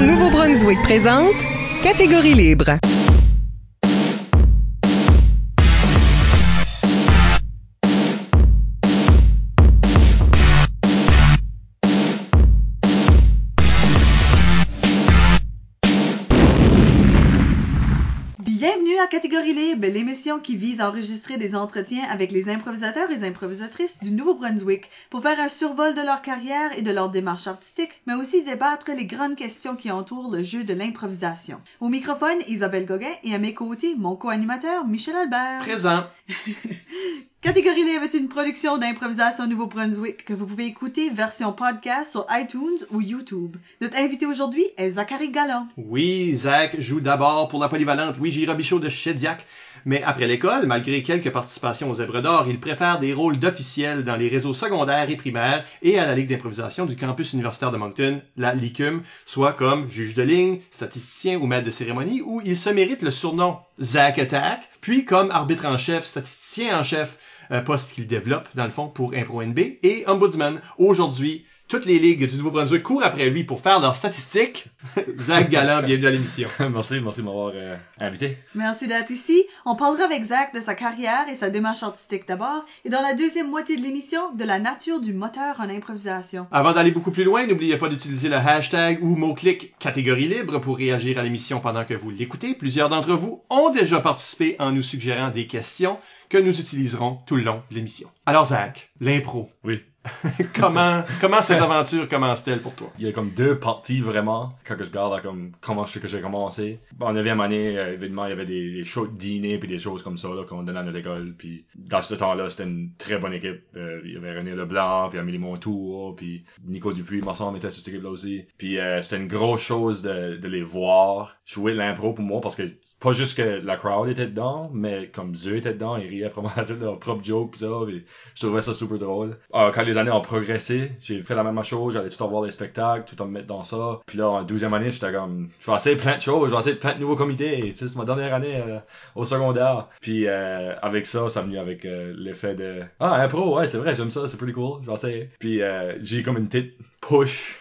Nouveau-Brunswick présente Catégorie libre. Libre, l'émission qui vise à enregistrer des entretiens avec les improvisateurs et improvisatrices du Nouveau-Brunswick pour faire un survol de leur carrière et de leur démarche artistique, mais aussi débattre les grandes questions qui entourent le jeu de l'improvisation. Au microphone, Isabelle Gauguin et à mes côtés, mon co-animateur Michel Albert. Présent. Catégorie Libre est une production d'improvisation Nouveau-Brunswick que vous pouvez écouter version podcast sur iTunes ou YouTube. Notre invité aujourd'hui est Zachary Galland. Oui, Zach joue d'abord pour la polyvalente Luigi Robichaud de Chediac, mais après l'école, malgré quelques participations aux Zèbres d'Or, il préfère des rôles d'officiel dans les réseaux secondaires et primaires et à la Ligue d'improvisation du campus universitaire de Moncton, la LICUM, soit comme juge de ligne, statisticien ou maître de cérémonie, où il se mérite le surnom Zach Attack, puis comme arbitre en chef, statisticien en chef, poste qu'il développe, dans le fond, pour Impro NB, et Ombudsman. Aujourd'hui, toutes les ligues du Nouveau-Brunswick courent après lui pour faire leurs statistiques. Zach Galland, bienvenue à l'émission. merci, merci de m'avoir euh, invité. Merci d'être ici. On parlera avec Zach de sa carrière et sa démarche artistique d'abord, et dans la deuxième moitié de l'émission, de la nature du moteur en improvisation. Avant d'aller beaucoup plus loin, n'oubliez pas d'utiliser le hashtag ou mot-clic catégorie libre pour réagir à l'émission pendant que vous l'écoutez. Plusieurs d'entre vous ont déjà participé en nous suggérant des questions que nous utiliserons tout le long de l'émission. Alors Zach, l'impro. Oui. comment comment cette aventure commence-t-elle pour toi? Il y a comme deux parties vraiment quand je regarde comme comment je que j'ai commencé. En neuvième année, euh, évidemment, il y avait des, des shows de dîner puis des choses comme ça qu'on donnait à notre école. Puis dans ce temps-là, c'était une très bonne équipe. Euh, il y avait René Leblanc, puis Amélie Montour, puis Nico Dupuis, me semble, était sur cette équipe-là aussi. Puis euh, c'était une grosse chose de, de les voir jouer l'impro pour moi parce que pas juste que la crowd était dedans, mais comme eux étaient dedans, ils riaient vraiment de leurs propres jokes pis ça. Je trouvais ça super drôle. Euh, années ont progressé, j'ai fait la même chose, j'allais tout en voir les spectacles, tout en me mettre dans ça. Puis là, en douzième année, j'étais comme, je vais essayer plein de choses, je vais essayer plein de nouveaux comités. Tu sais, c'est ma dernière année euh, au secondaire. Puis euh, avec ça, ça venu avec euh, l'effet de, ah, impro, ouais, c'est vrai, j'aime ça, c'est pretty cool, je vais essayer. Puis euh, j'ai comme une petite push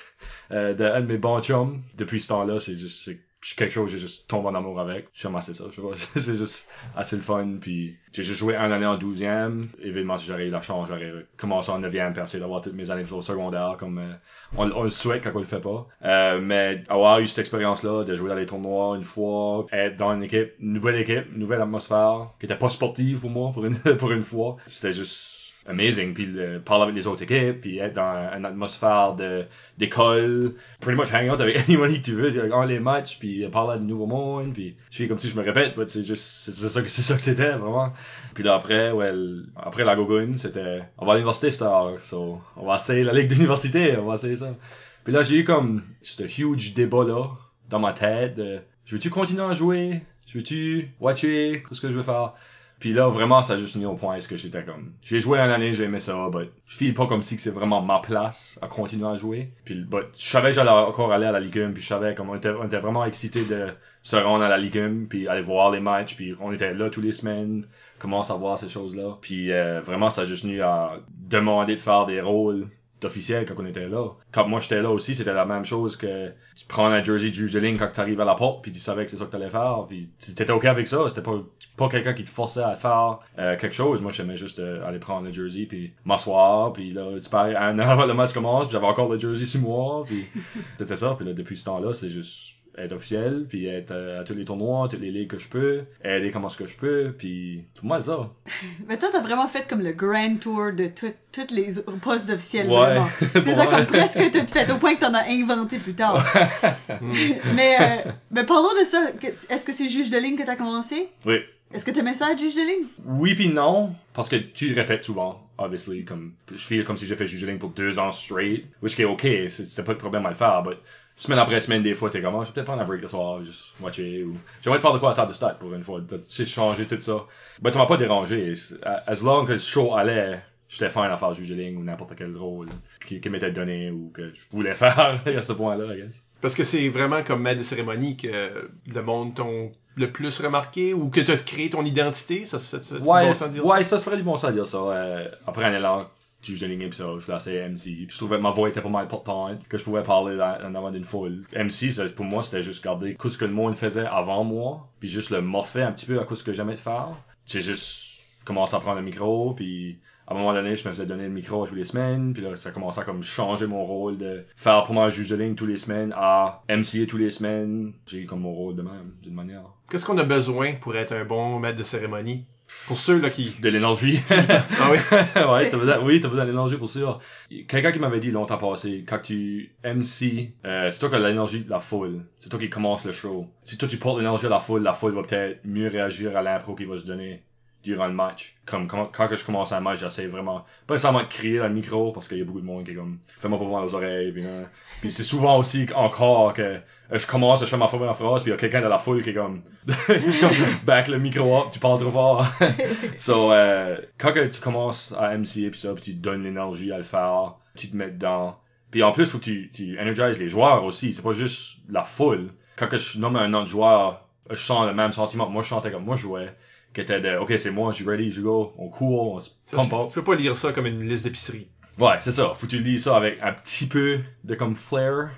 euh, de un de mes bons chums. Depuis ce temps-là, c'est juste, je quelque chose j'ai juste tombé en amour avec. J'aime assez ça je vois c'est juste assez le fun puis j'ai juste joué un année en douzième. Évidemment si j'aurais eu la chance j'aurais commencé en neuvième puis essayé d'avoir toutes mes années de secondaire comme euh, on, on, le souhaite quand on le fait pas. Euh, mais avoir eu cette expérience là de jouer dans les tournois une fois être dans une équipe une nouvelle équipe une nouvelle atmosphère qui était pas sportive pour moi pour une pour une fois c'était juste amazing. Puis le, parler avec les autres équipes puis être dans une atmosphère de d'école. Pretty much hang out avec anyone que tu veux dans les matchs puis parler à de nouveaux mondes puis je suis comme si je me répète mais c'est juste c'est ça que c'est ça que c'était vraiment. Puis là après well, après la gogoune c'était on va à l'université heure so on va essayer la ligue d'université on va essayer ça. Puis là j'ai eu comme ce huge débat là dans ma tête de, je veux-tu continuer à jouer? Je veux-tu watcher? Qu'est-ce que je veux faire? Puis là, vraiment, ça a juste mis au point est-ce que j'étais comme... J'ai joué une année, j'ai aimé ça, but je file pas comme si que c'est vraiment ma place à continuer à jouer. Puis but je savais que j'allais encore aller à la Ligue 1, puis je savais comme on était, on était vraiment excités de se rendre à la Ligue 1, puis aller voir les matchs, puis on était là tous les semaines, commence à voir ces choses-là. Puis euh, vraiment, ça a juste mis à demander de faire des rôles d'officiel quand on était là. Quand moi j'étais là aussi, c'était la même chose que tu prends un jersey du ligne quand t'arrives à la porte, puis tu savais que c'est ça que t'allais faire, puis t'étais ok avec ça. C'était pas pas quelqu'un qui te forçait à faire euh, quelque chose. Moi, j'aimais juste euh, aller prendre le jersey, puis m'asseoir, puis là, c'est pareil, un heure avant le match commence, j'avais encore le jersey sur moi, puis c'était ça. Puis là, depuis ce temps-là, c'est juste être officiel, puis être euh, à tous les tournois, toutes les ligues que je peux, aider comment ce que je peux, puis tout moi ça. Mais toi, t'as vraiment fait comme le grand tour de tous les postes officiels, ouais. C'est ça, comme presque tout fait, au point que t'en as inventé plus tard. mais, euh, mais parlons de ça. Est-ce que c'est juge de ligne que t'as commencé? Oui. Est-ce que t'aimais ça être juge de ligne? Oui puis non, parce que tu le répètes souvent, obviously, comme, je fais comme si j'ai fait juge de ligne pour deux ans straight, which est ok, c'était pas de problème à le faire, but semaine après semaine, des fois, t'es comme, oh, je vais peut-être prendre un break le soir, juste watcher, ou j'aimerais faire de quoi à la table de stat pour une fois, j'ai changé tout ça. Ben, ça m'a pas dérangé, as long que le show allait, j'étais fine à faire juge de ligne ou n'importe quel rôle qui, qui m'était donné ou que je voulais faire à ce point-là, I guess. Parce que c'est vraiment comme maître de cérémonie que le monde t'ont le plus remarqué ou que tu as créé ton identité, ça, ça, ça ouais, bon sens dire ouais, ça? ça serait du bon sens dire ça. Euh, après un élan, juge de ligne, puis ça, je essayer MC. Puis je trouvais que ma voix était pas mal portante, que je pouvais parler en avant d'une foule. MC, pour moi, c'était juste garder tout ce que le monde faisait avant moi, puis juste le morpher un petit peu à cause que j'aimais de faire. J'ai juste commencé à prendre le micro, puis à un moment donné, je me faisais donner le micro tous les semaines, puis là, ça commençait à comme changer mon rôle de faire pour moi un juge de ligne tous les semaines à MCA tous les semaines. J'ai comme mon rôle de même, d'une manière. Qu'est-ce qu'on a besoin pour être un bon maître de cérémonie? Pour ceux là qui. De l'énergie. Ah oui. ouais, t'as besoin, oui, t'as besoin d'énergie pour sûr. Quelqu'un qui m'avait dit longtemps passé, quand tu MC, euh, c'est toi qui as l'énergie de la foule. C'est toi qui commence le show. Si toi tu portes l'énergie à la foule, la foule va peut-être mieux réagir à l'impro qu'il va se donner durant le match. Comme quand, quand que je commence un match, j'essaie vraiment pas nécessairement de crier dans le micro parce qu'il y a beaucoup de monde qui est comme fais-moi pas voir aux oreilles puis, hein. puis c'est souvent aussi encore que euh, je commence, je fais ma première phrase puis il y a quelqu'un de la foule qui est comme back le micro up, tu parles trop fort. so euh, quand que tu commences à MC puis ça, puis tu donnes l'énergie à le faire, tu te mets dedans. Puis en plus, faut que tu, tu energises les joueurs aussi. C'est pas juste la foule. Quand que je nomme un autre joueur, je sens le même sentiment. que Moi, je chantais comme moi je jouais. Qui était de, ok, c'est moi, je suis ready, je go, on court, on se up. tu peux pas lire ça comme une liste d'épicerie. Ouais, c'est ça. Faut que tu lis ça avec un petit peu de comme flair,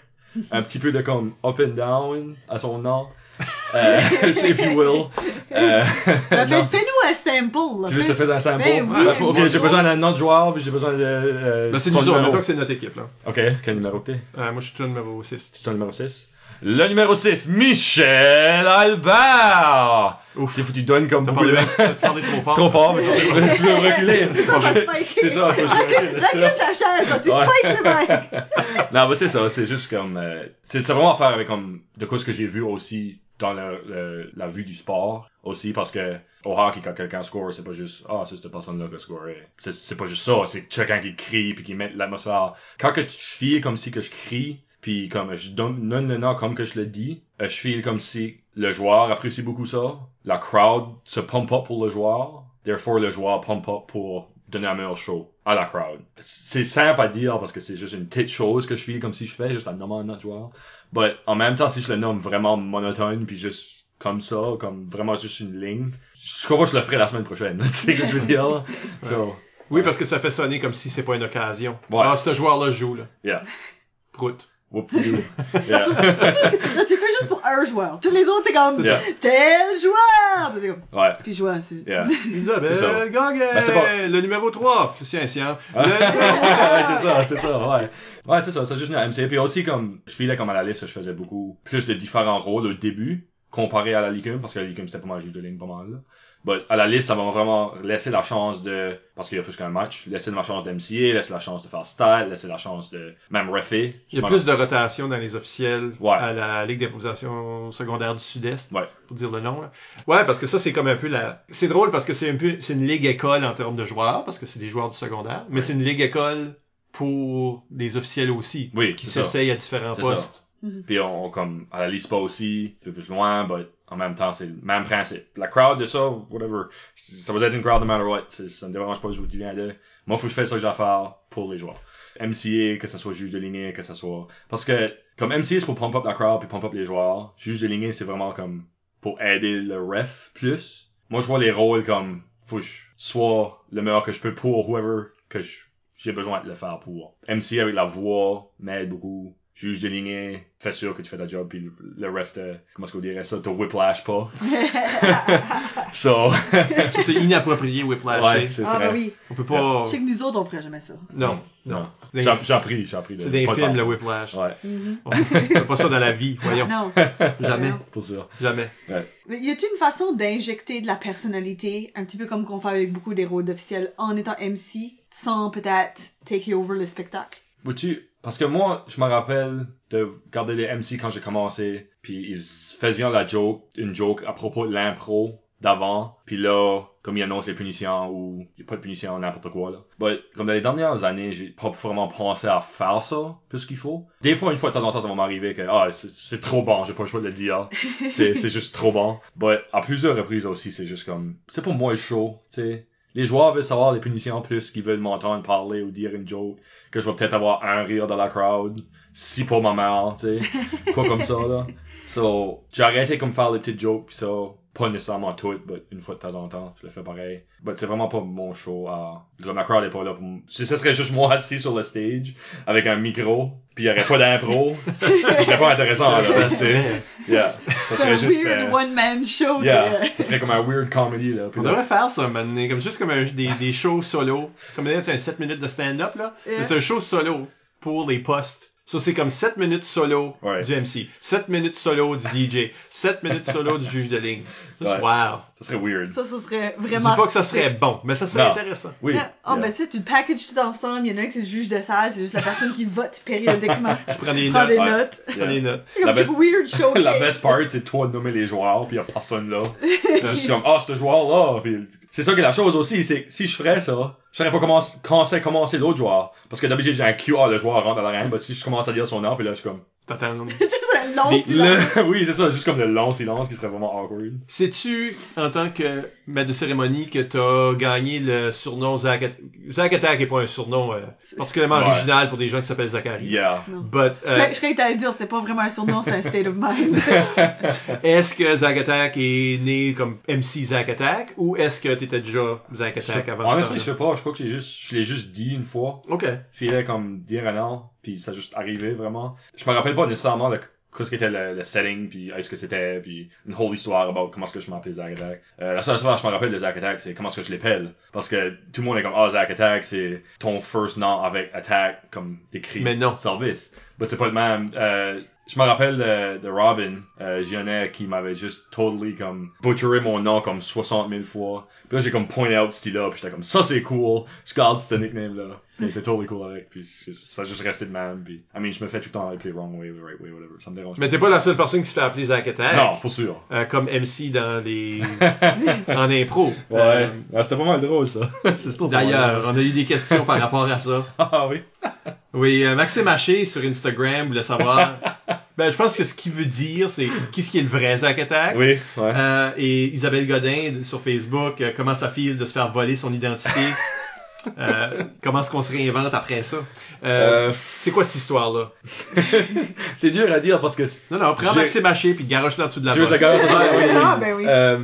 un petit peu de comme up and down à son nom, euh, if you will. Euh, Ben, Fais-nous un sample. là. tu veux que je te Fais- fasse un sample? Ben oui, Ah, ok, j'ai besoin d'un autre joueur, puis j'ai besoin de... Euh, Là, c'est nous autres. que c'est notre équipe, là. Ok, quel numéro que t'es? Euh, moi, je suis le numéro 6. C'est ton numéro 6? Le numéro 6, Michel Albert! Ouf. C'est faut que tu donnes comme T'as beaucoup parlé, trop fort. Trop fort, mais tu veux veux reculer. C'est ça, je recule. c'est ça. Recule ta chaise, là, tu spikes le mec. Non, mais c'est ça, c'est juste comme... euh, c'est vraiment à faire avec comme... De quoi ce que j'ai vu aussi dans le, le- la vue du sport. Aussi, parce que au hockey, quand quelqu'un score, c'est pas juste « Ah, c'est cette personne-là qui a scoré. » C'est c'est pas juste ça, c'est quelqu'un qui crie puis qui met l'atmosphère. Quand que tu- je file comme si que je crie, puis comme je donne, donne le nom comme que je le dis, euh, je file comme si le joueur apprécie beaucoup ça. La crowd se pump up pour le joueur. Therefore, le joueur pump up pour donner un meilleur show à la crowd. C'est simple à dire parce que c'est juste une petite chose que je file comme si je fais, juste en nommant un autre joueur. But en même temps, si je le nomme vraiment monotone, puis juste comme ça, comme vraiment juste une ligne, je crois pas que je le ferai la semaine prochaine. tu sais ce que je veux dire? So, Oui, parce que ça fait sonner comme si c'est pas une occasion. Ouais. Ah, ce joueur-là joue, là. yeah. Prout. Whoop-de-doo. Yeah. Tu fais juste pour un joueur. Tous les autres, t'es comme, Yeah. tel joueur. Comme, Ouais. Puis joueur, c'est. Yeah. Isabelle. Gagné! Ben, pas- Le numéro 3. C'est un sien. Ouais, Le numéro c'est ça, c'est ça, ouais. Ouais, c'est ça, c'est juste une MC. Puis aussi, comme, je filais comme à la liste, je faisais beaucoup plus de différents rôles au début, comparé à la Ligue 1, parce que la Ligue 1, c'était pas mal juge de ligne, pas mal, là. But à la liste, ça m'a vraiment laissé la chance de, parce qu'il y a plus qu'un match, laisser la chance d'MCA, laisser la chance de faire stat, laisser la chance de, même reffer. Il y a plus de rotation dans les officiels Ouais. à la Ligue d'improvisation secondaire du Sud-Est. Ouais. Pour dire le nom, là. Ouais, parce que ça, c'est comme un peu la... C'est drôle parce que c'est un peu... C'est une ligue école en termes de joueurs, parce que c'est des joueurs du secondaire. Mais Ouais. c'est une ligue école pour des officiels aussi. Oui, Qui ça. s'essayent à différents postes. Puis on, on, comme, à la liste pas aussi, un peu plus loin, but en même temps, c'est le même principe. La crowd de ça, whatever, ça va être une crowd no matter what, ça me dérange pas d'où tu viens de. Moi, faut que je fasse ce que j'ai à faire pour les joueurs. MCA, que ça soit juge de lignée, que ça soit... Parce que, comme MCA, c'est pour pump up la crowd puis pump up les joueurs. Juge de lignée, c'est vraiment comme pour aider le ref plus. Moi, je vois les rôles comme, faut que je sois le meilleur que je peux pour whoever que j'ai besoin de le faire pour. MC avec la voix m'aide beaucoup. Juge de lignée, fais sûr que tu fais ta job, puis le, le ref te, comment est-ce qu'on dirait ça, te whiplash pas. so, c'est inapproprié, Whiplash. ouais, hein. c'est Ah, bah oui. On peut pas... Je sais que nous autres, on ferait jamais ça. Non, non. J'ai appris, j'ai appris. de C'est des pas films, le. Whiplash. Ouais, Mhm. On fait pas ça dans la vie, voyons. Non. Jamais. Non. pour sûr. Jamais. Mais y a-t-il une façon d'injecter de la personnalité, un petit peu comme qu'on fait avec beaucoup des rôles d'officiels, en étant MC, sans peut-être take over le spectacle? Vois-tu, parce que moi, je me rappelle de regarder les MC quand j'ai commencé, puis ils faisaient la joke, une joke à propos de l'impro d'avant, puis là, comme ils annoncent les punitions, ou il n'y a pas de punitions, n'importe quoi, là. But, comme dans les dernières années, j'ai pas vraiment pensé à faire ça, plus qu'il faut. Des fois, une fois de temps en temps, ça va m'arriver que, ah, c'est- trop bon, j'ai pas le choix de le dire. c'est c'est juste trop bon. But, à plusieurs reprises aussi, c'est juste comme, c'est pour moi show, tu sais. Les joueurs veulent savoir les punitions plus qu'ils veulent m'entendre parler ou dire une joke, que je vais peut-être avoir un rire dans la crowd, si pas ma mère, tu sais. Quoi comme ça, là. So, j'ai arrêté comme faire les petites jokes ça. Pas nécessairement tout, mais une fois de temps en temps, je le fais pareil. Mais c'est vraiment pas mon show à, comme la crowd est pas là pour m- si ce serait juste moi assis sur le stage, avec un micro, puis il y aurait pas d'impro, ce serait pas intéressant, là. Ça c'est- serait- Yeah. Ça serait juste, weird euh, one-man show. yeah. Ça serait comme un weird comedy, là. Puis On là- devrait faire ça, man. Comme juste comme un- des, des shows solo. Comme là, c'est un 7 minutes de stand-up, là. Yeah. Mais C'est un show solo pour les postes. Ça, c'est comme 7 minutes solo Ouais. du MC, 7 minutes solo du DJ, 7 minutes solo du juge de ligne. Ouais. Wow. Ça serait weird. Ça, ça serait Je vraiment. dis pas que ça serait bon, mais ça serait Non. intéressant. Oui. Oh, Yeah. ben ça, tu le packages tout ensemble. Il y en a un qui c'est le juge de salle, c'est juste la personne qui vote périodiquement. Tu prends des Prends notes. des ouais. notes. Prends Yeah. des notes. C'est comme La best- weird show. La best part, c'est toi de nommer les joueurs, puis y a personne là. Juste comme, ah, ce joueur-là. Puis c'est ça qui est la chose aussi, c'est que si je ferais ça, je saurais pas comment commencer, commencer l'autre joueur. Parce que d'habitude, j'ai un QR, le joueur rentre dans l'arène, mais si je commence à dire son nom, puis là, je suis comme, T'attends. c'est un long silence. le... oui, c'est ça, juste comme le long silence qui serait vraiment awkward. Sais-tu, en tant que maître de cérémonie, que t'as gagné le surnom Zack Attack? Zack Attack est pas un surnom euh, particulièrement Ouais. original pour des gens qui s'appellent Zachary. Yeah. Non. But, Je euh, croyais- je croyais que t'allais dire, c'est pas vraiment un surnom, c'est un state of mind. est-ce que Zack Attack est né comme MC Zack Attack ou est-ce que t'étais déjà Zack Attack avant ce Honnêtement, je sais pas, je crois que j'ai juste, je l'ai juste dit une fois. Ok. Je filais comme dire un an, puis ça a juste arrivé vraiment. Je me rappelle pas nécessairement de qu'est-ce qu'était le, le setting, puis est-ce que c'était, puis une whole histoire about comment est-ce que je m'appelais Zack Attack. Euh, la seule chose que je me rappelle de Zack Attack, c'est comment est-ce que je l'appelle. Parce que tout le monde est comme, ah, Zack Attack, c'est ton first nom avec Attack, comme décrit Mais non. service. Mais c'est pas le même. Euh, je me rappelle de, de Robin, euh, Gionnet, qui m'avait juste totally comme butcheré mon nom comme 60 000 fois. Puis là, j'ai comme pointé out ce style-là, puis j'étais comme, ça c'est cool, je garde ce nickname-là. Puis il était totally cool avec, puis ça a juste resté de même, puis, I mean, je me fais tout le temps appeler wrong way, right way, whatever, ça me dérange Mais t'es pas la seule personne qui se fait appeler Zack Attack. Non, pour sûr. euh, comme MC dans les en impro. Ouais, Euh, c'était pas mal drôle, ça. c'est trop D'ailleurs, on a eu des questions par rapport à ça. Ah oui. Oui, euh, Maxime Haché sur Instagram voulait savoir. ben, je pense que ce qu'il veut dire, c'est qu'est-ce qui est le vrai Zack Attack? Oui, ouais. Euh, et Isabelle Godin sur Facebook, euh, comment ça file de se faire voler son identité? Euh, comment est-ce qu'on se réinvente après ça? Euh, Euh, C'est quoi cette histoire-là? c'est dur à dire parce que Non, non, prends J'ai- Maxime Haché puis garoche-le en dessous de la bosse. Ah, ben oui. Euh,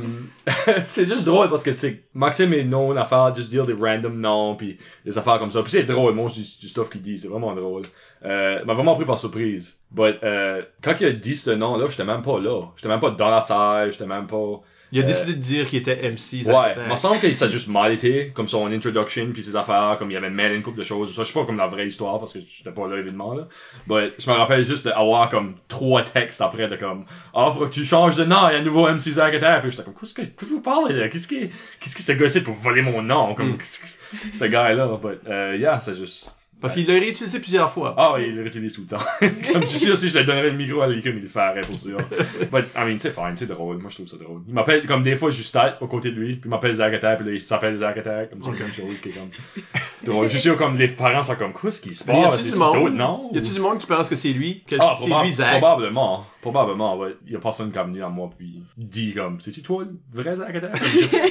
c'est juste drôle parce que c'est Maxime est known à faire juste dire des random noms puis des affaires comme ça. Puis c'est drôle, moi du, du stuff qu'il dit, c'est vraiment drôle. Euh, m'a vraiment pris par surprise. But euh, quand il a dit ce nom là, j'étais même pas là. J'étais même pas dans la salle, j'étais même pas Il a Euh, décidé de dire qu'il était MC. Zack Ouais, il me semble ça a juste mal été, comme son introduction, puis ses affaires, comme il avait mêlé une couple de choses. Ça, je sais pas comme la vraie histoire, parce que j'étais pas là, évidemment, là. Mais je me rappelle juste d'avoir comme trois textes après de comme, ah, faut que tu changes de nom, il y a un nouveau MC Zack Attack. Puis j'étais comme, qu'est-ce que, qu'est-ce que vous parlez, là? Qu'est-ce qui, qu'est-ce qui s'était gossé pour voler mon nom? Comme, Mm. ce gars-là, but, euh, yeah, c'est juste, Parce qu'il l'a réutilisé plusieurs fois. ah oui, il le réutilise tout le temps. Comme je suis sûr, si je lui donnerais le micro à l'école, il le ferait pour sûr. But, I mean, c'est fine, c'est drôle. Moi, je trouve ça drôle. Il m'appelle, comme des fois, je suis à côté de lui, puis il m'appelle Zack Attack, puis là, il s'appelle Zack Attack, comme c'est quelque chose qui est comme drôle. Je suis sûr, comme les parents sont comme, qu'est-ce qui se Mais y passe? a-tu du monde? noms? Y a-tu du monde qui pense que c'est lui? Que Ah, c'est lui, Zach? probablement. Probablement, ouais. Il y a personne qui est venu à moi puis dit comme, c'est-tu toi le vrai Zack Attack?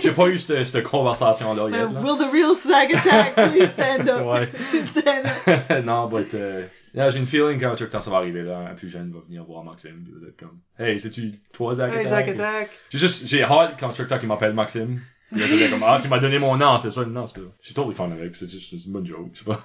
J'ai- pas eu cette, cette conversation-là là. will the real Zack attack, please stand up? Ouais. Stand up. non, but, euh, yeah, j'ai une feeling quand quand ça va arriver, là, un plus jeune va venir voir Maxime, puis va être comme, hey, c'est-tu toi, Zach Hey, Attack? Zack Attack. J'ai juste, j'ai hâte quand Talk, il m'appelle Maxime. Puis là, j'étais comme, ah, tu m'as donné mon nom, c'est ça le nom, c'est suis totally fan avec, c'est c'est une bonne joke, je sais pas.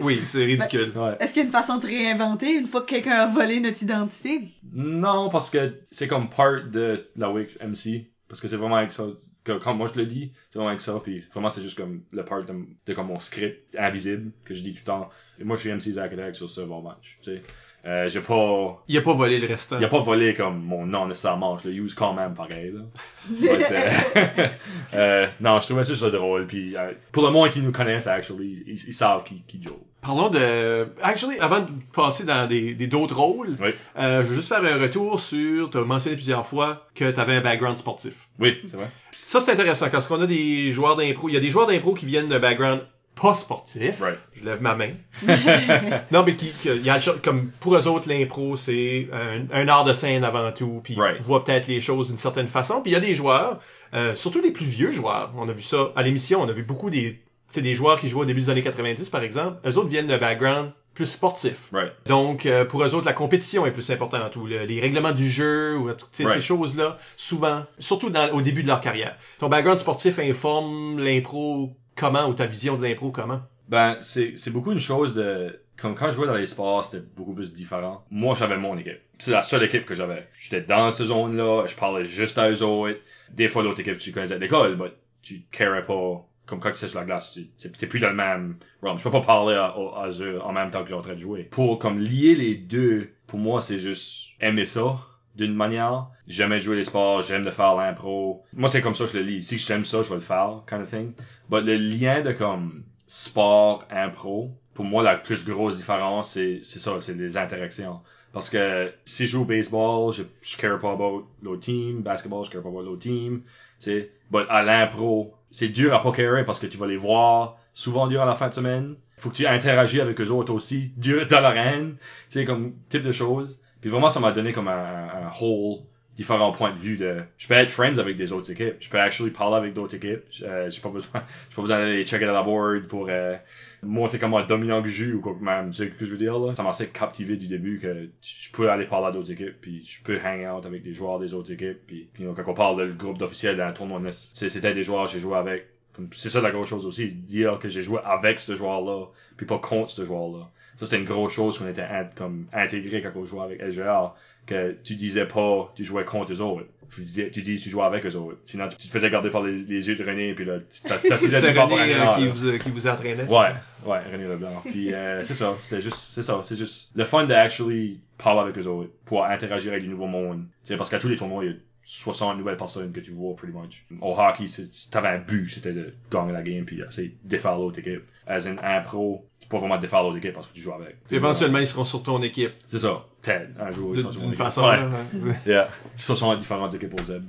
Oui, c'est ridicule. ouais. Est-ce qu'il y a une façon de réinventer une fois que quelqu'un a volé notre identité? Non, parce que c'est comme part de la week MC, parce que c'est vraiment avec ça, que quand moi je le dis, c'est vraiment avec ça, puis vraiment c'est juste comme le part de, de comme mon script invisible, que je dis tout le temps. Et moi je suis MC Zach sur ce bon match, tu sais. Euh, j'ai pas, Il a pas volé le restant. il a pas volé comme mon nom nécessairement, je le use quand même pareil, là. But, euh, euh, non, je trouvais ça juste drôle, puis euh, pour le monde qui nous connaissent, actually, ils, ils savent qui, qui Joe. Parlons de... Actually, avant de passer dans des des- d'autres rôles, Oui. euh, je veux juste faire un retour sur... Tu as mentionné plusieurs fois que tu avais un background sportif. Oui, c'est vrai. Ça, c'est intéressant, parce qu'on a des joueurs d'impro. Il y a des joueurs d'impro qui viennent d'un background pas sportif. Right. Je lève ma main. non, mais qui, qui- il y a comme pour eux autres, l'impro, c'est un, un art de scène avant tout, puis Right. ils voient peut-être les choses d'une certaine façon. Puis il y a des joueurs, euh, surtout les plus vieux joueurs. On a vu ça à l'émission, on a vu beaucoup des, tu sais, des joueurs qui jouaient au début des années 90, par exemple. Eux autres viennent d'un background plus sportif. Right. Donc, euh, pour eux autres, la compétition est plus importante, ou le- les règlements du jeu, ou toutes ces, Right. ces choses-là, souvent, surtout dans, au début de leur carrière. Ton background sportif informe l'impro comment, ou ta vision de l'impro comment? Ben, c'est, beaucoup une chose de, comme quand je jouais dans les sports, c'était beaucoup plus différent. Moi, j'avais mon équipe. C'est la seule équipe que j'avais. J'étais dans cette zone-là, je parlais juste à eux autres. Des fois, l'autre équipe, tu connaissais l'école, mais tu carais pas. Comme quand tu sais sur la glace, tu, t'es plus dans le même realm. Je peux pas parler à- à eux en même temps que j'ai en train de jouer. Pour, comme, lier les deux, pour moi, c'est juste aimer ça. D'une manière, j'aime jouer les sports, j'aime de faire l'impro. Moi, c'est comme ça que je le lis. Si j'aime ça, je vais le faire, kind of thing. But le lien de comme sport, impro, pour moi, la plus grosse différence, c'est, c'est ça, c'est les interactions. Parce que si je joue baseball, je, je care pas about l'autre team. Basketball, je care pas about l'autre team. Tu sais. À l'impro, c'est dur à pas carer parce que tu vas les voir souvent durant la fin de semaine. Faut que tu interagis avec eux autres aussi, dur dans l'arène. Tu sais, comme type de choses. Puis vraiment, ça m'a donné comme un, un whole différents points de vue de je peux être friends avec des autres équipes. Je peux actually parler avec d'autres équipes. Euh, j'ai pas besoin j'ai pas besoin d'aller checker la board pour euh, montrer comment dominant que je joue ou quoi que même tu sais ce que je veux dire là. Ça m'a assez captivé du début que je peux aller parler à d'autres équipes puis je peux hang out avec des joueurs des autres équipes puis quand on parle de le groupe d'officiels d'un tournoi c'était des joueurs que j'ai joué avec. C'est ça la grosse chose aussi dire que j'ai joué avec ce joueur là puis pas contre ce joueur là ça c'était une grosse chose qu'on était in- comme intégré quand on jouait avec LGR que tu disais pas tu jouais contre eux autres. Tu dis, tu dis tu jouais avec eux autres. Sinon tu, te faisais garder par les, les yeux de René puis là ça ça tu pas par René euh, qui, vous, qui vous entraînait. c'est Ouais, ça? ouais, René Leblanc. Puis euh, c'est ça, c'était juste, c'est ça, c'est juste le fun de actually parler avec eux autres, pouvoir interagir avec du nouveau monde. C'est parce qu'à tous les tournois, il y a 60 nouvelles personnes que tu vois, pretty much. Au hockey, c'est- t'avais un but, c'était de gagner la game puis essayer de défaire l'autre équipe. As in impro, tu peux pas vraiment défaire l'autre équipe parce que tu joues avec. Éventuellement, ils seront sur ton équipe. C'est ça. Ted, un jour, ils sont sur mon D'une équipe. façon. Ouais. Yeah. 60 différentes équipes au Zeb.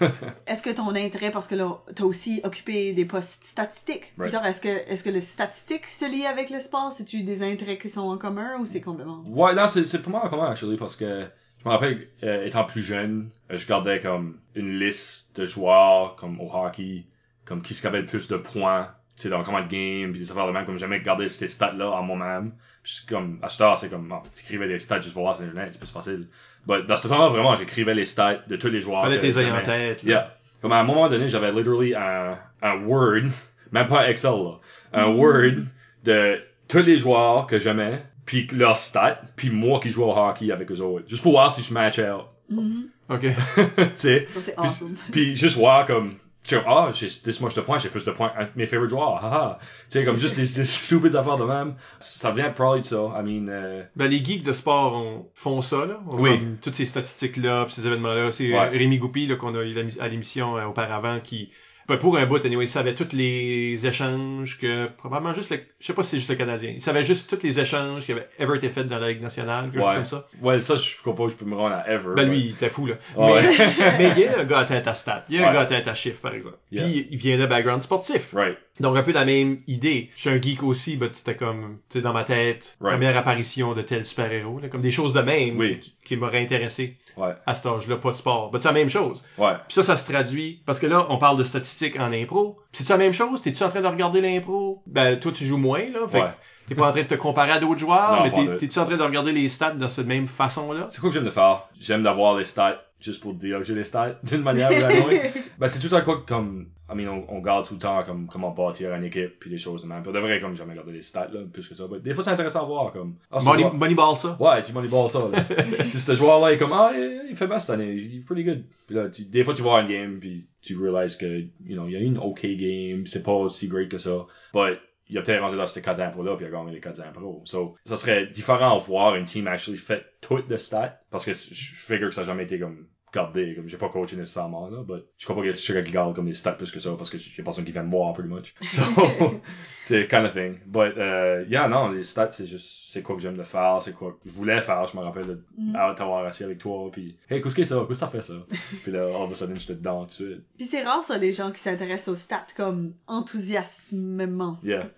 Est-ce que ton intérêt, parce que là, t'as aussi occupé des postes statistiques. Right. Est-ce que, est-ce que le statistique se lie avec le sport? C'est-tu des intérêts qui sont en commun ou c'est complètement? Ouais, là, c'est, c'est pas mal en commun, actually, parce que je me rappelle, euh, étant plus jeune, euh, je gardais comme une liste de joueurs, comme au hockey, comme qui se le plus de points, tu sais, dans comment de game, puis des affaires de même, comme jamais gardé ces stats-là en moi-même. Puis comme, à ce heure, c'est comme, oh, tu écrivais des stats juste pour voir sur Internet, c'est plus facile. But dans ce temps-là, vraiment, j'écrivais les stats de tous les joueurs. Fallait tes en tête. là. Yeah. Comme à un moment donné, j'avais literally un, un Word, même pas Excel, là, un Word de tous les joueurs que j'aimais, puis leurs stats, puis moi qui joue au hockey avec eux autres. Juste pour voir si je match out. Mhm. Ok. tu sais. Ça, c'est Puis, awesome. puis juste voir comme, tu sais, ah, j'ai this much de points, j'ai plus de points mes favorite joueurs, haha. Tu sais, comme juste des, des stupides affaires de même. Ça vient probably de ça. I mean, euh, Ben, les geeks de sport on- font ça, là. On- Oui. toutes ces statistiques-là, pis ces événements-là. C'est Ouais. Rémi Goupil, là, qu'on a eu à l'émission euh, auparavant, qui, pour un bout, anyway, il savait tous les échanges que, probablement juste le, je sais pas si c'est juste le Canadien, il savait juste tous les échanges qui avaient ever été faits dans la Ligue nationale, quelque chose Ouais. comme ça. ouais, ça, je crois pas je peux me rendre à ever. Ben, but- lui, il était fou, là. Ouais. Mais, mais il y a un gars atteint à stat. Il y a un Ouais. gars atteint à chiffre, par exemple. Yeah. Puis, il vient de background sportif. Right. Donc un peu la même idée. Je suis un geek aussi, mais c'était comme, tu sais, dans ma tête, Right. première apparition de tel super-héros, comme des choses de même Oui. qui, qui m'auraient intéressé Ouais. à cet âge-là, pas de sport. Mais c'est la même chose. Ouais. Puis ça, ça se traduit, parce que là, on parle de statistiques en impro. C'est la même chose? T'es-tu en train de regarder l'impro? Ben, toi, tu joues moins, là. Fait Ouais. t'es pas en train de te comparer à d'autres joueurs, Non, mais t'es-tu en train de regarder les stats de cette même façon-là? C'est quoi que j'aime de faire? J'aime d'avoir les stats juste pour dire que j'ai les stats d'une manière ou d'une autre. Ben, c'est tout un coup comme, I mean, on, on garde tout le temps comme comment bâtir une équipe puis des choses de même. Pour de vrai, comme jamais regardé les stats, là, plus que ça. Mais des fois, c'est intéressant à voir, comme, ah, Money, joueur- Moneyball ça. Ouais, tu moneyball ça, là. si ce joueur-là est comme, ah, il, il fait bien cette année, il est pretty good. Puis là, tu, des fois, tu vois une game puis tu réalises que, you know, il y a une OK game, c'est pas aussi great que ça. But, il a peut-être rentré dans ces 4 impro là puis il a gagné les 4 impro. So, ça serait différent de voir une team actually fait toutes les stats. Parce que je figure que ça n'a jamais été comme gardé, comme j'ai pas coaché nécessairement, là, but je crois pas qu'il y a quelqu'un qui garde comme les stats plus que ça, parce que j'ai personne qui vient me voir, pretty much. So, c'est kind of thing. But, uh, yeah, non, les stats, c'est juste, c'est quoi que j'aime de faire, c'est quoi que je voulais faire, je me rappelle de Mm. t'avoir assis avec toi, puis hey, qu'est-ce que c'est ça, qu'est-ce que ça fait ça? puis là, all of a sudden, j'étais dedans tout de suite. Puis c'est rare, ça, les gens qui s'intéressent aux stats comme enthousiasmement. Yeah.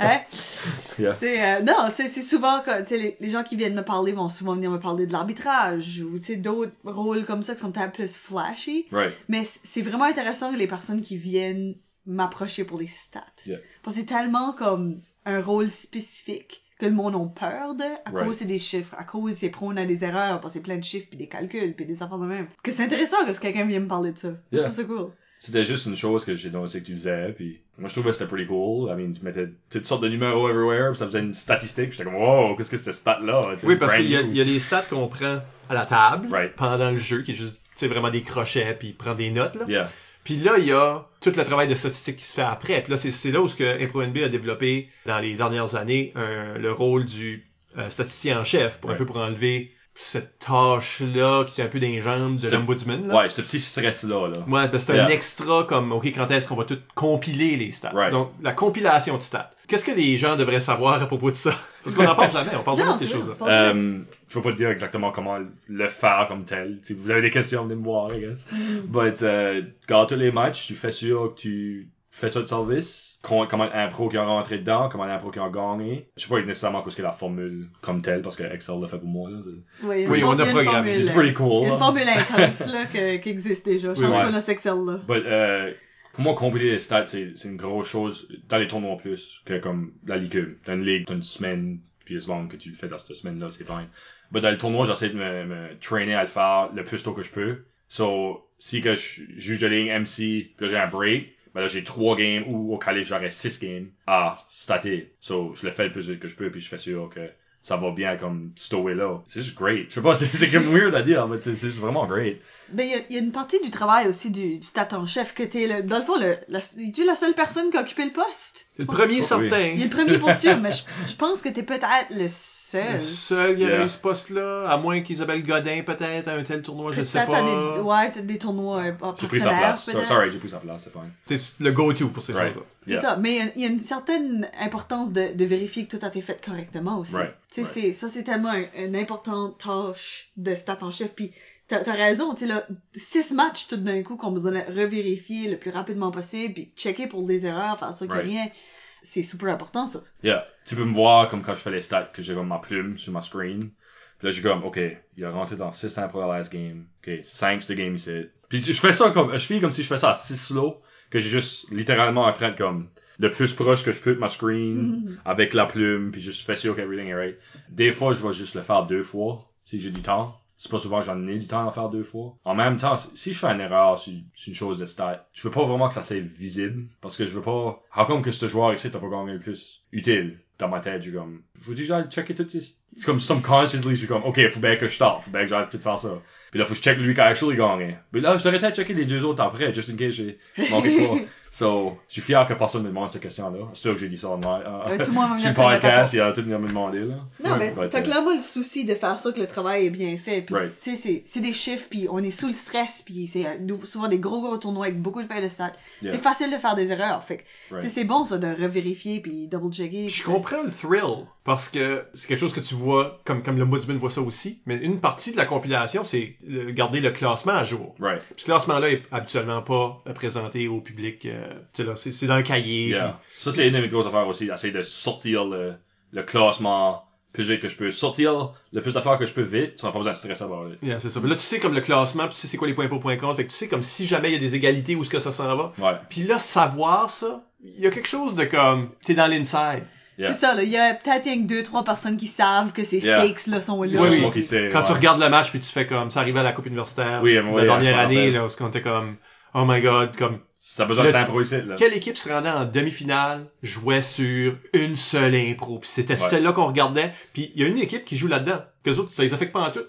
Hein? Yeah. C'est, euh, non, c'est souvent que, tu sais, les, les gens qui viennent me parler vont souvent venir me parler de l'arbitrage ou, tu sais, d'autres rôles comme ça qui sont peut-être plus flashy. Right. Mais c'est vraiment intéressant que les personnes qui viennent m'approcher pour les stats. Yeah. Parce que c'est tellement comme un rôle spécifique. que le monde a peur de, à Right. cause c'est des chiffres, à cause c'est prône à des erreurs, parce que c'est plein de chiffres, puis des calculs, puis des affaires de même. Que c'est intéressant que quelqu'un vienne me parler de ça. Je Yeah. trouve ça cool. C'était juste une chose que j'ai noté que tu faisais, puis moi je trouvais que c'était pretty cool. I mean, tu mettais toutes sortes de numéros everywhere, puis ça faisait une statistique. J'étais comme, wow, qu'est-ce que c'est cette stat-là? Tu sais, Oui, parce qu'il y, y a les stats qu'on prend à la table Right. pendant le jeu, qui est juste, tu sais, vraiment des crochets, puis prend des notes, là. Yeah, Puis là, il y a tout le travail de statistique qui se fait après. Puis là, c'est c'est là où ce que ImproNB a développé dans les dernières années un- le rôle du euh, statisticien en chef, pour un peu pour enlever cette tâche-là qui est un peu les jambes de l'ombudsman. là. ouais, ce petit stress-là, là. Ouais, parce que c'est un extra comme, OK, quand est-ce qu'on va tout compiler les stats? Right. Donc, la compilation de stats. Qu'est-ce que les gens devraient savoir à propos de ça? Parce qu'on n'en parle jamais, on parle jamais de ces choses-là. Euh, je vais pas te dire exactement comment le faire comme tel. Si vous avez des questions, venez me voir, I guess. Mm. But, euh, quand tous les matchs, tu fais sûr que tu fais ça de service. Comment un pro qui a rentré dedans, comment un pro qui a gagné. Je sais pas nécessairement ce que la formule comme telle, parce que Excel l'a fait pour moi, là. Oui, Oui, il y a on a programmé. C'est pretty cool, Il y a une là. formule intense, là, que- qui existe déjà. Je Oui, pense ouais. qu'on a cet Excel-là. But, euh, pour moi, compiler les stats, c'est, c'est une grosse chose dans les tournois plus que comme la ligue. T'as une ligue, t'as une semaine, puis as long que tu le fais dans cette semaine-là, c'est fine. But dans le tournoi, j'essaie de me, me trainer à le faire le plus tôt que je peux. So, si que je juge de ligne MC, puis là, j'ai un break, ben là, j'ai trois games, ou au collège, j'aurais six games à stater. So, je le fais le plus vite que je peux, puis je fais sûr que ça va bien comme stower là. C'est juste great. Je sais pas, c'est, comme weird à dire, mais c'est, vraiment great. Ben, il y a, il y a une partie du travail aussi du, du stat en chef que t'es le, dans le fond, le, la, es-tu la seule personne qui a occupé le poste? C'est le premier Oh, certain. Il est le premier pour sûr, mais je, je pense que t'es peut-être le Le seul. seul qui Yeah. avait eu ce poste-là, à moins qu'Isabelle Godin, peut-être, à un tel tournoi, je sais Peut-être à pas. des, ouais, peut-être des tournois euh, J'ai pris sa partenaires, place. So- sorry, j'ai pris sa place, c'est fine. C'est le go-to pour ces Right. choses-là. C'est Yeah. ça, mais il y a- il y, a une certaine importance de, de vérifier que tout a été fait correctement aussi. Right, Tu sais, right. c'est- ça c'est tellement un- une importante tâche de stat en chef. Puis t'as as raison, tu sais là, six matchs tout d'un coup qu'on besoin de revérifier le plus rapidement possible, puis checker pour des erreurs, faire sûr qu'il Right. n'y a rien. C'est super important ça. Yeah. Tu peux me voir comme quand je fais les stats que j'ai comme ma plume sur ma screen. Puis là, j'ai comme, OK, il a rentré dans 6 pour la last game. OK, 5 de game ici. Puis je fais ça comme, je fais comme si je fais ça à 6 slow, que j'ai juste littéralement en train de comme, le plus proche que je peux de ma screen, Mhm. avec la plume, puis juste fais sûr qu'everything est right. Des fois, je vais juste le faire deux fois, si j'ai du temps. C'est pas souvent que j'en ai du temps à faire deux fois. En même temps, si- je fais une erreur sur, une chose de stat, je veux pas vraiment que ça soit visible, parce que je veux pas... How come que ce joueur ici t'as pas gagné le plus utile? Dans ma tête, j'ai comme... Faut que j'aille checker toutes ces... C'est comme subconsciously, je suis comme, ok, faut bien que je starte, faut bien que j'arrive tout faire ça. Puis là, faut que je check lui qui a actually gagné. Mais là, je devrais peut-être checker les deux autres après, just in case j'ai manqué quoi. So, je suis fier que personne me demande cette question-là. C'est sûr que j'ai dit ça en euh, tout le monde sur le podcast, il y a tout le monde me demander, là. Non, mais But, t'as euh, clairement le souci de faire ça que le travail est bien fait. Puis, Right. tu sais, c'est- c'est des chiffres, puis on est sous le stress, puis c'est souvent des gros gros tournois avec beaucoup de feuilles de stats. Yeah. C'est facile de faire des erreurs. Fait Right. c'est bon ça de revérifier puis double-checker. Je comprends le thrill, parce que c'est quelque chose que tu vois, comme, comme le Moodman voit ça aussi, mais une partie de la compilation, c'est garder le classement à jour. Right. Puis ce classement-là est habituellement pas présenté au public. euh, c'est c'est dans un cahier. Yeah. Ça, c'est une de mes grosses affaires aussi. Essayer de sortir le, le classement plus que je peux. Sortir le plus d'affaires que je peux vite. Tu n'as pas besoin de stresser it. puis- Yeah, c'est ça. Mais là, tu sais comme le classement, puis tu sais c'est quoi les points pour points contre. Fait que tu sais comme si jamais il y a des égalités où ce que ça s'en va. Ouais. Puis là, savoir ça, il y a quelque chose de comme, t'es dans l'inside. Yeah. C'est ça, là. Il y a peut-être rien que deux, trois personnes qui savent que ces Yeah. stakes, là, sont là. Oui, oui. sais. Quand tu regardes le match, puis tu fais comme, ça arrivait à la Coupe universitaire Oui, la dernière année, là, où on était comme, oh my god, comme, Si t'as besoin de impro ici, là. Quelle équipe se rendait en demi-finale, jouait sur une seule impro, puis c'était Ouais. celle-là qu'on regardait, puis il y a une équipe qui joue là-dedans, que les autres, ça les affecte pas en tout,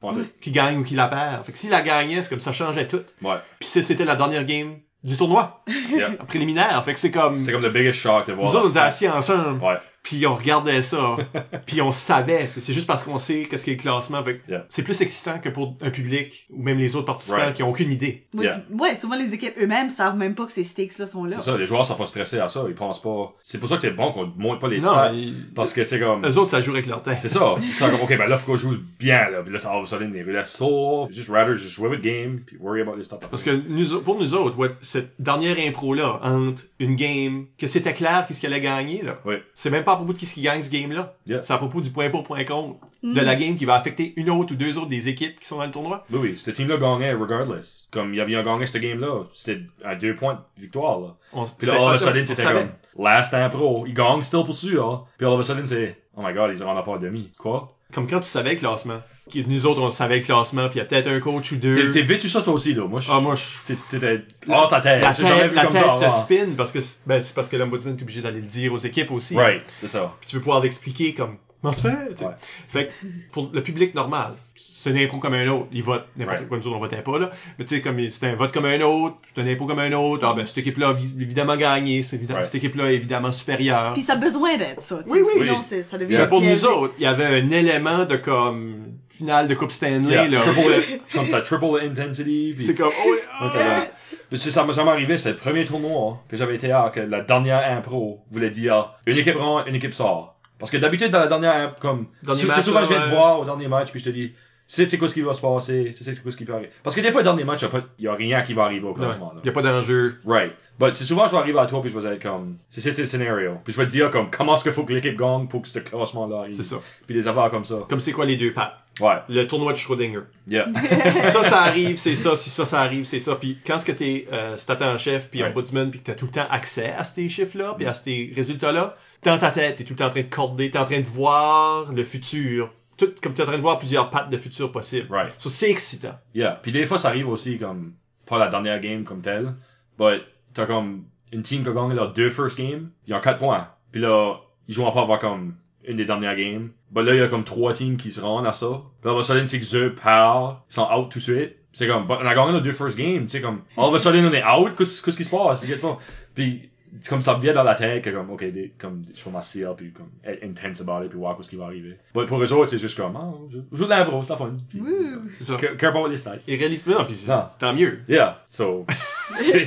Pas tout. qui gagne ou qui la perd. Fait que s'il la gagnait, c'est comme ça changeait tout. Ouais. Puis c'est- c'était la dernière game du tournoi, Yeah. préliminaire, fait que c'est comme, C'est comme le biggest shock de nous voir. autres, on était assis ensemble, Ouais. Puis on regardait ça, puis on savait, c'est juste parce qu'on sait qu'est-ce qui est le classement, Yeah. c'est plus excitant que pour un public, ou même les autres participants Right. qui ont aucune idée. Oui, Yeah. ouais, souvent les équipes eux-mêmes savent même pas que ces stakes-là sont là. C'est ça, les joueurs sont pas stressés à ça. Ils pensent pas. C'est pour ça que c'est bon qu'on monte pas les Non, stats. Parce que c'est comme. eux autres, ça joue avec leur tête. C'est ça. Ils sont comme, ok, ben là, faut qu'on joue bien, là. Puis là, ça, all of a sudden, les relais sautent. Just rather just jouer votre game, puis worry about les stats. Parce que nous, pour nous autres, ouais, cette dernière impro-là, entre une game, que c'était clair qui ce qu'elle allait gagner, là. Oui. C'est même pas à propos de qui ce qui gagne ce game-là. Yeah. C'est à propos du point pour, point contre. Mm. De la game qui va affecter une autre ou deux autres des équipes qui sont dans le tournoi. Oui, oui, ce team-là gagnait regardless. Comme il y avait un gagné ce game-là, c'était à deux points de victoire, là. On, Puis là, all of a sudden, c'était comme, last impro, il gagne still pour sûr, hein. Puis all of a sudden, c'est, oh my god, ils se rendent pas en demi. Quoi? Comme quand tu savais le classement. Qui, nous autres, on savait le classement, puis il y a peut-être un coach ou deux. t'es vécu ça toi aussi, là. Moi, je. Ah, moi, je... t'es-. Oh, ta tête. La tête, vu la comme tête ça te avant. spin, parce que, ben, c'est parce que l'ombudsman est obligé d'aller le dire aux équipes aussi. Right, c'est ça. Puis tu veux pouvoir l'expliquer comme, comment ça se fait? tu sais. Ouais. Fait que, pour le public normal, c'est un impôt comme un autre. Il vote n'importe Right. quoi, nous autres, on votait pas, là. Mais tu sais, comme, c'est un vote comme un autre, c'est un impôt comme un autre. Ah, ben, cette équipe-là a évidemment gagné, c'est évidemment, Right. cette équipe-là est évidemment supérieure. Puis ça a besoin d'être ça. tu sais. Oui, oui. Sinon, Oui. c'est- ça devient. Mais pour nous autres, il y avait un élément de comme, finale de Coupe Stanley, Yeah, là. triple, c'est comme ça, triple intensity. puis- C'est comme, oh, ah, vrai. Mais c'est ça m'est jamais arrivé, c'est le premier tournoi que j'avais été à, que la dernière impro voulait dire une équipe rentre, une équipe sort. Parce que d'habitude, dans la dernière comme, c'est souvent je viens te voir au dernier match, puis je te dis, c'est c'est quoi ce qui va se passer, c'est c'est quoi ce qui peut arriver. Parce que des fois, au dernier match, il y a pas- il y a rien qui va arriver au classement, là. il y a pas d'enjeu. Right. But c'est souvent, je vais arriver à toi, puis je vais être comme, c'est le scénario. Puis je vais te dire, comme, comment est-ce qu'il faut que l'équipe gagne pour que ce classement-là arrive. C'est ça. Puis des affaires comme ça. Comme c'est quoi les deux pattes? Ouais. Le tournoi de Schrödinger. Yeah. si ça, ça arrive, c'est ça. Si ça, ça arrive, c'est ça. Puis quand ce que t'es euh, en chef, puis Ouais. ombudsman, puis que t'as tout le temps accès à ces chiffres-là, puis à ces résultats-là, dans ta tête, t'es tout le temps en train de corder, t'es en train de voir le futur. Tout, comme t'es en train de voir plusieurs pattes de futur possibles. Right. Ça, c'est excitant. Yeah. Puis des fois, ça arrive aussi comme, pas la dernière game comme telle, but t'as comme une team qui a gagné leurs deux first games, ils ont 4 points. Puis là, ils jouent pas avoir comme une des dernières games. But là, il y a comme trois teams qui se rendent à ça. Puis là, sudden, c'est que ils sont out tout de suite. C'est comme, on a gagné nos deux first games, tu sais, comme, all of a sudden, on est out, qu'est-ce qui se passe, pas. Puis, comme ça me vient dans la tête que comme, ok, des, comme, je vais m'asseoir, puis comme, être intense about it, puis voir ce qui va arriver. But pour eux autres, c'est juste comme, ah, je joue de l'impro, c'est la fun. Puis, Wouh. C'est ça. about les stats. Et réalise non, puis c'est- Non. tant mieux. Yeah, so, c'est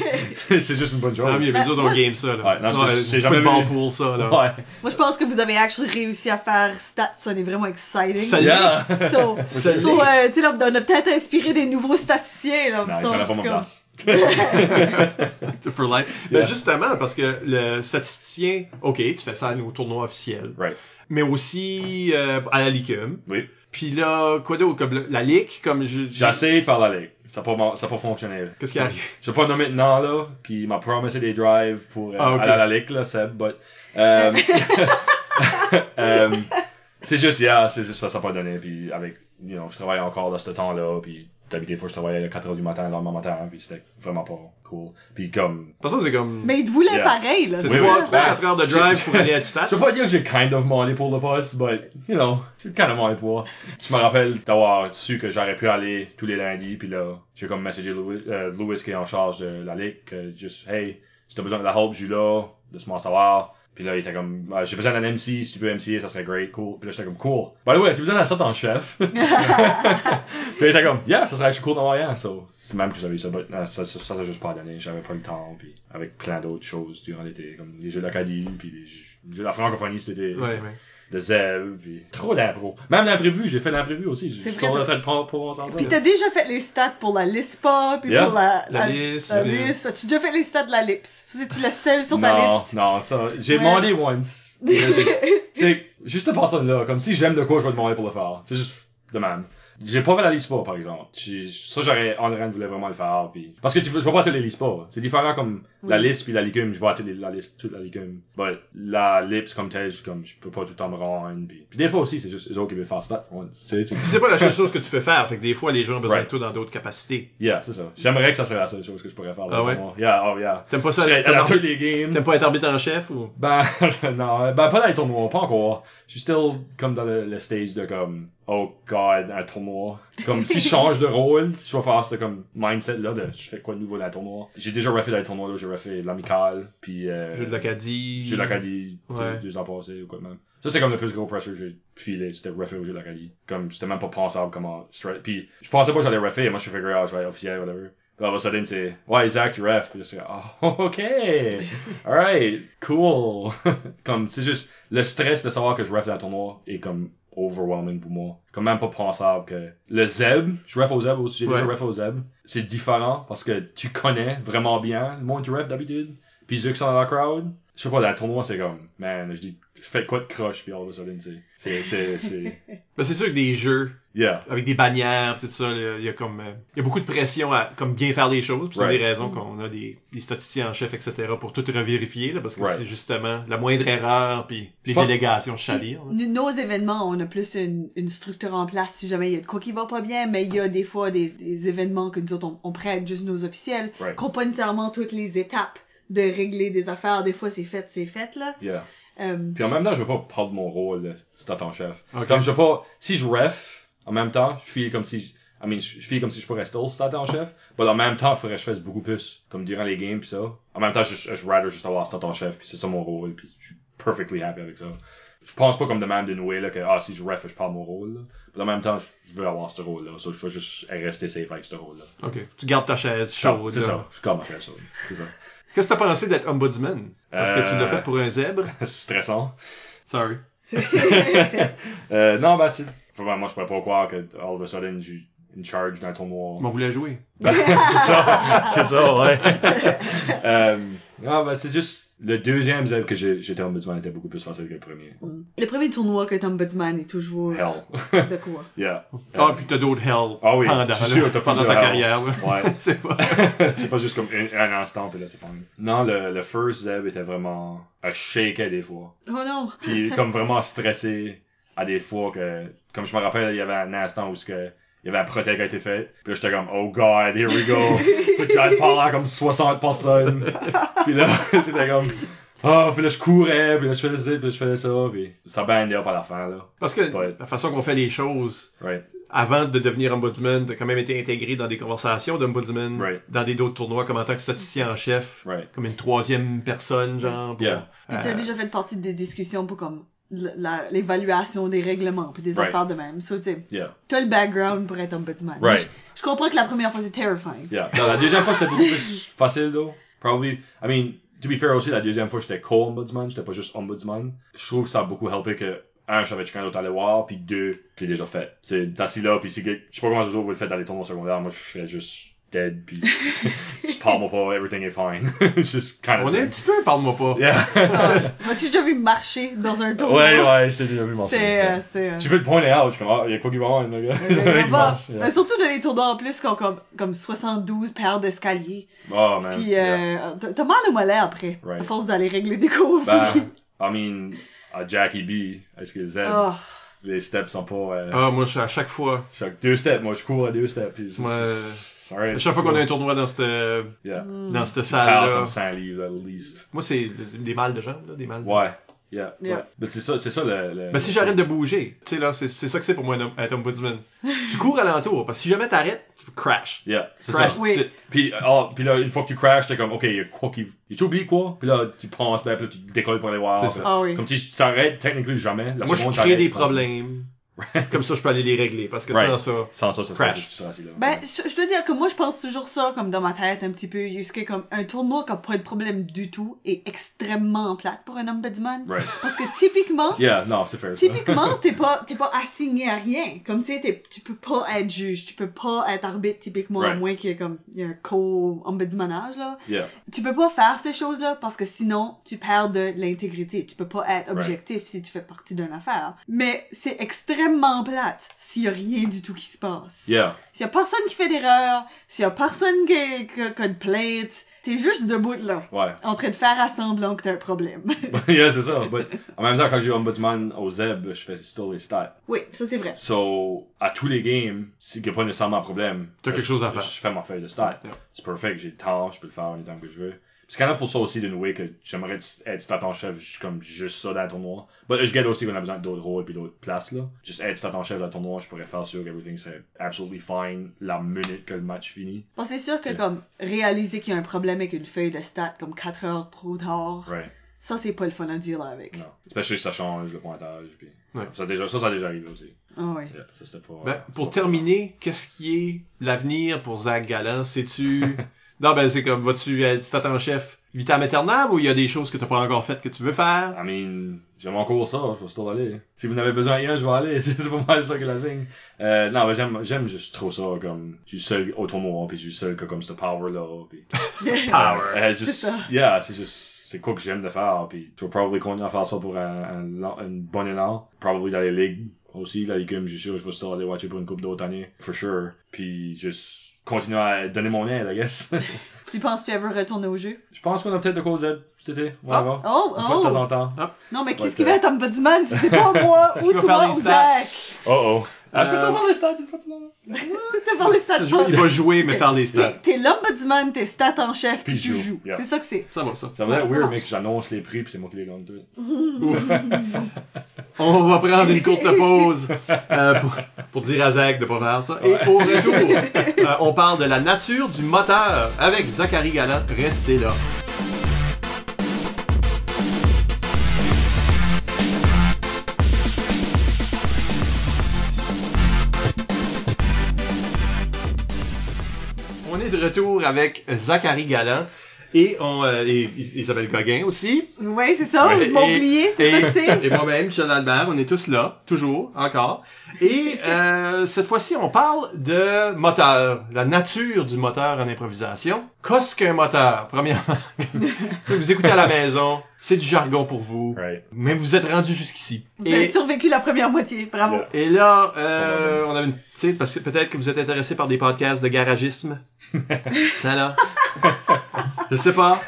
c'est juste une bonne chose. Tant mieux, mais nous autres, on game ça, là. Ouais, non, j'ai jamais vu- pool, ça, là. Ouais. Moi, je pense que vous avez actually réussi à faire stats. Ça est vraiment exciting. Ça Yeah. So, so, l'est. euh, tu sais, là, on a peut-être inspiré des nouveaux statisticiens, là. Non, il So, prenait pas c'est mon place. C'est for life. Yeah. Mais justement, parce que le statisticien, ok, tu fais ça au tournoi officiel. Right. Mais aussi euh, à la Ligue Oui. Puis là, quoi d'autre? Comme le- la Ligue, comme je... J'ai essayé de faire la ligue. Ça n'a pas, ça pas fonctionné. Qu'est-ce qui arrive? Je vais pas nommer maintenant, là, qui m'a promis des drives pour euh, Ah, aller à la ligue, là, Seb, but, euh, c'est juste, yeah, c'est juste ça, ça n'a pas donné, puis avec, you know, je travaille encore dans ce temps-là, puis d'habitude, des fois, je travaillais à 4 heures du matin, le lendemain matin, puis c'était vraiment pas cool. Puis comme, c'est comme... Mais ils te voulaient Yeah. pareil, là. C'est Oui, trois, oui. heures de drive pour aller à stade. Je veux pas dire que j'ai kind of demandé pour le poste, but, you know, j'ai kind of demandé pour. Je me rappelle d'avoir su que j'aurais pu aller tous les lundis, puis là, j'ai comme messagé Louis, euh, Louis qui est en charge de la ligue, que juste, hey, si t'as besoin de la help, je suis là, laisse-moi savoir. Puis là, il était comme, Ah, j'ai besoin d'un MC, si tu peux MC, ça serait great, cool. Puis là, j'étais comme, cool. By the way, as-tu besoin d'un assistant en chef? puis il était comme, yeah, ça serait actually cool d'avoir rien, so. C'est même que j'avais eu ça, but, ça, ça, ça, ça, juste pas donné, j'avais pas le temps, puis avec plein d'autres choses durant l'été, comme les jeux d'Acadie, puis les jeux, les jeux de la francophonie, c'était Ouais, ouais. De Zeb, puis trop d'impro. Même l'imprévu, j'ai fait l'imprévu aussi. Je C'est suis en train de s'en Puis t'as déjà fait les stats pour la LISPA, puis Yeah. pour la, La liste, la euh, liste. As-tu déjà fait les stats de la LIPS? C'est-tu le seul sur ta Non, liste? non, ça, j'ai Ouais. demandé once. C'est juste de ça là, comme si j'aime de quoi, je vais demander pour le faire. C'est juste de même. J'ai pas fait la LISPA, par exemple. Ça, j'aurais, André voulait vraiment le faire, puis... Parce que tu veux, je vois pas tous les LISPA. C'est différent comme la liste puis la légume, je vois toutes les, la liste, toute la légume. But la lips comme telle, je, comme, je peux pas tout le temps me rendre, puis... Puis des fois aussi, c'est juste eux autres qui veulent faire ça. c'est- pas la seule chose que tu peux faire. Fait que des fois, les gens ont besoin Right. de toi dans d'autres capacités. Yeah, c'est ça. J'aimerais que ça serait la seule chose que je pourrais faire. Ah ouais? vraiment. Yeah, oh yeah. T'aimes pas ça? à tous les games. T'aimes pas être arbitre en chef ou? Ben, non, ben pas dans les tournois, pas encore. Je suis still comme dans le, le stage de comme, oh god, un tournoi. Comme si je change de rôle, je vais faire ce comme mindset là de je fais quoi de nouveau dans le tournoi. J'ai déjà refait dans les tournois là, j'ai refait l'amical, puis euh, Jeu de l'Acadie. Jeu de l'Acadie, Ouais. deux, deux ans passés ou quoi de même. Ça c'est comme le plus gros pressure que j'ai filé, c'était refait au jeu de l'Acadie. Comme c'était même pas pensable comment Puis je pensais pas que j'allais refait, moi je suis figure out, je vais être officiel, whatever. Puis all of a sudden c'est, ouais, Zach, tu ref. Puis je suis oh, ok, alright, cool. comme c'est juste le stress de savoir que je ref dans le tournoi est comme overwhelming pour moi. Comme même pas pensable que le Zeb, je ref au Zeb aussi, j'ai déjà Ouais. ref au Zeb. C'est différent parce que tu connais vraiment bien le monde du ref d'habitude. Puis ceux qui sont dans la crowd, je sais pas, le tournoi, c'est comme, man, je dis, faites quoi de croche, puis all of a sudden, tu sais. C'est, c'est, c'est, Ben, c'est sûr que des jeux yeah. avec des bannières, tout ça, il y a comme, euh, il y a beaucoup de pression à comme bien faire les choses. Puis C'est Right. des raisons qu'on a des, des statisticiens en chef, etc. pour tout revérifier, là, parce que Right. c'est justement la moindre erreur, puis les délégations là. Nous, Nos événements, on a plus une, une structure en place si jamais il y a de quoi qui va pas bien, mais il y a des fois des, des événements que nous autres, on, on prête juste nos officiels, Right. qu'on pas nécessairement toutes les étapes de régler des affaires. Des fois, c'est fait, c'est fait, là. Yeah. Euh, Puis en même temps, je veux pas prendre mon rôle, là, c'est en chef. Ok. Comme je veux pas, si je ref, en même temps, je suis comme si, je- I mean, je je fais comme si je pourrais still stat en chef, mais en même temps, il faudrait que je fasse beaucoup plus, comme durant les games pis ça. En même temps, je, je, rather juste avoir stat en chef pis c'est ça mon rôle pis je suis perfectly happy avec ça. Je pense pas comme de même de nouer, là, que, ah, si je ref, je prends mon rôle, là. Mais en même temps, je veux avoir ce rôle-là, so je veux juste rester safe avec ce rôle-là. Ok. Tu gardes ta chaise chaude. C'est ça, je garde ma chaise chaude. C'est ça. Qu'est-ce que t'as pensé d'être ombudsman? Parce que tu Euh. l'as fait pour un zèbre. c'est stressant. Sorry. euh, non, ben, c'est, enfin, moi, je pourrais pas croire que, all of a sudden, j'ai une charge d'un tournoi. On voulait jouer. C'est ça, c'est ça, ouais. euh, non, ben, c'est juste, le deuxième zeb que j'ai- j'étais ombudsman était beaucoup plus facile que le premier. le premier tournoi que Ombudsman est toujours Hell. de quoi? yeah. Ah, puis t'as d'autres hell Ah oui, pendant, sûr, t'as pendant ta carrière. là. Ouais. c'est pas... c'est pas juste comme un, un instant, puis là, c'est pas Non, le, le first zeb était vraiment, à shaker des fois. Oh non! Puis comme vraiment stressé à des fois que, comme je me rappelle, il y avait un instant où ce que, il y avait un protège qui a été fait. Puis là, j'étais comme, oh god, here we go. Puis j'allais parler à comme 60 personnes. Puis là, c'était comme, oh, puis là, je courais, puis là, je faisais ça, puis là, je faisais ça, puis ça bandait up à la fin, là. Parce que la façon qu'on fait les choses, Right. avant de devenir ombudsman, t'as quand même été intégré dans des conversations d'ombudsman, Right. dans des d'autres tournois, comme en tant que statisticien en chef, Right. comme une troisième personne, genre. pour- Yeah. Puis t'as Euh, déjà fait partie des discussions pour comme la- la- l'évaluation des règlements puis des Right. affaires de même. So, tu sais, Yeah. t'as le background pour être ombudsman. Right. Je, je comprends que la première fois c'est terrifying. Yeah. Non, la deuxième fois, c'était beaucoup plus facile, though. Probably. I mean, to be fair aussi, la deuxième fois, j'étais co-ombudsman, j'étais pas juste ombudsman. Je trouve que ça a beaucoup helpé que, un, je savais quelqu'un d'autre allait voir, puis deux, c'est déjà fait. C'est assis là, puis c'est je sais pas comment autres vous le faites dans les tournois secondaires, moi, je serais juste dead, puis je parle-moi pas, everything is fine. just kind of. On est un petit peu, parle-moi pas. Yeah. Ah, M'as-tu déjà vu marcher dans un tournoi? ouais, ouais, j'ai déjà vu mon C'est, euh, euh, Tu peux le pointer out, je suis comme, ah, y a quoi qui va avoir, le gars? Il marche, yeah. Mais surtout dans les tournois en plus qui ont comme, comme 72 paires d'escaliers. Oh, man. Puis yeah. euh, t'as- t'as mal au mollet après, Right. à force d'aller régler des conflits. Ben, I mean, à Jackie B, est-ce que Z, Oh. les steps sont pas, euh, Ah, moi, je- à chaque fois, chaque deux steps, moi je cours à deux steps. Chaque fois qu'on a un tournoi dans cette, Yeah. dans cette Parle salle-là, comme 100 livres, at least. moi, c'est des, des mal de jambes, là, des mal de... Ouais. Yeah. Yeah. ouais. Mais c'est ça, c'est ça le, le- Ben, si j'arrête de bouger, tu sais, là, c'est c'est ça que c'est pour moi, un- être ombudsman. tu cours alentour, parce que si jamais t'arrêtes, tu crash. Yeah, c'est Crash ça. Puis, ah, puis là, une fois que tu crashes, t'es comme, ok, il y a quoi qui. Tu oublies quoi? Puis là, tu penses, ben, puis là, tu décolles pour aller voir. C'est ça. Ah oui. Comme si tu t'arrêtes, techniquement jamais. La moi, je crée des problèmes. Comme ça, je peux aller les régler, parce que Right. sans ça... Sans ça, ça serait juste. Ben, je, je dois dire que moi, je pense toujours ça, comme dans ma tête, un petit peu, comme un tournoi qui a pas de problème du tout est extrêmement plate pour un ombudsman. Right. Parce que typiquement, Yeah, non, c'est fair. ça. typiquement, t'es pas, t'es pas assigné à rien. Comme tu sais, t'es- tu peux pas être juge, tu peux pas être arbitre typiquement, à moins qu'il y ait comme, il y a un co-ombudsmanage, là. Yeah. Tu peux pas faire ces choses-là parce que sinon, tu perds de l'intégrité. Tu peux pas être Right. objectif si tu fais partie d'une affaire. Mais c'est extrêmement plate s'il y a rien du tout qui se passe. Yeah. S'il y a personne qui fait d'erreur, s'il y a personne qui, qui, qui a de plainte, t'es juste debout là, Ouais. en train de faire à semblant que t'as un problème. yeah, c'est ça. But, en même temps, quand j'ai Ombudsman au Zeb, je fais still les stats. oui, ça c'est vrai. So, à tous les games, s'il n'y a pas nécessairement un problème, T'as quelque je- chose à faire. Je fais ma feuille de stats. Yeah. C'est perfect, j'ai le temps, je peux le faire en temps que je veux. C'est quand même pour ça aussi d'une way que j'aimerais être être stat en chef, juste comme juste ça dans le tournoi. Mais je get aussi qu'on a besoin d'autres rôles et d'autres places là. Juste être stat en chef dans le tournoi, je pourrais faire sûr que everything serait absolutely fine la minute que le match finit. Bon, c'est sûr que C'est- comme réaliser qu'il y a un problème avec une feuille de stats comme 4 heures trop tard, Right. ça c'est pas le fun à dire là avec. Non. Especially si ça change le pointage. Puis... Ouais. Ça, a déjà, ça, ça a déjà arrivé aussi. Ah oui. Yeah, ça, c'était pas, Ben, pour pas- terminer, qu'est-ce qui est l'avenir pour Zach Galland? Sais-tu... non, ben, c'est comme, vas-tu être stat en chef vitam aeternam ou il y a des choses que t'as pas encore faites que tu veux faire? I mean, j'aime encore ça, je vais still aller. Si vous n'avez besoin de rien, je vais aller. C'est pas mal ça que la ligne. Euh, non, mais j'aime, j'aime juste trop ça, comme, je suis seul au tournoi, puis je suis seul que comme ce power-là, puis... Power. Euh, C'est juste, ça. yeah, c'est juste, c'est quoi que j'aime de faire, puis je vais probablement continuer à faire ça pour un, un, une bonne élan. Probably dans les ligues aussi, la ligue, je suis sûr, je vais still aller watcher pour une coupe d'autres années, for sure. Puis juste continuer à donner mon aide, I guess. Tu penses que tu ever retourner au jeu? je pense qu'on a peut-être de cause Z cet été, on va voir. Oh, Une fois de temps oh! en temps. Non, mais qu'est-ce qui va être ombudsman? Si c'est pas moi ou toi ou? Zach? Oh oh. Ah, je peux Euh, te faire les stats une fois faire les stats. Il va jouer, mais faire les stats. T'es l'ombudsman, t'es stat en chef, puis tu joue, joues. yeah. C'est ça que c'est. Ça va, ça. Ça va être weird, mec, j'annonce les prix, puis c'est moi qui les gagne tout. On va prendre une courte pause euh, pour, pour dire à Zach de pas faire ça. Et au retour, euh, on parle de la nature du moteur avec Zachary Galland. Restez là. Retour avec Zachary Galland et, on, euh, et Isabelle Gauguin aussi. Oui, c'est ça, Ouais, ils m'ont et- oublié, c'est ça que c'est. Et moi-même, Michel Albert, on est tous là, toujours, encore. Et euh, cette fois-ci, on parle de moteur, la nature du moteur en improvisation. Qu'est-ce qu'un moteur, premièrement? Vous écoutez à la maison, c'est du jargon pour vous, Right. mais vous êtes rendu jusqu'ici. Vous avez survécu la première moitié, bravo. Yeah. et là, euh, on a une, parce que peut-être que vous êtes intéressé par des podcasts de garagisme. Ça là. Je sais pas.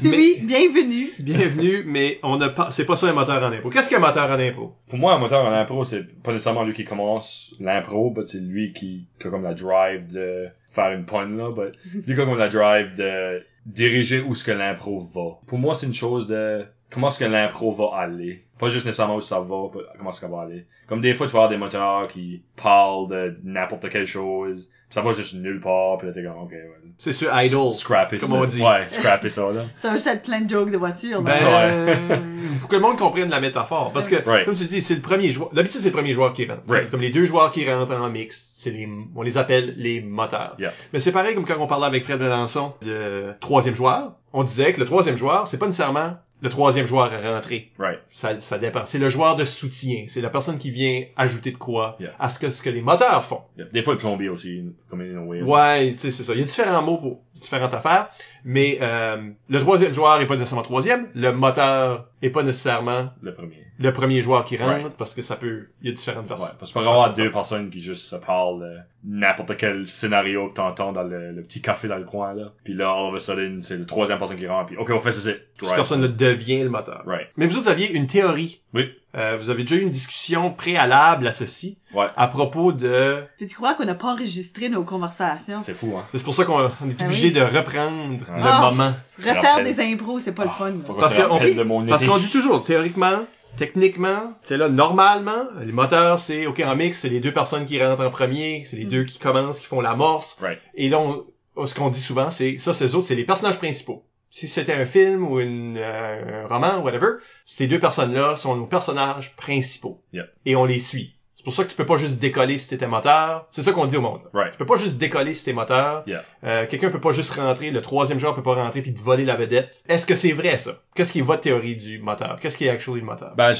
C'est Mais- oui, bienvenue. Bienvenue, mais on n'a pas, c'est pas ça un moteur en impro. Qu'est-ce qu'un moteur en impro? Pour moi, un moteur en impro, c'est pas nécessairement lui qui commence l'impro, mais c'est lui qui, qui a comme la drive de faire une pun, là, but lui qui a comme la drive de diriger où ce que l'impro va. Pour moi, c'est une chose de comment est-ce que l'impro va aller. Pas juste nécessairement où ça va, mais comment est-ce qu'elle va aller. Comme des fois, tu vas avoir des moteurs qui parlent de n'importe quelle chose, ça va juste nulle part, pis là, t'es comme, ok, ouais. C'est sur Idol. Scrapper comme ça. on dit. Ouais, scrapper ça, là. Ça va juste être plein de jokes de voiture. là. Ben, faut que le monde comprenne la métaphore. Parce que, Right. comme tu dis, c'est le premier joueur. D'habitude, c'est le premier joueur qui rentre. Right. Comme les deux joueurs qui rentrent en mix, c'est les, on les appelle les moteurs. Yeah. Mais c'est pareil comme quand on parlait avec Fred Melançon de troisième joueur. On disait que le troisième joueur, c'est pas nécessairement le troisième joueur à rentrer. Right. Ça, ça dépend. C'est le joueur de soutien. C'est la personne qui vient ajouter de quoi Yeah. à ce que, ce que les moteurs font. Des fois, le plombier aussi, comme in a way. Ouais, tu sais, c'est ça. Il y a différents mots pour différentes affaires, mais euh, le troisième joueur est pas nécessairement troisième, le moteur est pas nécessairement Le premier. Le premier joueur qui rentre, Right. parce que ça peut, il y a différentes Ouais, versions. parce qu'il peut y avoir deux personnes qui juste se parlent de n'importe quel scénario que t'entends dans le, le petit café dans le coin, là. Puis là, all of a sudden, c'est le troisième personne qui rentre, puis OK, on fait ça, c'est Cette personne devient le moteur. Right. Mais vous autres aviez une théorie. Oui. Euh, vous avez déjà eu une discussion préalable à ceci, Ouais. à propos de... Puis tu crois qu'on n'a pas enregistré nos conversations? C'est fou, hein. C'est pour ça qu'on on est Ah obligé oui? de reprendre Ah. le moment. Refaire des impros, c'est pas le fun. qu'on Parce que qu'on dit toujours, théoriquement, techniquement, c'est là, normalement, les moteurs, c'est, OK, en mix, c'est les deux personnes qui rentrent en premier, c'est les Mm. deux qui commencent, qui font l'amorce. Right. Et là, on- ce qu'on dit souvent, c'est, ça, c'est autres, c'est les personnages principaux. Si c'était un film ou une, euh, un roman, whatever, ces deux personnes-là sont nos personnages principaux. Yeah. Et on les suit. C'est pour ça que tu peux pas juste décoller si t'étais moteur. C'est ça qu'on dit au monde. Right. Tu peux pas juste décoller si t'es moteur. Yeah. Euh, quelqu'un peut pas juste rentrer, le troisième joueur peut pas rentrer puis te voler la vedette. Est-ce que c'est vrai ça? Qu'est-ce qui est votre théorie du moteur? Qu'est-ce qui est actually le moteur? Ben,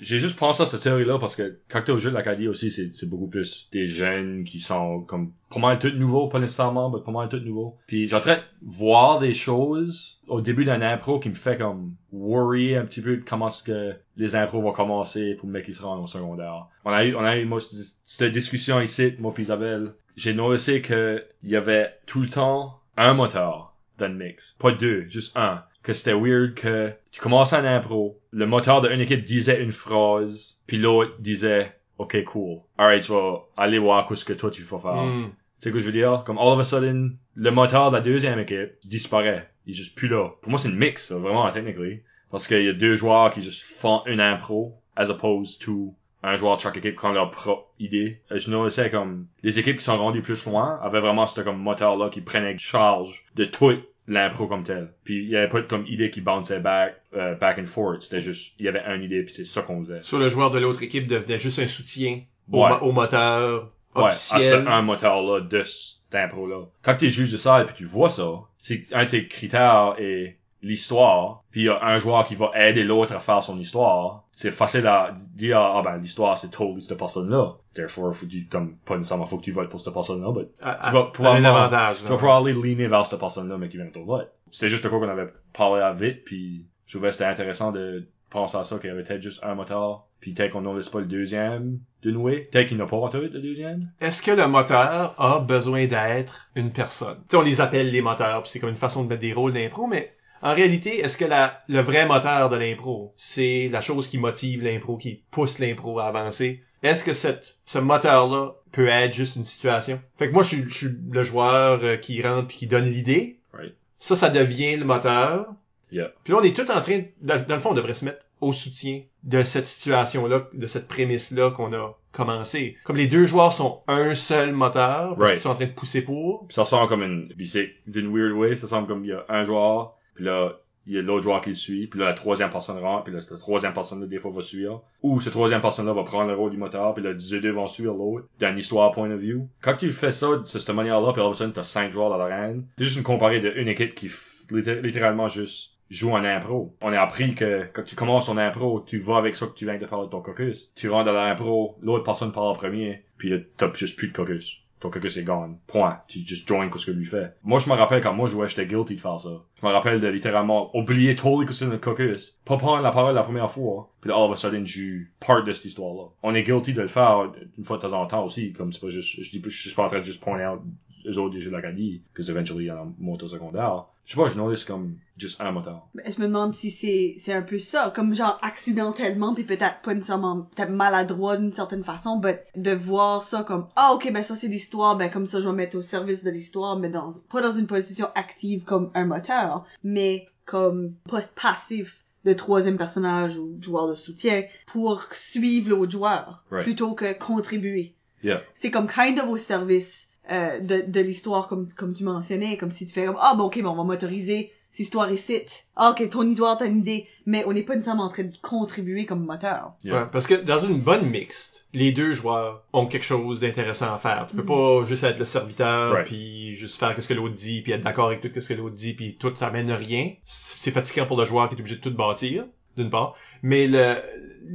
j'ai- juste pensé à cette théorie-là parce que quand t'es au jeu de l'Acadie aussi, c'est, beaucoup plus des jeunes qui sont comme pas mal tout nouveaux, pas nécessairement, mais pas mal tout nouveaux. Puis j'ai train de voir des choses au début d'un impro qui me fait comme worry un petit peu de comment est-ce que les impros vont commencer pour le mec qui se rend au secondaire. On a eu, on a eu moi, cette, discussion ici, moi pis Isabelle. J'ai noté que il y avait tout le temps un moteur dans le mix. Pas deux, juste un. Que c'était weird que tu commences un impro, le moteur d'une équipe disait une phrase, puis l'autre disait OK, cool. Alright, je vais aller voir ce que toi tu vas faire. Hmm. Tu sais ce que je veux dire? Comme all of a sudden, le moteur de la deuxième équipe disparaît. Il est juste plus là. Pour moi, c'est une mix, ça, vraiment, technically. Parce qu'il y a deux joueurs qui juste font une impro, as opposed to un joueur de chaque équipe qui ont leur propre idée. Euh, Je notais comme, les équipes qui sont rendues plus loin avaient vraiment ce comme moteur-là qui prenait charge de tout l'impro comme tel. Puis il y avait pas de comme idée qui bounçait back, euh, back and forth. C'était juste, il y avait une idée puis c'est ça qu'on faisait. Soit le joueur de l'autre équipe devenait juste un soutien au, Ouais. au moteur Ouais, à officiel. ce un moteur-là de cet impro-là. Quand t'es juge de ça et puis tu vois ça, c'est un de tes critères est l'histoire, puis il y a un joueur qui va aider l'autre à faire son histoire. C'est facile à dire, ah ben, l'histoire, c'est totally cette personne-là. Therefore, faut que tu, comme, pas nécessairement faut que tu votes pour cette personne-là, mais à, tu vas probablement- tu vas probablement leaner vers cette personne-là, mais qui vient de ton vote. c'était juste de quoi qu'on avait parlé à vite, puis je trouvais que c'était intéressant de penser à ça, qu'il y avait peut-être juste un moteur, puis peut-être qu'on n'aurait pas le deuxième de nouer, peut-être qu'il n'a pas tout le deuxième. Est-ce que le moteur a besoin d'être une personne? Tu sais, on les appelle les moteurs, puis c'est comme une façon de mettre des rôles d'impro, mais en réalité, est-ce que la, le vrai moteur de l'impro, c'est la chose qui motive l'impro, qui pousse l'impro à avancer? Est-ce que cette, ce moteur-là peut être juste une situation? Fait que moi, je suis, je suis le joueur euh, qui rentre puis qui donne l'idée. Right. Ça, ça devient le moteur. Yeah. Puis là, on est tout en train, dans, dans le fond, on devrait se mettre au soutien de cette situation-là, de cette prémisse-là qu'on a commencé. Comme les deux joueurs sont un seul moteur, parce Right. qu'ils sont en train de pousser pour. Puis ça ressemble comme une, puis c'est d'une weird way, ça semble comme il y a un joueur, puis là, il y a l'autre joueur qui le suit, puis là, la troisième personne rentre, puis là, cette troisième personne-là, des fois, va suivre. Ou cette troisième personne-là va prendre le rôle du moteur, puis là, les deux vont suivre l'autre, dans l'histoire point of view. Quand tu fais ça de cette manière-là, puis all of sudden, t'as cinq joueurs dans l'arène, c'est juste une comparée d'une équipe qui, littéralement, juste joue en impro. On a appris que quand tu commences en impro, tu vas avec ça que tu viens de faire de ton caucus. Tu rentres dans l'impro, l'autre personne parle en premier, puis là, t'as juste plus de caucus. Ton caucus est gone. Point. Tu just join ce que lui fait. Moi, je me rappelle quand moi je jouais, j'étais guilty de faire ça. Je me rappelle de littéralement oublier totally que c'est le caucus, pas prendre la parole la première fois, puis là, all of a sudden, je part de cette histoire-là. On est guilty de le faire une fois de temps en temps aussi, comme c'est pas juste, je dis je suis pas en train de juste point out eux autres l'Acadie, que c'est eventually en moteur secondaire. Je sais pas, je notice comme juste un moteur. Ben, je me demande si c'est c'est un peu ça, comme genre accidentellement puis peut-être pas nécessairement peut-être maladroit d'une certaine façon, but de voir ça comme ah ok ben ça c'est l'histoire, ben comme ça je vais mettre au service de l'histoire, mais dans pas dans une position active comme un moteur, mais comme poste passif de troisième personnage ou joueur de soutien pour suivre l'autre joueur Right. plutôt que contribuer. Yeah. C'est comme kind of au service euh, de, de l'histoire comme comme tu mentionnais, comme si tu fais comme ah bon ok bon on va motoriser cette histoire ici. Ah ok ton histoire t'as une idée, mais on n'est pas nécessairement en train de contribuer comme moteur. Yeah. Ouais, parce que dans une bonne mixte, les deux joueurs ont quelque chose d'intéressant à faire. Tu peux Mhm. pas juste être le serviteur, Right. puis juste faire ce que l'autre dit, puis être d'accord avec tout ce que l'autre dit, puis tout ça amène rien. C'est fatigant pour le joueur qui est obligé de tout bâtir, d'une part. Mais le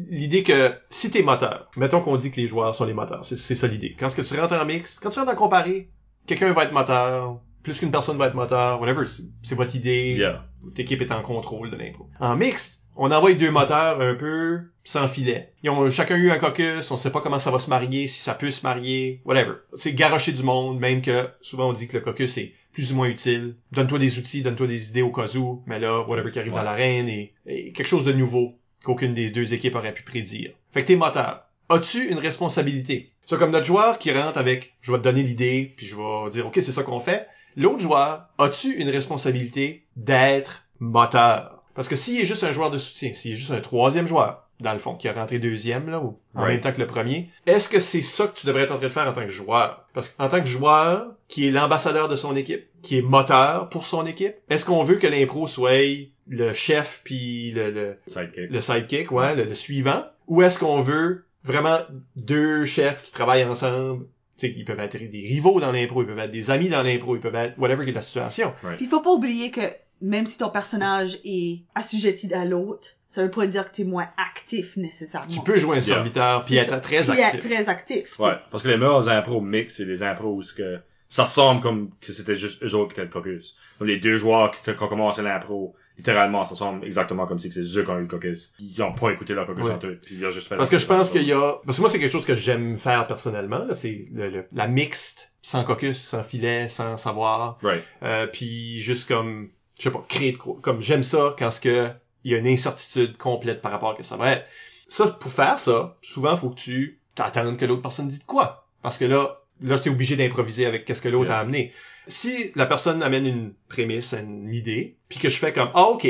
l'idée que si t'es moteur, mettons qu'on dit que les joueurs sont les moteurs, c'est c'est ça l'idée. Quand ce que tu rentres en mix, quand tu rentres en comparé, quelqu'un va être moteur, plus qu'une personne va être moteur, whatever, c'est- c'est votre idée, Yeah. votre équipe est en contrôle de l'impro. En mixte, on envoie deux moteurs un peu sans filet. Ils ont chacun eu un caucus, on sait pas comment ça va se marier, si ça peut se marier, whatever. C'est garocher du monde, même que souvent on dit que le caucus est plus ou moins utile. Donne-toi des outils, donne-toi des idées au cas où, mais là, whatever qui arrive Ouais. dans l'arène et, et quelque chose de nouveau qu'aucune des deux équipes aurait pu prédire. Fait que t'es moteur. As-tu une responsabilité? C'est comme notre joueur qui rentre avec, je vais te donner l'idée, puis je vais dire, ok, c'est ça qu'on fait. L'autre joueur, as-tu une responsabilité d'être moteur? Parce que s'il est juste un joueur de soutien, s'il est juste un troisième joueur, dans le fond, qui a rentré deuxième, là, ou en Right. même temps que le premier, est-ce que c'est ça que tu devrais être en train de faire en tant que joueur? Parce qu'en tant que joueur, qui est l'ambassadeur de son équipe, qui est moteur pour son équipe, est-ce qu'on veut que l'impro soit le chef puis le, le, Sidekick. le sidekick, ouais, le, le suivant, ou est-ce qu'on veut vraiment deux chefs qui travaillent ensemble? Tu sais, ils peuvent être des rivaux dans l'impro, ils peuvent être des amis dans l'impro, ils peuvent être whatever que la situation. Puis il faut pas oublier que même si ton personnage est assujetti à l'autre, ça veut pas dire que t'es moins actif nécessairement. Tu peux jouer un Yeah. serviteur puis être très Puis être actif. très actif. Ouais, parce que les meilleurs impros mix, c'est des impros où ce que ça semble comme que c'était juste eux autres qui étaient le caucus. Donc, les deux joueurs qui, qui ont commencé l'impro, littéralement, ça semble exactement comme si c'est eux qui ont eu le caucus. Ils ont pas écouté leur caucus Ouais. entre eux, puis ils ont juste fait Parce que je pense qu'il y a, parce que moi c'est quelque chose que j'aime faire personnellement, là, c'est le, le- la mixte, sans caucus, sans filet, sans savoir, Right. euh, puis juste comme, je sais pas, créer de quoi, comme j'aime ça quand ce que il y a une incertitude complète par rapport à ce que ça va être. Ça, pour faire ça, souvent faut que tu t'attendes que l'autre personne dise de quoi, parce que là, là t'es obligé d'improviser avec qu'est-ce que l'autre Yeah. a amené. Si la personne amène une prémisse, une idée, puis que je fais comme ah ok,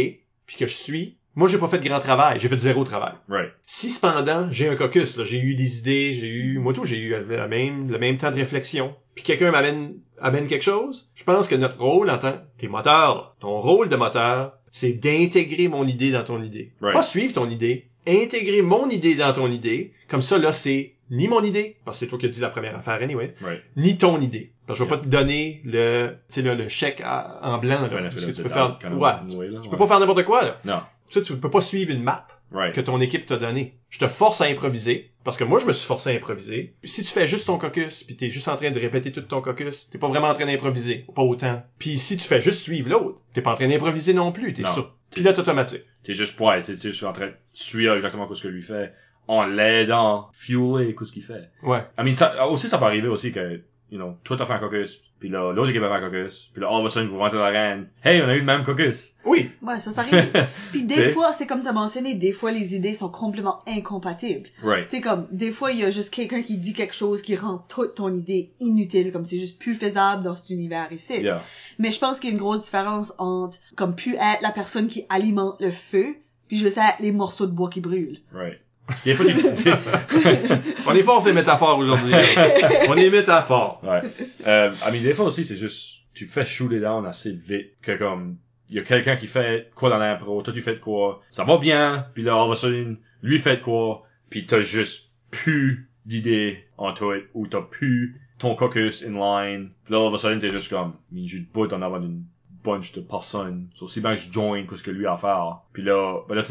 puis que je suis, moi j'ai pas fait de grand travail, j'ai fait zéro travail. Right. Si cependant j'ai un caucus, là, j'ai eu des idées, j'ai eu, moi tout, j'ai eu la même, le même temps de réflexion, puis quelqu'un m'amène, amène quelque chose, je pense que notre rôle en tant t'es moteur, ton rôle de moteur, c'est d'intégrer mon idée dans ton idée, Right. pas suivre ton idée, intégrer mon idée dans ton idée, comme ça là c'est ni mon idée, parce que c'est toi qui as dit la première affaire anyway, Right. ni ton idée. Parce que je vais pas te donner le, tu sais, là, le chèque à- en blanc, là, parce que tu peux faire, ouais, tu peux pas faire n'importe quoi, là. Non. Tu sais, tu peux pas suivre une map. Right. que ton équipe t'a donné. Je te force à improviser, parce que moi, je me suis forcé à improviser. Puis si tu fais juste ton caucus, puis t'es juste en train de répéter tout ton caucus, t'es pas vraiment en train d'improviser, pas autant. Puis si tu fais juste suivre l'autre, t'es pas en train d'improviser non plus, t'es sur pilote automatique. T'es juste, ouais, t'es, t'es juste en train de suivre exactement ce que lui fait, en l'aidant, fueler ce qu'il fait. Ouais. I mean, ça, aussi, ça peut arriver aussi que, you know, toi t'as fait un caucus, puis là, l'autre équipe a fait un caucus, puis là, all of a sudden, vous rentrez dans l'arène. Hey, on a eu le même caucus. Oui. Ouais, ça, ça arrive. Puis des fois, c'est comme t'as mentionné, des fois, les idées sont complètement incompatibles. Right. C'est comme, des fois, il y a juste quelqu'un qui dit quelque chose qui rend toute ton idée inutile, comme c'est juste plus faisable dans cet univers ici. Yeah. Mais je pense qu'il y a une grosse différence entre, comme, plus être la personne qui alimente le feu, puis juste être les morceaux de bois qui brûlent. Right. Des fois, tu, On est fort ces métaphores aujourd'hui. On est métaphores. ouais. Euh, I mean, des fois aussi, c'est juste, tu fais shooter down assez vite, que comme, il y a quelqu'un qui fait quoi dans l'impro, toi tu fais de quoi, ça va bien, puis là, all of a sudden, lui fait de quoi, puis t'as juste plus d'idées en toi, ou t'as plus ton caucus in line, puis là, all of a sudden, t'es juste comme, mais j'ai de bout d'en avoir une bunch de personnes, c'est aussi bien que je join que ce que lui a à faire, puis là, ben là,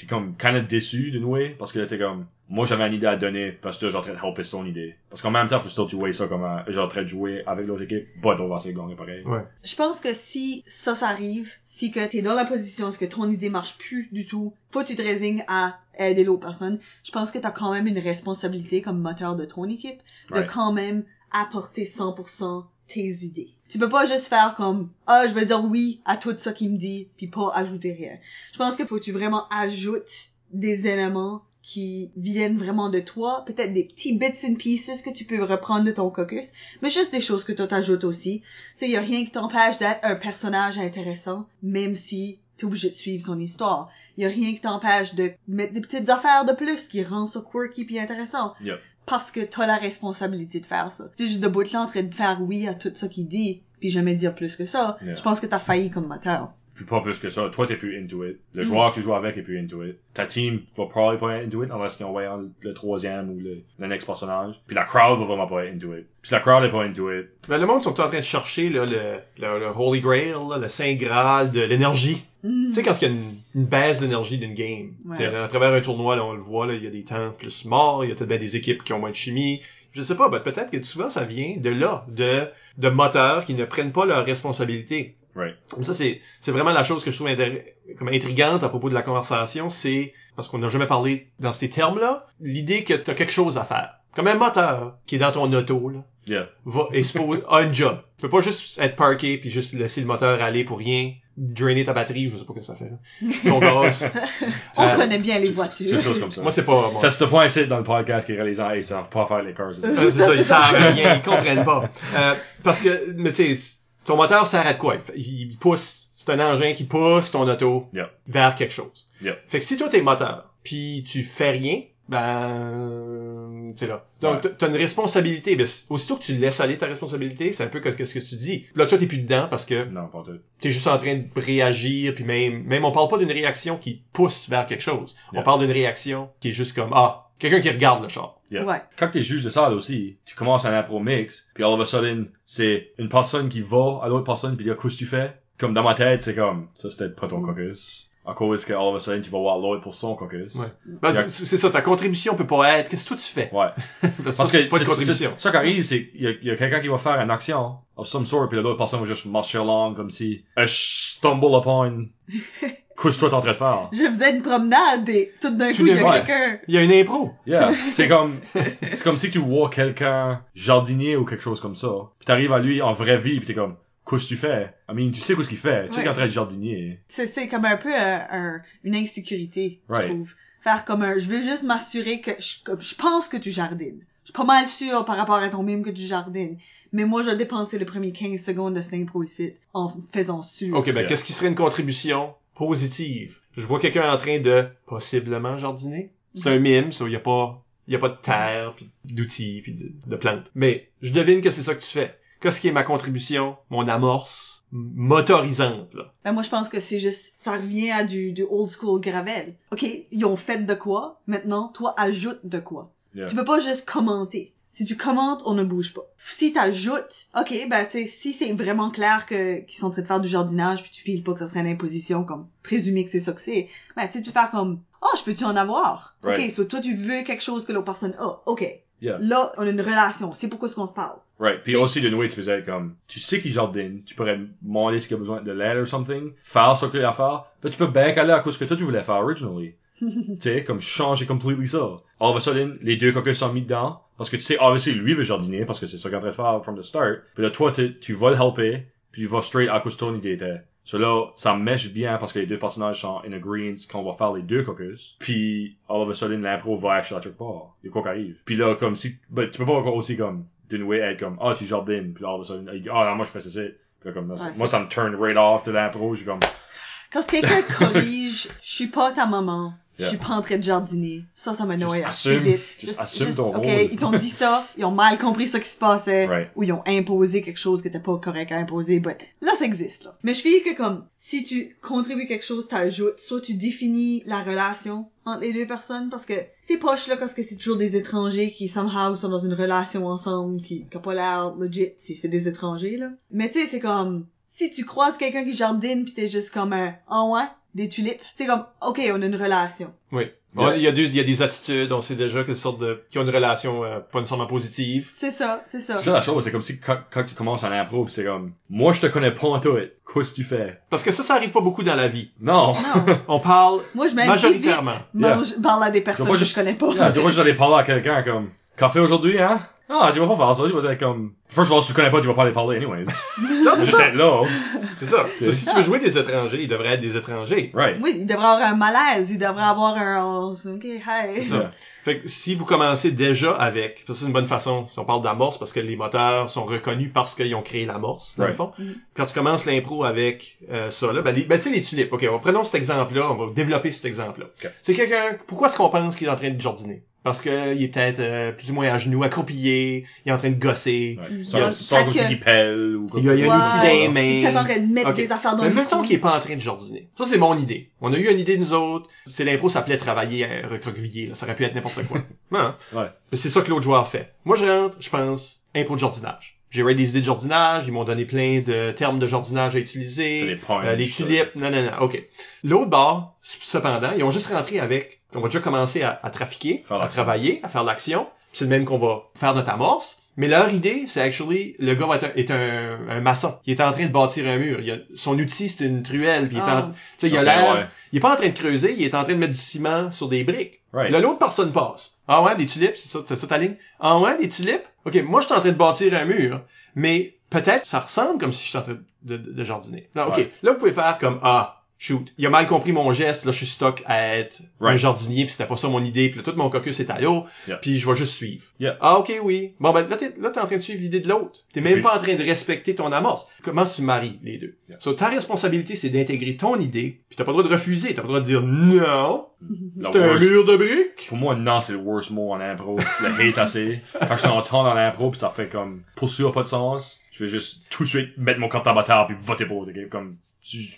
t'es, t'es comme kind of déçu d'une way, parce que là, t'es comme, moi j'avais une idée à donner, parce que j'ai en train de helper son idée. Parce qu'en même temps, faut still tu vois ça comme un, j'ai en train de jouer avec l'autre équipe, but on va essayer de gagner pareil. Ouais. Je pense que si ça, ça arrive, si que t'es dans la position ce que ton idée marche plus du tout, faut que tu te résignes à aider l'autre personne. Je pense que t'as quand même une responsabilité comme moteur de ton équipe de Right. quand même apporter 100% tes idées. Tu peux pas juste faire comme ah je vais dire oui à tout ça qu'il me dit puis pas ajouter rien. Je pense qu'il faut que tu vraiment ajoutes des éléments qui viennent vraiment de toi, peut-être des petits bits and pieces que tu peux reprendre de ton caucus, mais juste des choses que toi t'ajoutes aussi. Tu sais, y a rien qui t'empêche d'être un personnage intéressant, même si t'es obligé de suivre son histoire. Y a rien qui t'empêche de mettre des petites affaires de plus qui rend ça quirky puis intéressant. Yep. Parce que t'as la responsabilité de faire ça. Tu sais, juste de bout là en train de faire oui à tout ça qu'il dit, puis jamais dire plus que ça. Yeah. Je pense que t'as failli comme moteur. Puis pas plus que ça. Toi, t'es plus into it. Le Mm. joueur que tu joues avec est plus into it. Ta team va probablement pas être into it unless qu'ils envoient le troisième ou le, le next personnage. Puis la crowd va vraiment pas être into it. Puis la crowd est pas into it. Ben, le monde sont en train de chercher là, le, le, le Holy Grail, là, le Saint Graal de l'énergie. Mm. Tu sais, quand il y a une, une baisse d'énergie d'une game, Ouais. À travers un tournoi, là, on le voit, là, il y a des temps plus morts, il y a peut-être des équipes qui ont moins de chimie. Je sais pas, ben, peut-être que souvent ça vient de là, de, de moteurs qui ne prennent pas leurs responsabilités. Right. Comme ça, c'est, c'est vraiment la chose que je trouve intér- comme intrigante à propos de la conversation, c'est, parce qu'on n'a jamais parlé dans ces termes-là, l'idée que tu as quelque chose à faire. Comme un moteur qui est dans ton auto, là, Yeah. va, est supposé, a une job. Tu peux pas juste être parké puis juste laisser le moteur aller pour rien, drainer ta batterie, je sais pas ce que ça fait, là. Ton gaz. On Euh, connaît bien les C'est voitures. une chose comme ça. Moi, c'est pas, moi. C'est à ce point ici dans le podcast qui hey, ils savent pas faire les cars. c'est ça. Euh, c'est ça, ils savent rien, ils comprennent pas. Euh, parce que, mais tu sais, ton moteur sert à quoi? Il pousse, c'est un engin qui pousse ton auto Yeah. vers quelque chose. Yeah. Fait que si toi t'es moteur, puis tu fais rien, ben, tu sais là. Donc Ouais. t'as- une responsabilité. C- aussitôt que tu laisses aller ta responsabilité, c'est un peu que ce que tu dis. Là, toi t'es plus dedans parce que Non, pas tout. t'es juste en train de réagir, puis même, même on parle pas d'une réaction qui pousse vers quelque chose. Yeah. On parle d'une réaction qui est juste comme ah, quelqu'un qui regarde le char. Yeah. Ouais. Quand t'es juge de salle aussi, tu commences un impro mix, puis all of a sudden, c'est une personne qui va à l'autre personne puis dit, qu'est-ce que tu fais? Comme dans ma tête, c'est comme, ça c'était pas ton Mm. caucus. À cause que all of a sudden, tu vas voir l'autre pour son caucus. Ouais. Ben, tu- c'est ça, ta contribution peut pas être qu'est-ce que toi tu fais? Ouais. Parce, Parce que que c'est pas de contribution. ça qui arrive, c'est qu'il y a, il y a quelqu'un qui va faire une action of some sort, puis l'autre personne va juste marcher along comme si I stumble upon qu'est-ce que toi t'es en train de faire. Je faisais une promenade et tout d'un coup, il y a quelqu'un. Il y a une impro. Yeah, c'est comme c'est comme si tu vois quelqu'un jardinier ou quelque chose comme ça. Puis t'arrives à lui en vraie vie, puis t'es comme qu'est-ce que tu fais? I mean, tu sais qu'est-ce qu'il fait. Tu sais Ouais. qu'il est en train de jardinier. C'est, c'est comme un peu un, un- une insécurité, Right. je trouve. Faire comme un, je veux juste m'assurer que je, comme, je pense que tu jardines. Je suis pas mal sûr par rapport à ton mime que tu jardines. Mais moi, je dépensé les premiers 15 secondes de cette impro ici en faisant sûr. Ok, ben Yeah. qu'est-ce qui serait une contribution positive? Je vois quelqu'un en train de possiblement jardiner. C'est un mime, ça, il y a pas, il y a pas de terre, puis d'outils, puis de, de plantes. Mais je devine que c'est ça que tu fais. Qu'est-ce qui est ma contribution, mon amorce motorisante, là? Ben, moi, je pense que c'est juste, ça revient à du, du old school gravel. Ok, ils ont fait de quoi. Maintenant, toi, ajoute de quoi. Yeah. Tu peux pas juste commenter. Si tu commentes, on ne bouge pas. Si t'ajoutes, ok, ben tu sais, si c'est vraiment clair que qu'ils sont en train de faire du jardinage, puis tu files pas que ça serait une imposition, comme présumer que c'est ça que c'est, ben tu sais, tu peux faire comme, oh, je peux-tu en avoir? Right. Ok, so toi tu veux quelque chose que l'autre personne a, ok. Yeah. Là, on a une relation, c'est pourquoi est-ce qu'on se parle. Right. Puis aussi, d'une way, tu faisais comme, tu sais qu'il jardine, tu pourrais demander ce qu'il a besoin de l'aide or something, faire ce qu'il a à faire, mais tu peux back aller à cause que toi tu voulais faire originally. tu sais, comme changer completely ça. All of a sudden, les deux coquins sont mis dedans, parce que tu sais, obviously, lui veut jardiner, parce que c'est ça qu'il est en train de faire from the start. Puis là, toi, tu, tu vas le helper, puis tu vas straight à cause de ton idée là, ça mesh bien parce que les deux personnages sont in agreement qu'on va faire les deux caucus. Puis, all of a sudden, l'impro va acheter à quelque part. Il y a quoi qui arrive. Puis là, comme si, ben, tu peux pas encore aussi comme, d'une way être comme, ah, tu jardines. Puis là, all of a sudden, il dit, ah, non, moi, je fais ça. Puis là, comme, là, Ouais, moi, ça me turn right off de l'impro. J'ai comme, Quand quelqu'un corrige, je suis pas ta maman. Je suis pas en train de jardiner. Ça, ça me Just noie assez vite. just assume ton ok, rôle. ils t'ont dit ça, ils ont mal compris ce qui se passait, Right. ou ils ont imposé quelque chose qui était pas correct à imposer, but là, ça existe, là. Mais je fais que comme, si tu contribues quelque chose, t'ajoutes, soit tu définis la relation entre les deux personnes, parce que c'est poche, là, parce que c'est toujours des étrangers qui, somehow, sont dans une relation ensemble, qui, qui a pas l'air legit, si c'est des étrangers, là. Mais tu sais, c'est comme, si tu croises quelqu'un qui jardine pis t'es juste comme un, oh ouais, des tulipes, c'est comme, ok, on a une relation. Oui. Bon, il y a deux, il y a des attitudes, on sait déjà quelle sorte de, qui ont une relation euh, pas nécessairement positive. C'est ça, c'est ça. c'est ça la chose, c'est comme si quand, quand tu commences en impro, pis c'est comme, moi, je te connais pas en tout. Qu'est-ce que tu fais? Parce que ça, ça arrive pas beaucoup dans la vie. Non. Non. On parle, Moi, je m'invite vite. Majoritairement. Mange, parle à des personnes Donc, moi, que je- je connais pas. Yeah, vois, j'allais parler à quelqu'un comme, café aujourd'hui, hein? Ah, tu vas pas faire ça, tu vas être comme, first of all, si tu connais pas, tu vas pas les parler anyways. non, c'est Juste ça. être là. C'est ça. So, si tu veux jouer des étrangers, ils devraient être des étrangers. Right. Oui, il devrait avoir un malaise, il devrait avoir un, ok, hi. C'est ça. Fait que si vous commencez déjà avec, ça c'est une bonne façon, si on parle d'amorce, parce que les moteurs sont reconnus parce qu'ils ont créé l'amorce, dans le fond. Mhm. Quand tu commences l'impro avec euh, ça, là, ben, ben tu sais, les tulipes. OK, on prenons cet exemple-là, on va développer cet exemple-là. C'est quelqu'un, pourquoi est-ce qu'on pense qu'il est en train de jardiner? Parce que il est peut-être euh, plus ou moins à genoux, accroupillé, il est en train de gosser. Ouais. Il y Ça, a- ça comme fait si que- il pelle ou comme Il y a- il y a un Ouais. outil dans les Il est en mains. train de mettre des affaires dans Mais le mettons qu'il est pas en train de jardiner. Ça, c'est mon idée. On a eu une idée, nous autres. C'est l'impro s'appelait travailler à recroqueviller, là. Ça aurait pu être n'importe quoi. Hein? Ouais. Mais c'est ça que l'autre joueur fait. Moi, je rentre, je pense, impro de jardinage. J'ai eu des idées de jardinage, ils m'ont donné plein de termes de jardinage à les utiliser. punch. Euh, les tulipes, non, non, non, ok. L'autre bord, cependant, ils ont juste rentré avec, on va déjà commencer à, à trafiquer, Faire à travailler, à faire l'action. C'est le même qu'on va faire notre amorce. Mais leur idée, c'est actually, le gars va être un, est un, un maçon. Il est en train de bâtir un mur. Il a- son outil, c'est une truelle, puis il est en, Ah. tu sais, il a l'air, ouais. il est pas en train de creuser, il est en train de mettre du ciment sur des briques. Right. Là, l'autre personne passe. Ah ouais, des tulipes, c'est ça, c'est ça ta ligne? Ah ouais, des tulipes? Ok, moi, je suis en train de bâtir un mur, mais peut-être ça ressemble comme si je suis en train de, de, de jardiner. Non, ok. Ouais. Là, vous pouvez faire comme, ah, shoot, il a mal compris mon geste, là, je suis stock à être un jardinier, puis c'était pas ça mon idée, puis là, tout mon caucus est à l'eau, Yeah. puis je vais juste suivre. Yeah. Ah, ok, oui. Bon, ben, là, t'es, là, t'es en train de suivre l'idée de l'autre. T'es même Oui. pas en train de respecter ton amorce. Comment tu maries les deux? Yeah. So, ta responsabilité, c'est d'intégrer ton idée, puis t'as pas le droit de refuser, t'as pas le droit de dire non, c'est un worst- mur de briques. Pour moi, non, c'est le worst mot en impro. Je le hate assez. Quand je t'entends dans l'impro pis ça fait comme, pour sûr, pas de sens, je vais juste tout de suite mettre mon compte à bâtard puis voter pour, ok? Comme,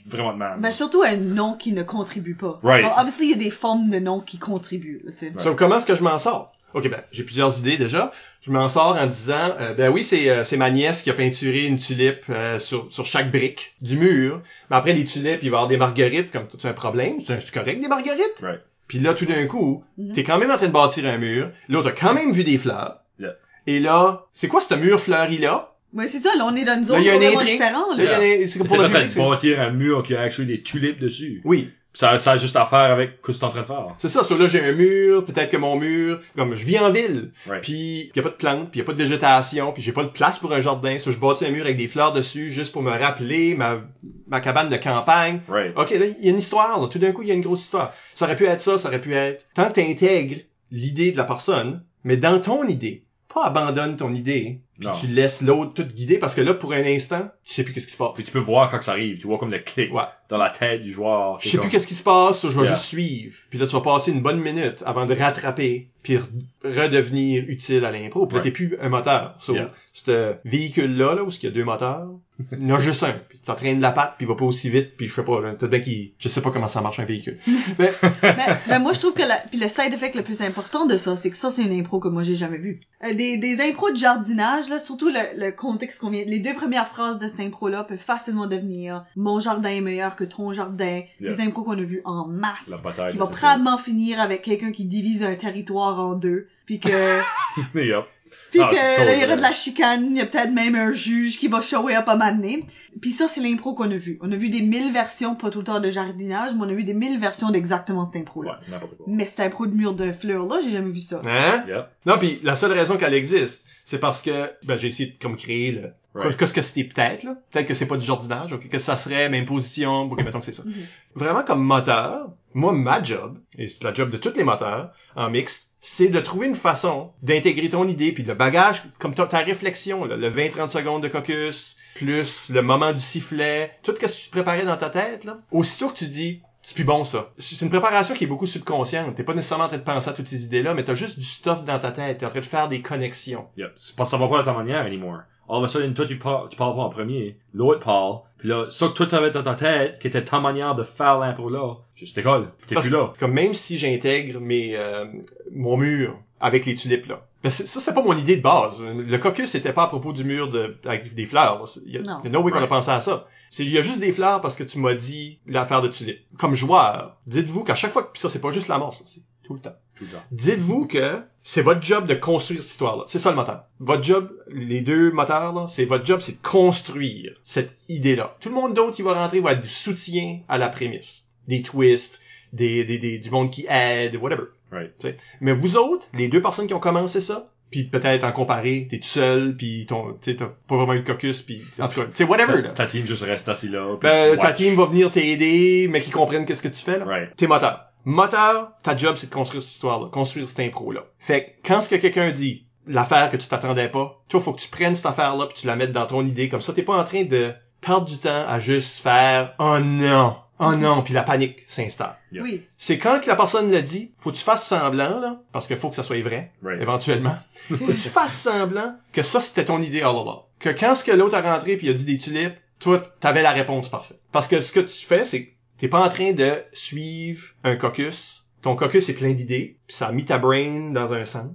vraiment de même. Mais surtout un nom qui ne contribue pas. Right. Bon, obviously, il y a des formes de noms qui contribuent, là, tu sais. So, comment est-ce que je m'en sors? Ok, ben, j'ai plusieurs idées déjà. Je m'en sors en disant, euh, ben oui, c'est euh, c'est ma nièce qui a peinturé une tulipe euh, sur, sur chaque brique du mur. Mais après, les tulipes, il va y avoir des marguerites, comme tu as un problème. C'est correct, des marguerites? Right. Puis là, tout d'un coup, Mhm. t'es quand même en train de bâtir un mur. L'autre a quand même vu des fleurs. Yeah. Et là, c'est quoi ce mur fleuri-là? Ouais, c'est ça, là, on est dans une Là, zone il y a intrigue. différente, Là, là. il y en a- c'est T'es pour le public. bâtir un mur qui a actually des tulipes dessus. Oui, Ça, ça a juste à faire avec ce que tu es en train de faire. C'est ça, so là j'ai un mur, peut-être que mon mur, comme je vis en ville, Right. puis y a pas de plantes, puis y a pas de végétation, puis j'ai pas de place pour un jardin, so je bâtis un mur avec des fleurs dessus juste pour me rappeler ma ma cabane de campagne. Right. OK, là il y a une histoire, là. tout d'un coup il y a une grosse histoire. Ça aurait pu être ça, ça aurait pu être tant que t'intègres l'idée de la personne, mais dans ton idée, pas abandonne ton idée, puis tu laisses l'autre tout guider parce que là, pour un instant, tu sais plus qu'est-ce qui se passe. Puis tu peux voir quand ça arrive. Tu vois comme le clic Ouais. dans la tête du joueur. Je sais plus qu'est-ce qui se passe, je vais Yeah. juste suivre. Puis là, tu vas passer une bonne minute avant de rattraper, puis re- redevenir utile à l'impro. Puis là, t'es plus un moteur. So, Yeah. ce véhicule-là, là, où il y a deux moteurs, il y en a juste un. Puis t'entraînes la patte, puis il va pas aussi vite, puis je sais pas, là, peut-être bien qu'il... Je sais pas comment ça marche un véhicule. Mais, ben, ben, moi, je trouve que la, puis le side effect le plus important de ça, c'est que ça, c'est une impro que moi, j'ai jamais vue. Euh, des, des impros de jardinage, là, surtout le, le contexte qu'on vient, les deux premières phrases de cette impro-là peuvent facilement devenir mon jardin est meilleur que ton jardin. Yeah. Des impros qu'on a vues en masse. La bataille. qui va probablement finir avec quelqu'un qui divise un territoire en deux, puis que, Yup. puis Ah, que là, il y aura de la chicane, il y a peut-être même un juge qui va shower up à m'amener. Puis ça, c'est l'impro qu'on a vu. On a vu des mille versions, pas tout le temps de jardinage, mais on a vu des mille versions d'exactement cette impro-là. Ouais, n'importe quoi. Mais cette impro de mur de fleurs là, j'ai jamais vu ça. hein? Yep. Non, puis la seule raison qu'elle existe, c'est parce que, ben, j'ai essayé de comme créer le... Right. Qu'est-ce que c'était peut-être, là? Peut-être que c'est pas du jardinage, ok? Que ça serait même position, ok, mettons que c'est ça. Mhm. Vraiment comme moteur, moi, ma job, et c'est la job de tous les moteurs en mixte, c'est de trouver une façon d'intégrer ton idée, puis le bagage, comme ta, ta réflexion, là, le 20-30 secondes de caucus, plus le moment du sifflet, tout ce que tu préparais dans ta tête, là. Aussitôt que tu dis, c'est plus bon ça. C'est une préparation qui est beaucoup subconsciente. T'es pas nécessairement en train de penser à toutes ces idées-là, mais t'as juste du stuff dans ta tête. T'es en train de faire des connexions. Yep. C'est parce que ça va pas à ta manière anymore. All of a sudden, toi, tu parles, tu parles pas en premier. L'autre parle. Puis là, ça que toi t'avais dans ta tête, qui était ta manière de faire l'impro là, juste décolle. T'es plus là. Comme même si j'intègre mes euh, mon mur avec les tulipes là. Ben, c'est- ça c'est pas mon idée de base. Le caucus c'était pas à propos du mur de avec des fleurs. Il y a, no way qu'on a pensé à ça. C'est il y a juste des fleurs parce que tu m'as dit l'affaire de tulipes. Comme joueur, dites-vous qu'à chaque fois que puis ça c'est pas juste l'amorce, ça, c'est tout le temps. Tout le temps. Dites-vous que c'est votre job de construire cette histoire-là. C'est ça le moteur. Votre job, les deux moteurs, là, c'est votre job, c'est de construire cette idée-là. Tout le monde d'autre qui va rentrer va être du soutien à la prémisse. Des twists, des, des, des- du monde qui aide, whatever. Right. Tu sais. Mais vous autres, les deux personnes qui ont commencé ça, puis peut-être en comparé, t'es tout seul, puis ton, t'as pas vraiment eu de caucus, puis en tout cas, tu sais, whatever. Ta, Là. ta team juste reste assis là. Ben, ta team va venir t'aider, mais qui comprennent qu'est-ce que tu fais là Right. t'es moteur. Moteur, ta job, c'est de construire cette histoire-là, construire cette impro-là. Fait que quand ce que quelqu'un dit, l'affaire que tu t'attendais pas, toi, faut que tu prennes cette affaire-là puis tu la mettes dans ton idée. Comme ça, t'es pas en train de perdre du temps à juste faire « Oh non! Oh non! » puis la panique s'installe. Oui. C'est quand que la personne l'a dit, faut que tu fasses semblant, là, parce qu'il faut que ça soit vrai, Right. éventuellement. faut que tu fasses semblant que ça, c'était ton idée all along. Que quand ce que l'autre a rentré puis il a dit des tulipes, toi, t'avais la réponse parfaite. Parce que ce que tu fais, c'est que t'es pas en train de suivre un caucus. Ton caucus est plein d'idées, puis ça a mis ta brain dans un sens.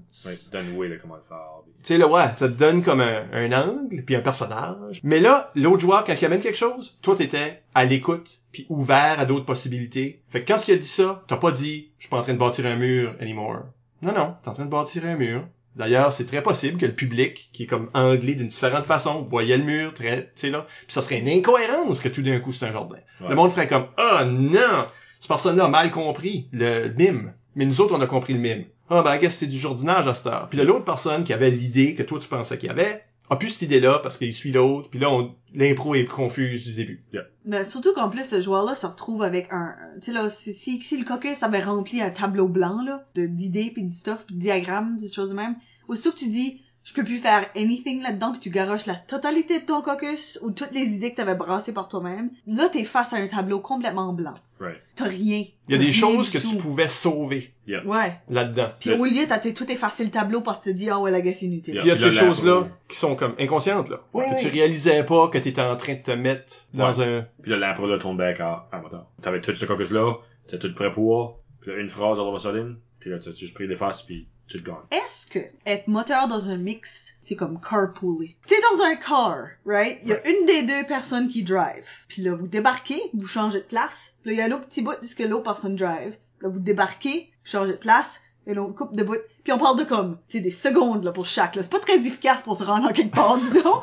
Way de comment le faire. Tu sais, là, ouais, ça te donne comme un, un angle, puis un personnage. Mais là, l'autre joueur, quand il amène quelque chose, toi, t'étais à l'écoute, puis ouvert à d'autres possibilités. Fait que quand il a dit ça, t'as pas dit « Je suis pas en train de bâtir un mur anymore ». Non, non, t'es en train de bâtir un mur. D'ailleurs, c'est très possible que le public, qui est comme anglais d'une différente façon, voyait le mur, très, tu sais là, puis ça serait une incohérence que tout d'un coup c'est un jardin. Ouais. Le monde ferait comme « Ah non! Cette personne-là a mal compris le mime. » Mais nous autres, on a compris le mime. Ah ben, qu'est-ce que c'est du jardinage à cette heure? Puis là, l'autre personne qui avait l'idée que toi tu pensais qu'il y avait, a plus cette idée-là parce qu'il suit l'autre, puis là, on- l'impro est confuse du début. Mais surtout qu'en plus, ce joueur-là se retrouve avec un, tu sais là, si, si, si le caucus avait rempli un tableau blanc, là, de, d'idées pis du stuff pis de diagrammes, des choses de même, aussitôt que tu dis, je peux plus faire anything là-dedans pis tu garoches la totalité de ton caucus ou toutes les idées que t'avais brassées par toi-même, là, t'es face à un tableau complètement blanc. Right. T'as rien. Il y a des choses que tu pouvais sauver Ouais. là-dedans. Puis au lieu, t'as tout effacé le tableau parce que tu te dis, ah ouais, la gueule, c'est inutile. Yeah. Puis il y a ces choses-là qui sont comme inconscientes, là. Oui, que tu réalisais pas que t'étais en train de te mettre dans un... Puis là, l'impro là tourne back à, à moteur. T'avais tout ce caucus là, t'étais tout prêt pour, puis là, une phrase all of a sudden, puis là, t'as juste pris des faces, puis tu te gagnes. Est-ce que être moteur dans un mix, c'est comme carpooler? T'es dans un car, right? Il y a une des deux personnes qui drive. Puis là, vous débarquez, vous changez de place. Puis là, il y a l'autre petit bout de ce que l'autre personne drive. Là, vous débarquez, changez de place, et l'autre coupe de bout. Puis on parle de comme, tu sais, des secondes, là, pour chaque, là. C'est pas très efficace pour se rendre en quelque part, disons.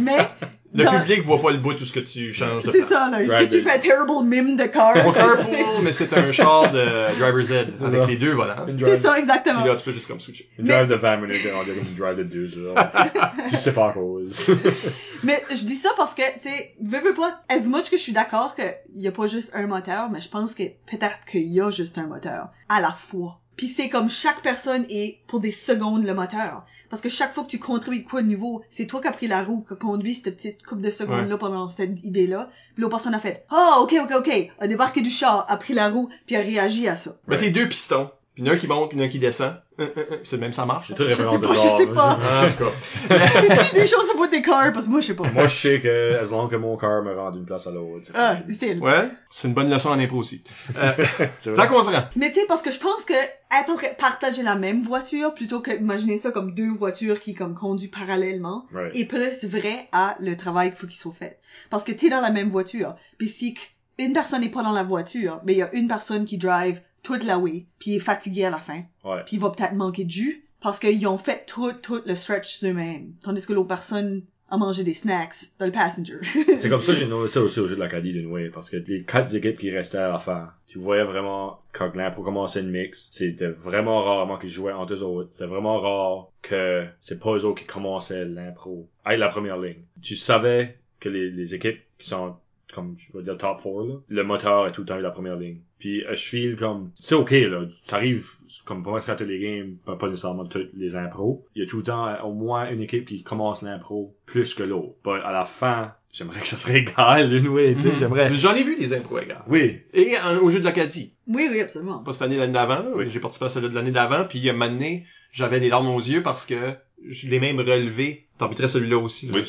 Mais, Le dans- public voit pas le bout tout ce que tu changes de c'est place. ça, là. Est-ce que tu but- fais un terrible mime de car? Carpool, mais c'est un char de driver's ed avec ça. les deux volants. C'est drive, ça, exactement. Puis là, tu peux juste comme switcher. une Mais- drive de 20 minutes, on dirait comme une drive de 2 heures. je sais pas à cause. Mais je dis ça parce que, tu sais, veux, veux pas, as much que je suis d'accord qu'il y a pas juste un moteur, mais je pense que peut-être qu'il y a juste un moteur. À la fois. Puis c'est comme chaque personne est pour des secondes le moteur. Parce que chaque fois que tu contribues quoi de nouveau, c'est toi qui as pris la roue, qui a conduit cette petite couple de secondes-là pendant cette idée-là. Puis l'autre personne a fait, ah, ok, ok, ok, a débarqué du char, a pris la roue, puis a réagi à ça. Mettez deux pistons. Puis il y en a un qui monte, puis il y en a un qui descend. Hum, hum, hum. C'est le même, ça marche. Je sais pas, je sais pas. Ah, en tout cas. Des choses pour des cars, parce que moi, je sais pas. Moi, je sais que, as long que mon car me rend d'une place à l'autre. c'est Ah. Ouais, c'est une bonne leçon en impro aussi. Euh, tant qu'on se rend. Mais tu sais, parce que je pense que être partager la même voiture, plutôt que imaginer ça comme deux voitures qui comme conduisent parallèlement, Right. est plus vrai à le travail qu'il faut qu'il soit fait. Parce que t'es dans la même voiture, puis si une personne n'est pas dans la voiture, mais il y a une personne qui drive toute la way, puis il est fatigué à la fin, puis il va peut-être manquer de jus, parce qu'ils ont fait tout, tout le stretch eux-mêmes, tandis que l'autre personne a mangé des snacks dans le passenger. C'est comme ça que j'ai noté ça aussi au jeu de l'Acadie d'une way, parce que les quatre équipes qui restaient à la fin, tu voyais vraiment, quand l'impro commençait une mix, c'était vraiment rarement qu'ils jouaient entre eux autres. C'était vraiment rare que c'est pas eux autres qui commençaient l'impro avec la première ligne. Tu savais que les, les équipes qui sont comme je vais dire top 4 là, le moteur est tout le temps eu la première ligne. Puis euh, je file comme c'est ok là, ça arrive comme pas mal à tous les games, pas nécessairement toutes les impros. Il y a tout le temps euh, au moins une équipe qui commence l'impro plus que l'autre. À la fin, j'aimerais que ça serait égal d'une way, tu sais, Mhm. j'aimerais. J'en ai vu des impros, les gars. Oui, Et en- au jeu de l'Acadie. oui, oui, absolument. Pas cette année, l'année d'avant. Oui. J'ai participé à celle de l'année d'avant. Puis, il y a un moment donné, j'avais les larmes aux yeux parce que je l'ai même T'arbitrais celui-là aussi, Oui.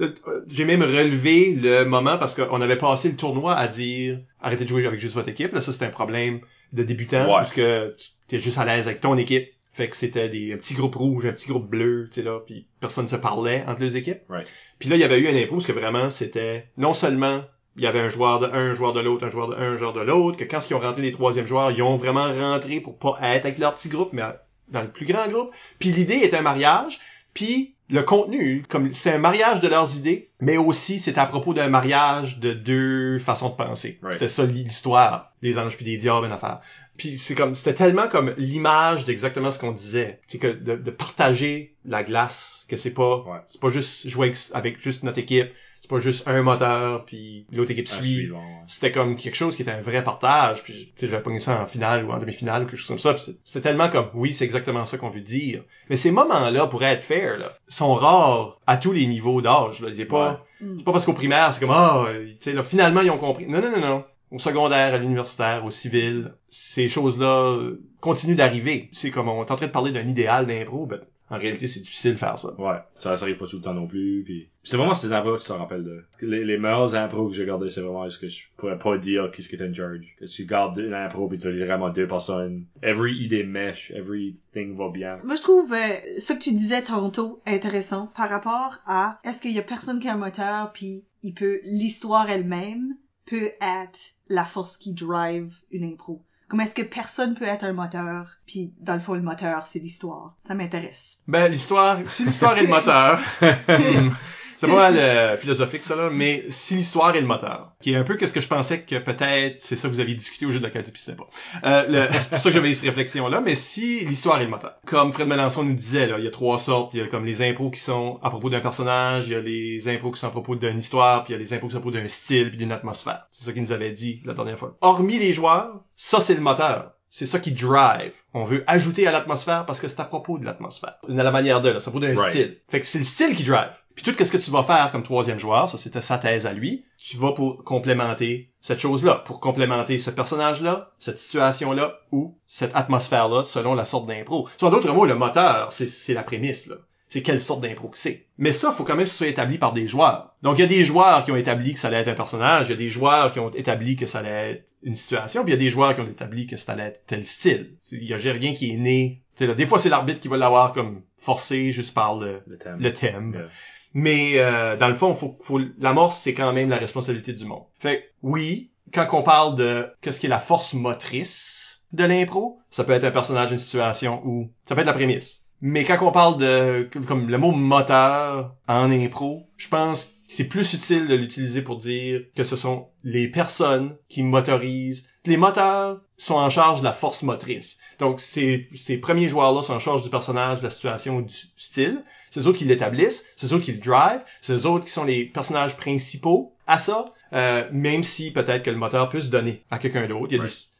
Euh, J'ai même relevé le moment parce qu'on avait passé le tournoi à dire arrêtez de jouer avec juste votre équipe. Là, ça, c'était un problème de débutant. Ouais. Parce que tu es juste à l'aise avec ton équipe. Fait que c'était des un petit groupe rouge, un petit groupe bleu, tu sais là, puis personne se parlait entre les équipes. Right. Puis là, il y avait eu un impôt parce que vraiment, c'était non seulement il y avait un joueur de un, un joueur de l'autre, un joueur de un, un joueur de l'autre, que quand ils ont rentré les troisième joueurs, ils ont vraiment rentré pour pas être avec leur petit groupe, mais dans le plus grand groupe. Puis l'idée était un mariage, puis le contenu, comme c'est un mariage de leurs idées, mais aussi c'est à propos d'un mariage de deux façons de penser. Right. C'était ça l'histoire des anges puis des diables, une affaire. Puis c'est comme c'était tellement comme l'image d'exactement ce qu'on disait, c'est que de, de partager la glace, que c'est pas Ouais. c'est pas juste jouer avec, avec juste notre équipe, c'est pas juste un moteur puis l'autre équipe suit. suivant. ouais. C'était comme quelque chose qui était un vrai partage, puis tu sais j'avais pogné ça en finale ou en demi-finale ou quelque chose comme ça, c'était tellement comme oui, c'est exactement ça qu'on veut dire. Mais ces moments-là pour être fair là, sont rares à tous les niveaux d'âge là, c'est pas c'est pas parce qu'au primaire, c'est comme ah, tu sais là finalement ils ont compris. Non non non non. Au secondaire, à l'universitaire, au civil, ces choses-là continuent d'arriver. C'est comme on est en train de parler d'un idéal d'impro, ben en réalité c'est difficile de faire ça. Ouais, ça, ça arrive pas tout le temps non plus. Puis c'est vraiment ces impros que tu te rappelles de. Les, les meilleurs impros que j'ai gardés, c'est vraiment ce que je pourrais pas dire qui ce qui est in charge. Que tu gardes une impro puis tu as vraiment deux personnes. Every idée mesh, everything va bien. Moi, je trouve euh, ce que tu disais tantôt intéressant par rapport à est-ce qu'il y a personne qui a un moteur puis il peut l'histoire elle-même peut être la force qui drive une impro? Comme est-ce que personne peut être un moteur puis dans le fond le moteur c'est l'histoire. Ça m'intéresse. Ben l'histoire, si l'histoire est le moteur, c'est pas mal euh, philosophique ça là, mais si l'histoire est le moteur, qui est un peu qu'est-ce que je pensais que peut-être c'est ça que vous aviez discuté au jeu de l'Acadie puis c'était pas. Euh, c'est pour ça que j'avais cette réflexion là, mais si l'histoire est le moteur, comme Fred Melançon nous disait là, il y a trois sortes, il y a comme les impôts qui sont à propos d'un personnage, il y a les impôts qui sont à propos d'une histoire, puis il y a les impôts qui sont à propos d'un style puis d'une atmosphère. C'est ça qu'il nous avait dit la dernière fois. Hormis les joueurs, ça c'est le moteur. C'est ça qui drive. On veut ajouter à l'atmosphère parce que c'est à propos de l'atmosphère. De la manière de, là. C'est à propos d'un Right. style. Fait que c'est le style qui drive. Puis tout ce que tu vas faire comme troisième joueur, ça c'était sa thèse à lui, tu vas pour complémenter cette chose-là, pour complémenter ce personnage-là, cette situation-là ou cette atmosphère-là selon la sorte d'impro. Soit d'autres mots, le moteur, c'est c'est la prémisse, là. C'est quelle sorte d'impro que c'est. Mais ça, faut quand même que ce soit établi par des joueurs. Donc il y a des joueurs qui ont établi que ça allait être un personnage, il y a des joueurs qui ont établi que ça allait être une situation, puis il y a des joueurs qui ont établi que ça allait être tel style. Il y a rien qui est né. Tu sais, là, des fois, c'est l'arbitre qui va l'avoir comme forcé juste par le, Le thème. le thème. Yeah. Mais euh, dans le fond, faut, faut l'amorce, c'est quand même la responsabilité du monde. Fait que, oui, quand on parle de qu'est-ce qui est la force motrice de l'impro, ça peut être un personnage, une situation ou ça peut être la prémisse. Mais quand on parle de comme le mot moteur en impro, je pense que c'est plus utile de l'utiliser pour dire que ce sont les personnes qui motorisent. Les moteurs sont en charge de la force motrice. Donc ces, ces premiers joueurs-là sont en charge du personnage, de la situation du style. C'est eux qui l'établissent, c'est eux qui le drive, c'est eux qui sont les personnages principaux à ça, euh, même si peut-être que le moteur peut se donner à quelqu'un d'autre.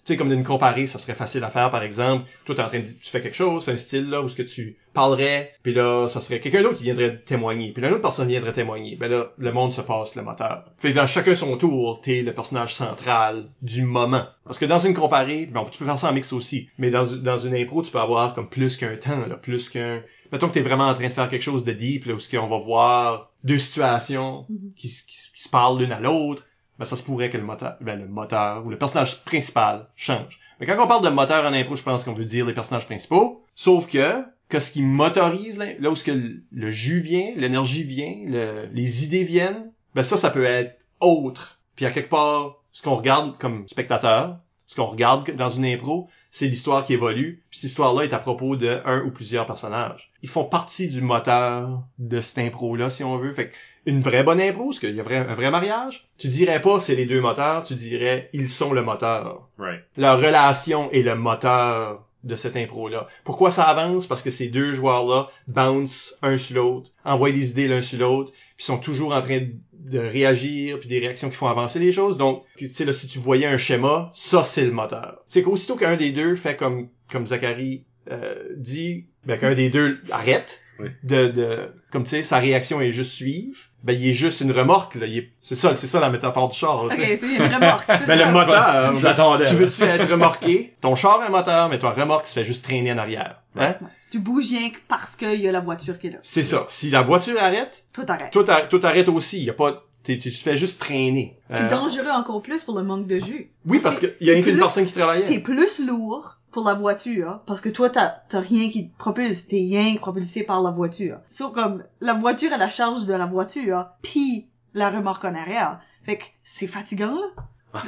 Tu sais, comme d'une comparée, ça serait facile à faire, par exemple. Toi, t'es en train de, tu fais quelque chose, c'est un style, là, où ce que tu parlerais, puis là, ça serait quelqu'un d'autre qui viendrait témoigner, puis là, une autre personne viendrait témoigner. Ben là, le monde se passe le moteur. Fait que dans chacun son tour, t'es le personnage central du moment. Parce que dans une comparée, bon, tu peux faire ça en mix aussi, mais dans, dans une impro, tu peux avoir comme plus qu'un temps, là, plus qu'un... Mettons que t'es vraiment en train de faire quelque chose de deep, là, où ce qu'on va voir deux situations Mhm. qui, se- qui, qui se parlent l'une à l'autre, ben ça se pourrait que le moteur, ben le moteur ou le personnage principal change. Mais quand on parle de moteur en impro, je pense qu'on veut dire les personnages principaux. Sauf que, que ce qui motorise, là, où ce que le, le jus vient, l'énergie vient, le- les idées viennent, ben ça, ça peut être autre. Puis à quelque part, ce qu'on regarde comme spectateur, ce qu'on regarde dans une impro, c'est l'histoire qui évolue. Puis cette histoire-là est à propos de un ou plusieurs personnages. Ils font partie du moteur de cette impro-là, si on veut. Fait que une vraie bonne impro, parce qu'il y a vrai- un vrai mariage, tu dirais pas c'est les deux moteurs, tu dirais ils sont le moteur. Right. Leur relation est le moteur de cette impro-là. Pourquoi ça avance? Parce que ces deux joueurs-là bounce un sur l'autre, envoient des idées l'un sur l'autre, puis sont toujours en train de- réagir, puis des réactions qui font avancer les choses. Donc, tu sais, là, si tu voyais un schéma, ça, c'est le moteur. C'est qu'aussitôt qu'un des deux fait comme, comme Zachary euh, dit, ben, qu'un des deux arrête, Oui. de, de, comme tu sais, sa réaction est juste suivre, ben, il est juste une remorque, là. Il est- C'est ça, c'est ça la métaphore du char, là, Ok, tu sais. c'est une remorque. Ben, ça. le moteur, Je l'attendais. tu veux-tu être remorqué? Ton char a un moteur, mais ton remorque se fait juste traîner en arrière. Hein? Tu bouges rien que parce qu'il y a la voiture qui est là. C'est ça. Si la voiture arrête, Tout arrête. toi t'ar- toi, t'arrêtes aussi. Y a pas, t'es- tu te fais juste traîner. C'est Euh, dangereux encore plus pour le manque de jus. oui, parce qu'il y a qu'une personne qui T'es travaillait. plus lourd pour la voiture parce que toi t'as t'as rien qui te propulse, t'es rien propulsé par la voiture. Sauf comme la voiture a la charge de la voiture puis la remorque en arrière. Fait que c'est fatigant là.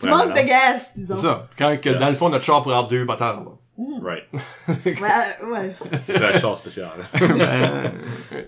tu manques de gaz, disons. C'est ça. Quand, que, dans le fond, notre char pourrait avoir deux moteurs, là. Mmh. Right. Ouais, ouais. C'est la chance spéciale. Ben,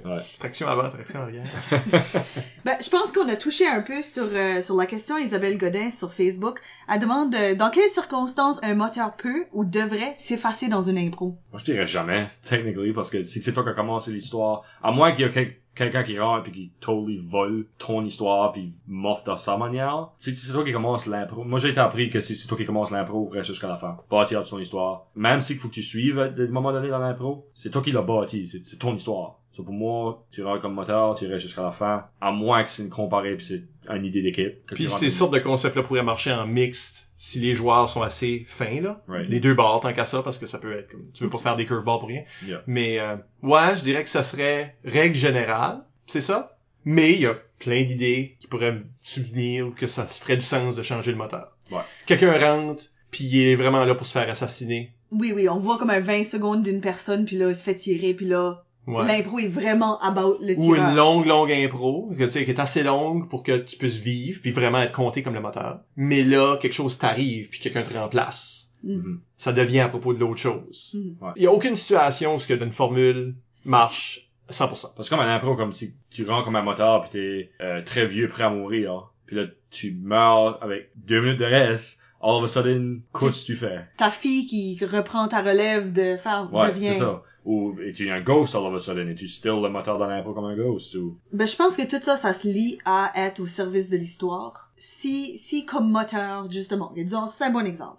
Ouais. Traction avant, traction arrière. Ben, je pense qu'on a touché un peu sur euh, sur la question Isabelle Godin sur Facebook. Elle demande euh, dans quelles circonstances un moteur peut ou devrait s'effacer dans une impro? Moi, je dirais jamais, technically, parce que si c'est toi qui as commencé l'histoire, à moins qu'il y ait quel- quelqu'un qui rentre puis qui totally vole ton histoire puis morphe de sa manière. Si c'est toi qui commence l'impro, moi j'ai été appris que si c'est toi qui commence l'impro, reste jusqu'à la fin. Bâtir ton histoire. Même s'il faut que tu suives à un moment donné dans l'impro, c'est toi qui l'as bâti, c'est ton histoire. So, pour moi, tu rentres comme moteur, tu restes jusqu'à la fin, à moins que c'est une comparée puis c'est une idée d'équipe. Puis ces sortes de concepts-là pourraient marcher en mixte si les joueurs sont assez fins, là. Right. Les deux bords, tant qu'à ça, parce que ça peut être comme, tu veux pas faire des curveballs pour rien. Yeah. Mais, euh, ouais, je dirais que ça serait règle générale, c'est ça. Mais il y a plein d'idées qui pourraient me souvenir que ça ferait du sens de changer le moteur. Ouais. Quelqu'un rentre, puis il est vraiment là pour se faire assassiner. Oui, oui, on voit comme un 20 secondes d'une personne, puis là, il se fait tirer, puis là, Ouais. l'impro est vraiment about le Ou tireur. une longue, longue impro, que, tu sais, qui est assez longue pour que tu puisses vivre, puis vraiment être compté comme le moteur. Mais là, quelque chose t'arrive, puis quelqu'un te remplace. Mhm. Ça devient à propos de l'autre chose. Mhm. Ouais. Il y a aucune situation où ce que d'une formule marche 100%. Parce que comme un impro, comme si tu rentres comme un moteur pis t'es euh, très vieux, prêt à mourir, hein. puis là tu meurs avec deux minutes de reste, all of a sudden, qu'est-ce que tu fais? Ta fille qui reprend ta relève de faire, Ouais, devient... c'est ça. Ou es-tu un ghost all of a sudden? Es-tu still le moteur dans l'impro comme un ghost? Ou... Ben, je pense que tout ça, ça se lie à être au service de l'histoire. Si, si comme moteur, justement, disons, c'est un bon exemple.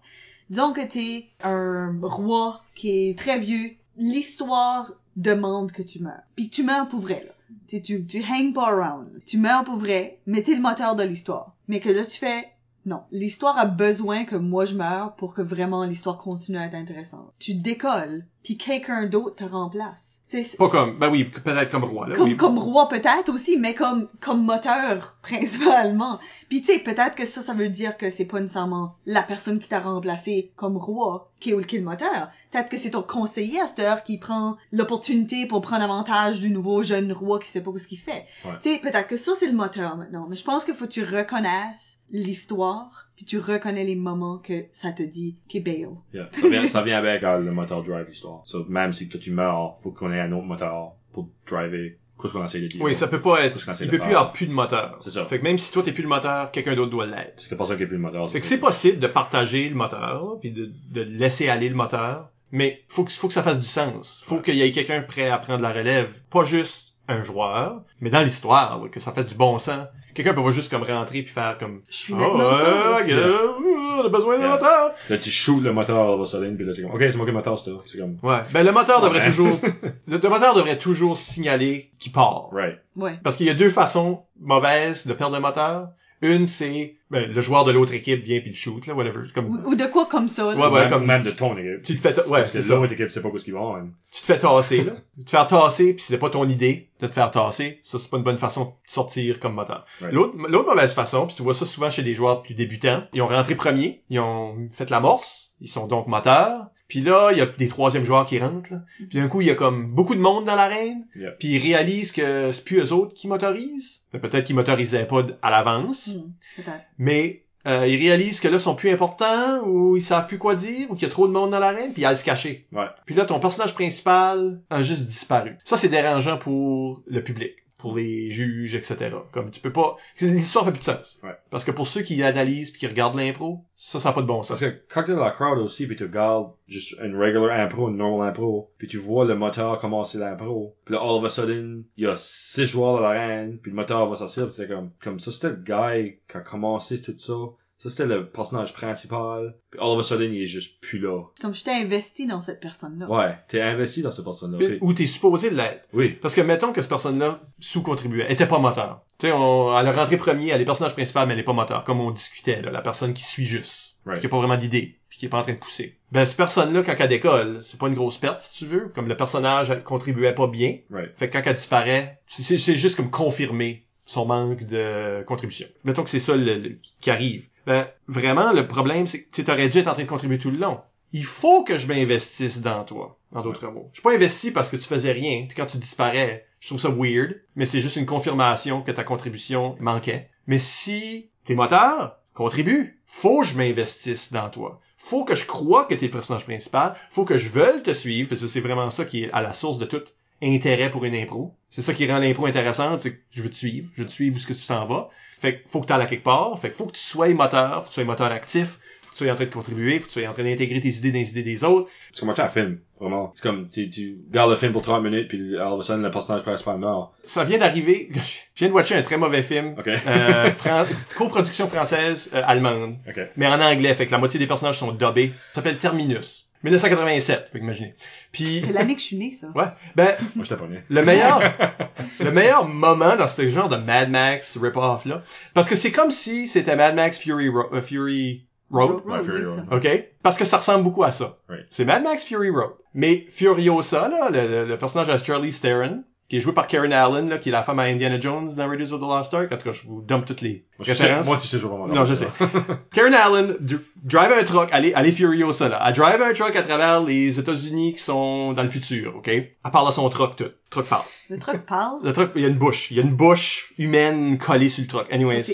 Disons que t'es un roi qui est très vieux, l'histoire demande que tu meurs. Puis tu meurs pour vrai, là. Tu, tu, tu hang pas around. Tu meurs pour vrai, mais t'es le moteur de l'histoire. Mais que là, tu fais, non. L'histoire a besoin que moi je meure pour que vraiment l'histoire continue à être intéressante. Tu décolles, puis quelqu'un d'autre te remplace. Tu sais, Pas comme, ben oui, peut-être comme roi, là. comme, oui. comme roi peut-être aussi, mais comme, comme moteur principalement. Puis tu sais, peut-être que ça, ça veut dire que c'est pas nécessairement la personne qui t'a remplacé comme roi qui est, qui est le moteur. Peut-être que c'est ton conseiller à cette heure qui prend l'opportunité pour prendre avantage du nouveau jeune roi qui sait pas ce qu'il fait. Ouais. Tu sais, peut-être que ça c'est le moteur maintenant. Mais je pense qu'il faut que tu reconnaisses l'histoire, puis tu reconnais les moments que ça te dit qui est Bale. Yeah. Ça, vient, ça vient avec euh, le moteur drive l'histoire. So, même si toi tu meurs, faut qu'on ait un autre moteur pour driver. Qu'est-ce qu'on essaie de dire? Oui, ça peut pas être, il peut faire. plus avoir plus de moteur. C'est ça. Fait que même si toi t'es plus le moteur, quelqu'un d'autre doit l'être. C'est pas ça qu'il n'y a plus de moteur. Fait que c'est possible de partager le moteur, là, puis de, de laisser aller le moteur, mais faut que, faut que ça fasse du sens. Faut Ouais. qu'il y ait quelqu'un prêt à prendre la relève. Pas juste un joueur, mais dans l'histoire, que ça fasse du bon sens. Quelqu'un peut pas juste comme rentrer puis faire comme Je suis Oh, gars, a besoin d'un Yeah. moteur. Là, tu shoots le moteur all of a sudden, puis là, c'est comme, ok, c'est moi qui ai le moteur, still. C'est comme, Ouais. Ben, le moteur devrait toujours, le, le moteur devrait toujours signaler qu'il part. right. Ouais. Parce qu'il y a deux façons mauvaises de perdre le moteur. Une, c'est, ben, le joueur de l'autre équipe vient puis le shoot, là, whatever. Comme, Ou, ou de quoi comme ça, là. Ouais, ouais. même, comme- même de ton équipe. tu te fais, ta- ouais, Parce c'est que ça. l'autre équipe sait pas où ce qu'ils vont, hein. Tu te fais tasser, là. Tu te faire tasser puis c'était pas ton idée de te faire tasser. Ça, c'est pas une bonne façon de sortir comme moteur. Ouais. L'autre, l'autre mauvaise façon, puis tu vois ça souvent chez les joueurs plus débutants, ils ont rentré premier, ils ont fait l'amorce, ils sont donc moteurs, puis là, il y a des troisièmes joueurs qui rentrent, là. Puis d'un coup, il y a comme beaucoup de monde dans l'arène, Yeah. puis ils réalisent que c'est plus eux autres qui motorisent. Mais Peut-être qu'ils motorisaient pas à l'avance, Hmm, peut-être. mais euh, ils réalisent que là, ils sont plus importants, ou ils savent plus quoi dire, ou qu'il y a trop de monde dans l'arène, puis ils allent se cacher. Ouais. Puis là, ton personnage principal a juste disparu. Ça, c'est dérangeant pour le public, pour les juges, etc. Comme tu peux pas... L'histoire fait plus de sens. Ouais. Parce que pour ceux qui analysent puis qui regardent l'impro, ça, ça n'a pas de bon sens. Parce que quand t'es dans la crowd aussi, puis tu regardes juste une regular impro, une normal impro, puis tu vois le moteur commencer l'impro, puis là, all of a sudden, il y a six joueurs dans l'arène, puis le moteur va sortir, c'est comme, comme ça, c'était le gars qui a commencé tout ça. Ça, c'était le personnage principal. Puis all of a sudden, il est juste plus là. Comme j'étais investi dans cette personne-là. Ouais, t'es investi dans cette personne-là. Puis- Ou t'es supposé l'être. Oui, Parce que mettons que cette personne-là sous-contribuait, était pas moteur. Tu sais, on, elle a rentré premier, elle est personnage principal, mais elle est pas moteur, comme on discutait, là, la personne qui suit juste. Right. Qui a pas vraiment d'idée, puis qui est pas en train de pousser. Ben, cette personne-là, quand elle décolle, c'est pas une grosse perte, si tu veux. Comme le personnage, elle contribuait pas bien. right. Fait que quand elle disparaît, c'est- c'est c'est juste comme confirmer son manque de contribution. Mettons que c'est ça le- le- qui arrive. Ben, vraiment, le problème, c'est que tu aurais dû être en train de contribuer tout le long. Il faut que je m'investisse dans toi, en d'autres mots. Je suis pas investi parce que tu faisais rien, puis quand tu disparais, je trouve ça weird, mais c'est juste une confirmation que ta contribution manquait. Mais si t'es moteur, contribue. Faut que je m'investisse dans toi. Faut que je croie que t'es le personnage principal. Faut que je veuille te suivre, parce que c'est vraiment ça qui est à la source de tout intérêt pour une impro. C'est ça qui rend l'impro intéressante, c'est que je veux te suivre, je veux te suivre où ce que tu t'en vas. Fait que faut que tu ailles à quelque part, fait que faut que tu sois moteur, faut que tu sois moteur actif, faut que tu sois en train de contribuer, faut que tu sois en train d'intégrer tes idées dans les idées des autres. C'est comme un film, vraiment. C'est comme, tu, tu regardes le film pour 30 minutes, puis all of a sudden, le personnage principal meurt. Ça vient d'arriver, je viens de watcher un très mauvais film, Ok. euh, Fran- coproduction française euh, allemande, Ok. mais en anglais, fait que la moitié des personnages sont dubbés. Ça s'appelle Terminus. 1987, faut imaginer. Puis, C'est l'année que je suis née, ça. ouais, ben, Moi, j'étais pas né. le meilleur le meilleur moment dans ce genre de Mad Max rip-off là parce que c'est comme si c'était Mad Max Fury Ro- euh, Fury Road Ouais, Fury Road. OK? Parce que ça ressemble beaucoup à ça Right. c'est Mad Max Fury Road mais Furiosa là le, le- le personnage de Charlie Theron qui est joué par Karen Allen là qui est la femme à Indiana Jones dans Raiders of the Lost Ark en tout cas je vous donne toutes les Moi, sais, références moi, tu sais, je vraiment. non, je sais. Karen Allen drive un truck, elle est, elle est Furiosa, là. Elle drive un truck à travers les États-Unis qui sont dans le futur, OK? Elle parle à son truck, tout. Le truck parle. Le truc parle? Le truck, il y a une bouche. Il y a une bouche humaine collée sur le truck. Anyways, C'est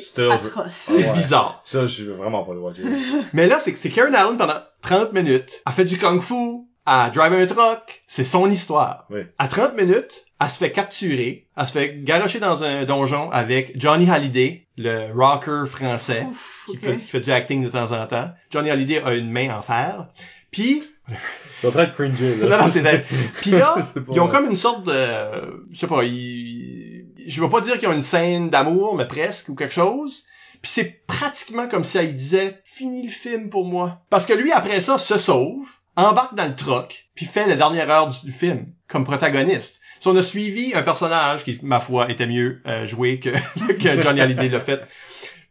c'est bizarre. Ça, je veux vraiment pas le watcher. Mais là, c'est que c'est Karen Allen pendant 30 minutes. Elle fait du kung-fu. Elle drive un truck. C'est son histoire. Oui. À 30 minutes, elle se fait capturer. Elle se fait garocher dans un donjon avec Johnny Hallyday, le rocker français. Ouf, qui, fait, qui fait du acting de temps en temps. Johnny Hallyday a une main en fer. Puis, C'est en train de cringer, là. non, non, c'est dingue. Puis là, ils ont vrai. comme une sorte de, je sais pas, ils, je veux pas dire qu'ils ont une scène d'amour, mais presque, ou quelque chose. Puis c'est pratiquement comme si elle disait, fini le film pour moi. Parce que lui, après ça, se sauve, embarque dans le truck, puis fait la dernière heure du, du film, comme protagoniste. Si on a suivi un personnage qui, ma foi, était mieux euh, joué que, que Johnny Hallyday l'a fait.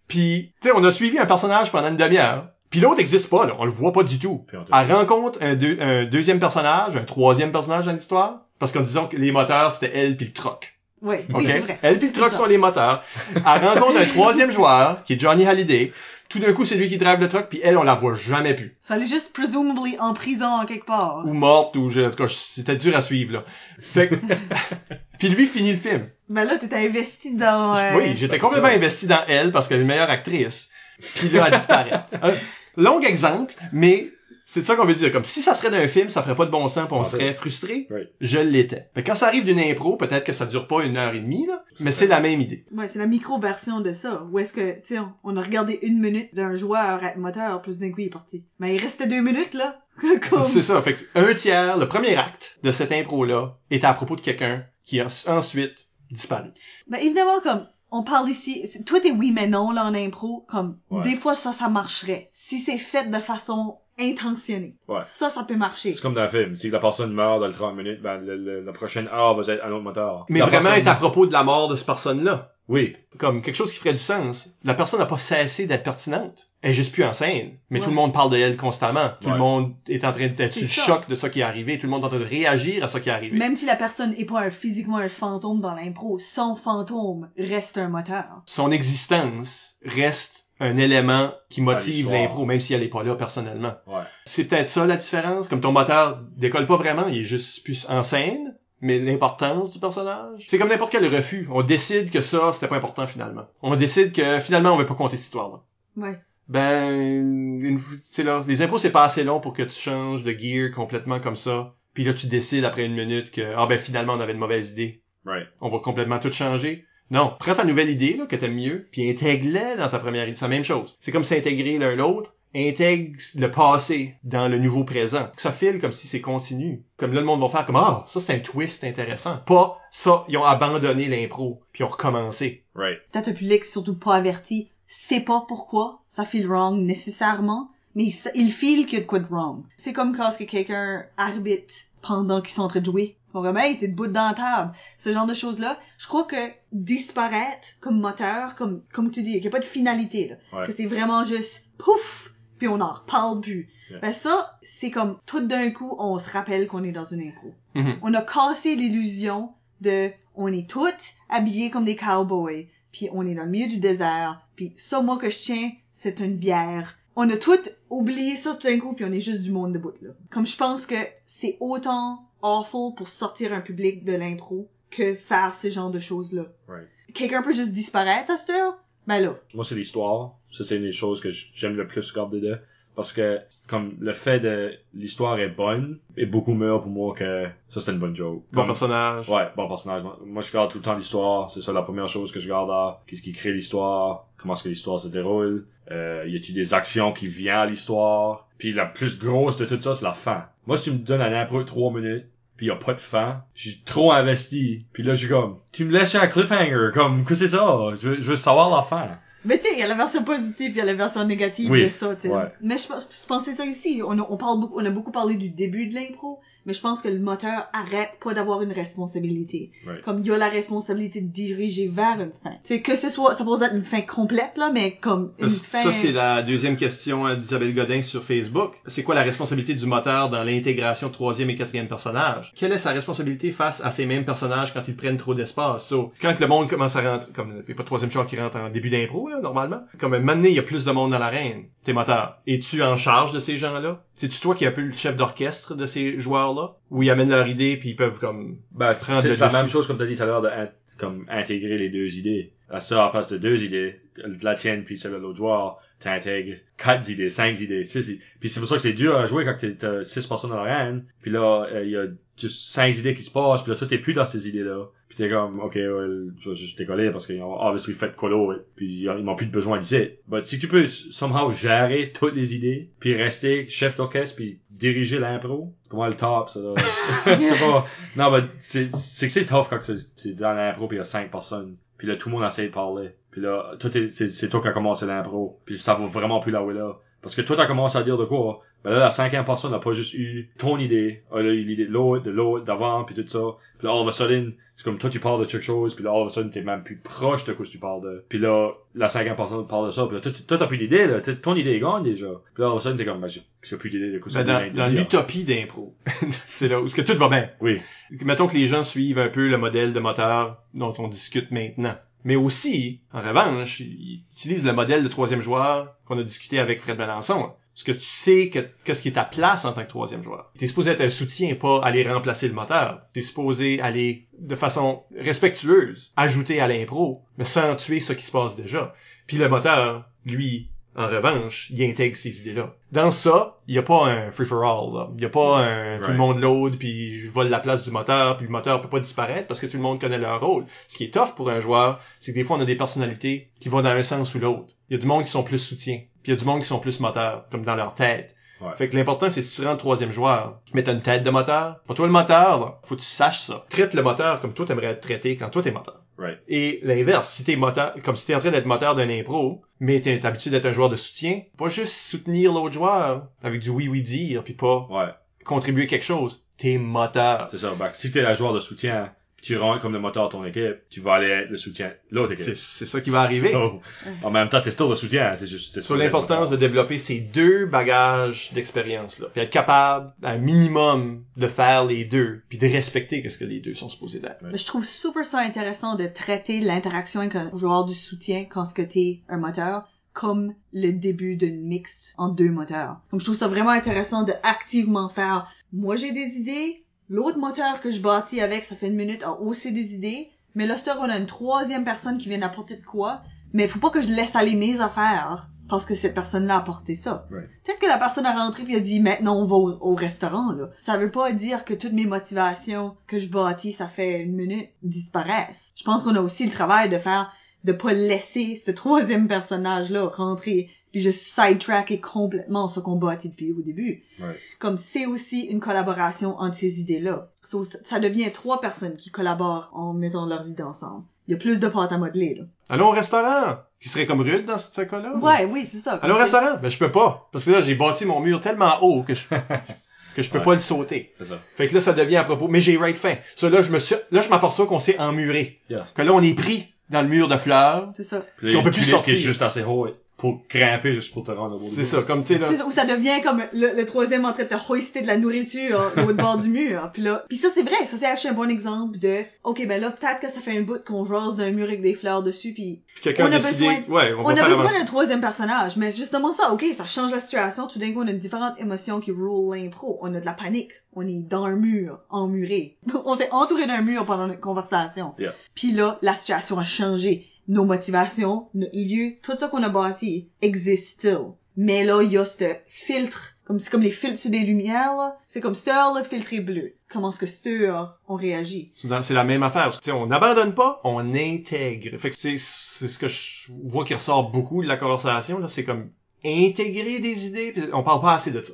Puis, tu sais, on a suivi un personnage pendant une demi-heure. Puis l'autre n'existe pas, là. On le voit pas du tout. Elle rencontre un, deux- un deuxième personnage, un troisième personnage dans l'histoire. Parce qu'en disant que les moteurs, c'était elle puis le truck. Oui, OK? oui, c'est vrai. Elle puis le truck C'est sont les moteurs. Elle rencontre un troisième joueur, qui est Johnny Hallyday. Tout d'un coup, c'est lui qui drive le truck, puis elle, on la voit jamais plus. Ça allait juste presumably en prison en quelque part. Ou morte, ou je, en tout cas, c'était dur à suivre, là. Fait que- puis lui finit le film. Ben là, t'étais investi dans... euh, Oui, j'étais ben, complètement ça. investi dans elle parce qu'elle est une meilleure actrice. Puis là, elle disparaît. Un long exemple, mais c'est ça qu'on veut dire. Comme si ça serait d'un film, ça ferait pas de bon sens, puis on Ah, serait frustré. Oui. Je l'étais. Mais quand ça arrive d'une impro, peut-être que ça dure pas une heure et demie, là, mais c'est la même idée. Ouais, c'est la micro-version de ça. Où est-ce que, tu sais, on, on a regardé une minute d'un joueur à moteur, puis d'un coup, il est parti. Mais il restait deux minutes, là. C'est Comme... c'est ça. Fait que un tiers, le premier acte de cette impro-là, est à propos de quelqu'un qui a ensuite disparu. Ben évidemment, comme, on parle ici, c'est- tout est oui mais non là en impro, comme Ouais. des fois ça ça marcherait si c'est fait de façon intentionnée. Ouais. Ça ça peut marcher. C'est comme dans un film. Si la personne meurt dans le 30 minutes, ben, le- le- la prochaine heure va être un autre moteur. Mais La vraiment personne- être à propos de la mort de cette personne-là. Oui. Comme quelque chose qui ferait du sens. La personne n'a pas cessé d'être pertinente. Elle est juste plus en scène. Mais Ouais. tout le monde parle de elle constamment. Tout Ouais. le monde est en train d'être sous le choc de ce qui est arrivé. Tout le monde est en train de réagir à ce qui est arrivé. Même si la personne est pas un- physiquement un fantôme dans l'impro, son fantôme reste un moteur. Son existence reste un élément qui motive l'impro, même si elle est pas là personnellement. Ouais. C'est peut-être ça la différence? Comme ton moteur décolle pas vraiment, il est juste plus en scène, mais l'importance du personnage? C'est comme n'importe quel refus. On décide que ça, c'était pas important finalement. On décide que finalement, on veut pas compter cette histoire-là. Ouais. Ben, une, fois- tu sais là, les impôts c'est pas assez long pour que tu changes de gear complètement comme ça. Puis là, tu décides après une minute que, ah ben finalement, on avait une mauvaise idée. Right. On va complètement tout changer. Non, prends ta nouvelle idée là, que t'aimes mieux, puis intègre-la dans ta première idée. C'est la même chose. C'est comme s'intégrer l'un l'autre. Intègre le passé dans le nouveau présent. Que ça file comme si c'est continu. Comme là, le monde va faire comme, ah, ça c'est un twist intéressant. Pas, ça, ils ont abandonné l'impro, puis ils ont recommencé. Right. Peut-être un public surtout pas averti, sait pas pourquoi ça feel wrong nécessairement, mais il, il feel qu'il y a de quoi de wrong. C'est comme quand est-ce que quelqu'un arbitre pendant qu'ils sont en train de jouer. Comme, hey, t'es debout dans la table. Ce genre de choses-là. Je crois que disparaître comme moteur, comme, comme tu dis, qu'il n'y a pas de finalité, là. Ouais. Que c'est vraiment juste pouf, puis on en reparle plus. Ben ça, c'est comme tout d'un coup, on se rappelle qu'on est dans une impro. Mhm. On a cassé l'illusion de on est toutes habillées comme des cowboys, puis on est dans le milieu du désert, puis ça moi que je tiens, c'est une bière. On a toutes oublié ça tout d'un coup, puis on est juste du monde debout là. Comme je pense que c'est autant awful pour sortir un public de l'impro que faire ce genre de choses là. Right. Quelqu'un peut juste disparaître à cette heure, ben là. Moi, c'est l'histoire. Ça, c'est une des choses que j'aime le plus regarder de. Parce que, comme, le fait de l'histoire est bonne, est beaucoup meilleur pour moi que ça, c'est une bonne joke. Bon personnage. Ouais, bon personnage. Moi, je regarde tout le temps l'histoire. C'est ça la première chose que je regarde. ah, Qu'est-ce qui crée l'histoire? Comment est-ce que l'histoire se déroule? Euh, y a-t-il des actions qui viennent à l'histoire? Puis la plus grosse de tout ça, c'est la fin. Moi, si tu me donnes un impro de trois minutes, puis y a pas de fin, j'ai trop investi. Puis là, je suis comme, tu me laisses un cliffhanger, comme, que c'est ça? Je veux, je veux savoir la fin. Mais tu sais, il y a la version positive, il y a la version négative Oui, de ça, tu sais. ouais. Mais je, pensais ça aussi. On a, on parle beaucoup, on a beaucoup parlé du début de l'impro, mais je pense que le moteur arrête pas d'avoir une responsabilité. Ouais. Comme il y a la responsabilité de diriger vers une fin. Sais, que ce soit, ça peut être une fin complète, là, mais comme une fin... Ça, c'est la deuxième question euh, d'Isabelle Godin sur Facebook. C'est quoi la responsabilité du moteur dans l'intégration de troisième et quatrième personnage? Quelle est sa responsabilité face à ces mêmes personnages quand ils prennent trop d'espace? So, quand le monde commence à rentrer, comme il n'y a pas de troisième char qui rentre en début d'impro, là, normalement. Comme maintenant, il y a plus de monde dans l'arène. T'es moteur. Es-tu en charge de ces gens-là? C'est-tu toi qui es un peu le chef d'orchestre de ces joueurs-là? Où ils amènent leur idée puis ils peuvent comme... Ben, Prendre c'est le c'est la même chose comme t'as dit tout à l'heure de in- comme intégrer les deux idées. À ça, à place de deux idées, la tienne puis celle de l'autre joueur, t'intègres quatre idées, cinq idées, six idées. Puis c'est pour ça que c'est dur à jouer quand t'es- t'as six personnes dans l'arène. Puis là, il y a juste cinq idées qui se passent, puis là, toi, t'es plus dans ces idées-là. Puis t'es comme, ok, ouais, je vais juste décoller parce qu'ils ont obviously fait colo, ouais. puis ils m'ont plus de besoin d'ici. But si tu peux somehow gérer toutes les idées, puis rester chef d'orchestre, puis diriger l'impro, c'est pour moi le top, ça. là. c'est pas, non, mais c'est, que c'est tough quand c'est, dans l'impro pis il y a cinq personnes. Puis là, tout le monde essaie de parler. Puis là, tout est, c'est, toi qui as commencé l'impro. Puis ça va vraiment plus là où est là. Parce que toi, t'as commencé à dire de quoi. Ben là, la cinquième personne n'a pas juste eu ton idée. Elle a eu l'idée de l'autre, de l'autre, d'avant, puis tout ça. Puis là, all of a sudden, c'est comme toi, tu parles de quelque chose, puis là, all of a sudden, t'es même plus proche de quoi tu parles de. Puis là, la cinquième personne parle de ça, puis là, toi, t'as plus d'idée, là. Ton idée est gagne, déjà. Puis là, all of a sudden, t'es comme, ben, j'ai, plus d'idée de quoi Ben, dans dans l'utopie d'impro. c'est là où ce que tout va bien. Oui. Mettons que les gens suivent un peu le modèle de moteur dont on discute maintenant. Mais aussi, en revanche, ils utilisent le modèle de troisième joueur qu'on a discuté avec Fred Melançon. Parce que tu sais que qu'est-ce qui est ta place en tant que troisième joueur. T'es supposé être un soutien, pas aller remplacer le moteur. T'es supposé aller de façon respectueuse, ajouter à l'impro, mais sans tuer ce qui se passe déjà. Puis le moteur, lui, en revanche, il intègre ces idées-là. Dans ça, il y a pas un free-for-all. Il y a pas un tout le monde load, puis je vole la place du moteur, puis le moteur peut pas disparaître parce que tout le monde connaît leur rôle. Ce qui est tough pour un joueur, c'est que des fois on a des personnalités qui vont dans un sens ou l'autre. Il y a du monde qui sont plus soutien, puis il y a du monde qui sont plus moteur, comme dans leur tête. Ouais. Fait que l'important, c'est si tu rends le troisième joueur, mais t'as une tête de moteur. Pour toi, le moteur, là, faut que tu saches ça. Traite le moteur comme toi t'aimerais être traité quand toi t'es moteur. Right. Et l'inverse, si t'es moteur, comme si t'es en train d'être moteur d'un impro, mais t'es habitué d'être un joueur de soutien, pas juste soutenir l'autre joueur avec du oui oui dire, puis pas Ouais. contribuer quelque chose. T'es moteur. C'est ça. Ben, si t'es la joueur de soutien, tu rentres comme le moteur de ton équipe, tu vas aller être le soutien de l'autre équipe. C'est c'est ça qui va arriver. So, en même temps, t'es still le soutien, c'est juste... Sur l'importance de développer ces deux bagages d'expérience là, puis être capable un minimum de faire les deux, puis de respecter qu'est-ce que les deux sont supposés d'être. Je trouve super ça intéressant de traiter l'interaction avec un joueur du soutien quand ce que t'es un moteur comme le début d'une mixte en deux moteurs. Donc je trouve ça vraiment intéressant de activement faire moi j'ai des idées, l'autre moteur que je bâtis avec ça fait une minute a aussi des idées, mais là c'est on a une troisième personne qui vient apporter de quoi, mais faut pas que je laisse aller mes affaires parce que cette personne-là a apporté ça. Right. Peut-être que la personne a rentré puis a dit maintenant on va au, au restaurant là. Ça veut pas dire que toutes mes motivations que je bâtis ça fait une minute disparaissent. Je pense qu'on a aussi le travail de faire de pas laisser ce troisième personnage là rentrer puis juste sidetracker complètement ce qu'on bâtit depuis au début. Ouais. Comme c'est aussi une collaboration entre ces idées-là. So, ça devient trois personnes qui collaborent en mettant leurs idées ensemble. Il y a plus de pâte à modeler là. Allons au restaurant, qui serait comme rude dans ce cas-là. ou- Ouais, oui, c'est ça. Allons au restaurant, ben je peux pas, parce que là j'ai bâti mon mur tellement haut que je que je peux Ouais. pas le sauter. C'est ça. Fait que là ça devient à propos, mais j'ai right fin. Ça là je me suis, là je m'aperçois qu'on s'est emmuré, Yeah. que là on est pris dans le mur de fleurs. C'est ça. Puis on peut plus sortir. qui est juste assez haut pour grimper juste pour te rendre au bout du C'est ça, comme tu sais là. Où ça devient comme le, le troisième en train de te hoister de la nourriture au bord du mur. Puis là, puis ça c'est vrai, ça c'est un bon exemple de OK ben là peut-être que ça fait un bout qu'on jase d'un mur avec des fleurs dessus puis Puis quelqu'un on a décidé, besoin- ouais, on, on, a besoin d'un troisième personnage, mais justement ça, OK, ça change la situation, tout d'un coup on a différentes émotions qui roulent l'impro. On a de la panique, on est dans un mur, emmuré. On s'est entouré d'un mur pendant notre conversation. Yeah. Puis là, la situation a changé. Nos motivations, notre lieu, tout ça qu'on a bâti existe still. Mais là, il y a ce filtre, comme c'est comme les filtres sur des lumières. C'est comme cette heure, le filtre est bleu. Comment est-ce que cette heure, on réagit? C'est la même affaire. Tu sais, on n'abandonne pas, on intègre. Fait que c'est c'est ce que je vois qui ressort beaucoup de la conversation là, c'est comme intégrer des idées. Puis on parle pas assez de ça.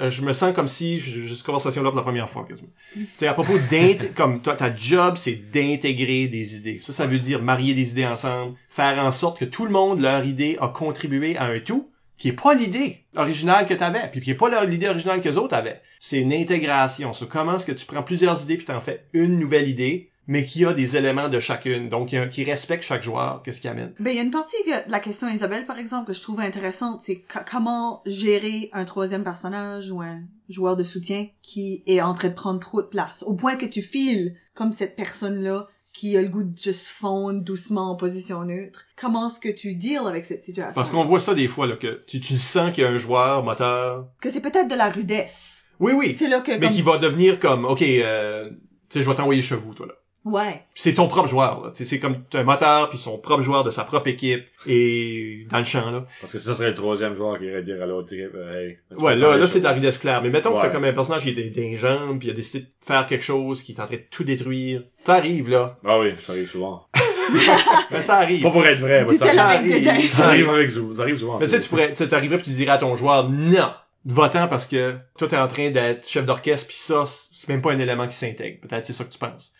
Euh, je me sens comme si j'ai cette conversation là pour la première fois quasiment. Sais à propos d'intégrer comme toi ta job c'est d'intégrer des idées. Ça ça veut dire marier des idées ensemble, faire en sorte que tout le monde leur idée a contribué à un tout qui est pas l'idée originale que t'avais, puis qui est pas l'idée originale que les autres avaient. C'est une intégration. C'est comment est-ce que tu prends plusieurs idées puis t'en fais une nouvelle idée, mais qui a des éléments de chacune, donc qui, qui respecte chaque joueur, qu'est-ce qu'il amène. Ben, il y a une partie que- de la question Isabelle, par exemple, que je trouve intéressante, c'est co- comment gérer un troisième personnage ou un joueur de soutien qui est en train de prendre trop de place, au point que tu files comme cette personne-là qui a le goût de juste fondre doucement en position neutre. Comment est-ce que tu deals avec cette situation? Parce qu'on voit ça des fois, là, que tu, tu sens qu'il y a un joueur moteur. Que c'est peut-être de la rudesse. Oui, oui. C'est là que Mais comme... qui va devenir comme, OK, euh, tu sais, je vais t'envoyer chez vous, toi, là. Ouais. C'est ton propre joueur, là. C'est comme un moteur, puis son propre joueur de sa propre équipe, et dans le champ, là. Parce que ça serait le troisième joueur qui irait dire à l'autre équipe, euh, hey. Ouais, là, là, c'est de la claire. Mais mettons que t'as comme un personnage qui est des, des jambes, puis il a décidé de faire quelque chose, qui est en train de tout détruire. Ça arrive, là. Ah oui, ça arrive souvent. Mais ça arrive. Pas pour être vrai, mais ça, arrive. ça arrive avec ça arrive souvent. Mais tu sais, tu pourrais, tu t'arriverais puis tu dirais à ton joueur, non, va-t'en parce que toi t'es en train d'être chef d'orchestre puis ça, c'est même pas un élément qui s'intègre. Peut-être c'est ça que tu penses.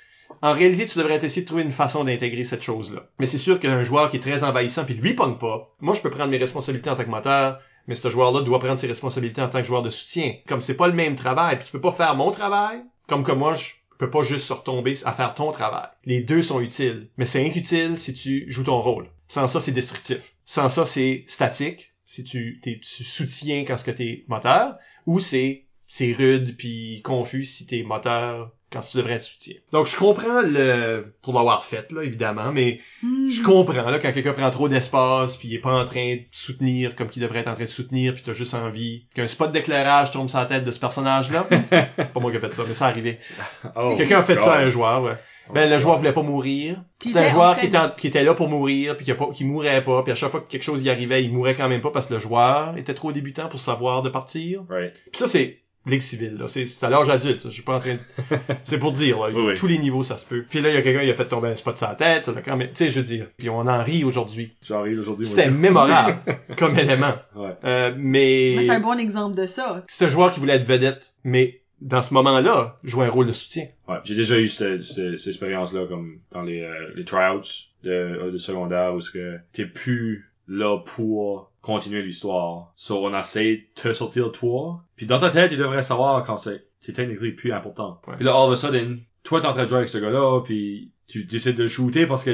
En réalité, tu devrais essayer de trouver une façon d'intégrer cette chose-là. Mais c'est sûr qu'un joueur qui est très envahissant puis lui pogne pas, moi je peux prendre mes responsabilités en tant que moteur, mais ce joueur-là doit prendre ses responsabilités en tant que joueur de soutien. Comme c'est pas le même travail, puis tu peux pas faire mon travail, comme que moi je peux pas juste se retomber à faire ton travail. Les deux sont utiles, mais c'est inutile si tu joues ton rôle. Sans ça, c'est destructif. Sans ça, c'est statique, si tu, t'es- soutiens quand ce que t'es moteur, ou c'est, c'est rude puis confus si t'es moteur quand tu devrais être soutien. Donc, je comprends le, pour l'avoir fait, là, évidemment, mais Hmm. je comprends, là, quand quelqu'un prend trop d'espace puis il est pas en train de soutenir comme qu'il devrait être en train de soutenir puis t'as juste envie qu'un spot d'éclairage tombe sur la tête de ce personnage-là. pas moi qui ai fait ça, mais ça arrivait. Oh, Quelqu'un a fait ça à un joueur, ouais. Ben, le joueur voulait pas mourir. C'est un joueur qui était, en- qui était là pour mourir, puis qui, a pas, qui mourait pas, puis à chaque fois que quelque chose y arrivait, il mourait quand même pas parce que le joueur était trop débutant pour savoir de partir. Right. Puis ça, c'est Ligue civile, là. C'est, c'est à l'âge adulte, ça. Je suis pas en train de... C'est pour dire, là. Oui, oui. Tous les niveaux, ça se peut. Puis là, il y a quelqu'un qui a fait tomber un spot sur la tête, ça quand même... Tu sais, je veux dire. Puis on en rit aujourd'hui. J'arrive aujourd'hui. moi. C'était mémorable comme élément. Ouais. Euh, mais... Mais c'est un bon exemple de ça. c'est un joueur qui voulait être vedette, mais dans ce moment-là, jouait un rôle de soutien. Ouais, j'ai déjà eu cette, cette, cette expérience-là, comme dans les, euh, les tryouts de, euh, de secondaire, où ce que t'es plus là pour continuer l'histoire. So, on essaie de te sortir toi. Puis dans ta tête, tu devrais savoir quand c'est, c'est techniquement plus important. Ouais. Puis là, all of a sudden, toi, t'es en train de jouer avec ce gars-là, puis tu décides de le shooter parce que